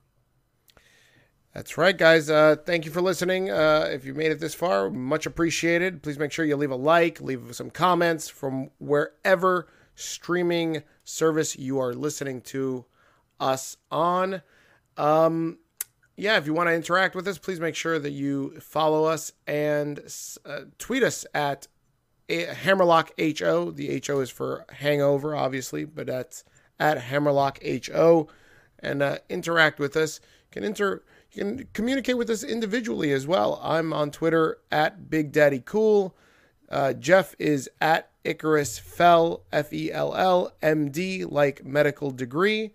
That's right, guys. Uh, thank you for listening. Uh, if you made it this far, much appreciated. Please make sure you leave a like, leave some comments from wherever streaming service you are listening to us on. Um, yeah, if you want to interact with us, please make sure that you follow us and uh, tweet us at Hammerlock HO. The HO is for hangover, obviously, but that's at Hammerlock HO. And uh, interact with us. You can inter you can communicate with us individually as well. I'm on Twitter at Big Daddy Cool. Uh, Jeff is at Icarus Fell F E L L M D like medical degree.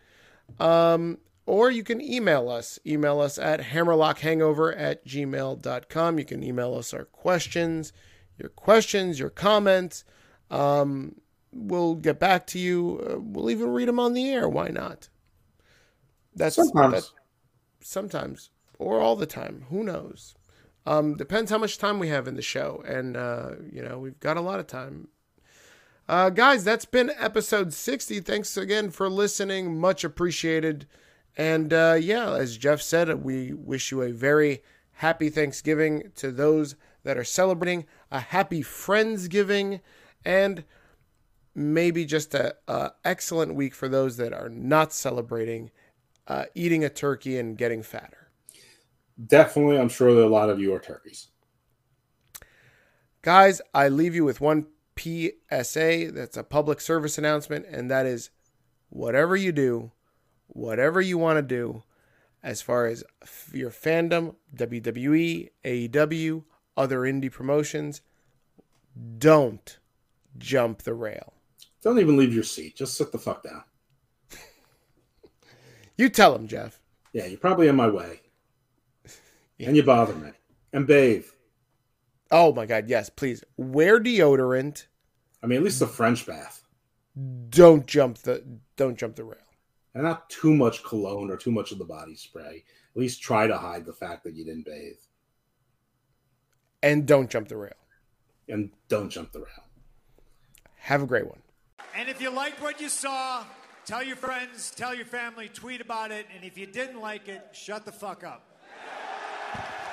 Um, or you can email us. Email us at hammerlockhangover at gmail.com. You can email us our questions, your questions, your comments. Um, we'll get back to you. Uh, we'll even read them on the air. Why not? That's sometimes. That, sometimes. Or all the time. Who knows? Um, depends how much time we have in the show. And, uh, you know, we've got a lot of time. Uh, guys, that's been episode 60. Thanks again for listening. Much appreciated. And uh, yeah, as Jeff said, we wish you a very happy Thanksgiving to those that are celebrating, a happy Friendsgiving, and maybe just a, excellent week for those that are not celebrating, uh, eating a turkey and getting fatter. Definitely, I'm sure that a lot of you are turkeys. Guys, I leave you with one PSA that's a public service announcement, and that is whatever you do, whatever you want to do as far as your fandom, WWE, AEW, other indie promotions, don't jump the rail. Don't even leave your seat. Just sit the fuck down. You tell him, Jeff. Yeah, you're probably in my way. Yeah. And you bother me. And bathe. Oh my god, yes, please. Wear deodorant. I mean, at least a French bath. Don't jump the don't jump the rail and not too much cologne or too much of the body spray. At least try to hide the fact that you didn't bathe. And don't jump the rail. And don't jump the rail. Have a great one. And if you liked what you saw, tell your friends, tell your family, tweet about it. And if you didn't like it, shut the fuck up.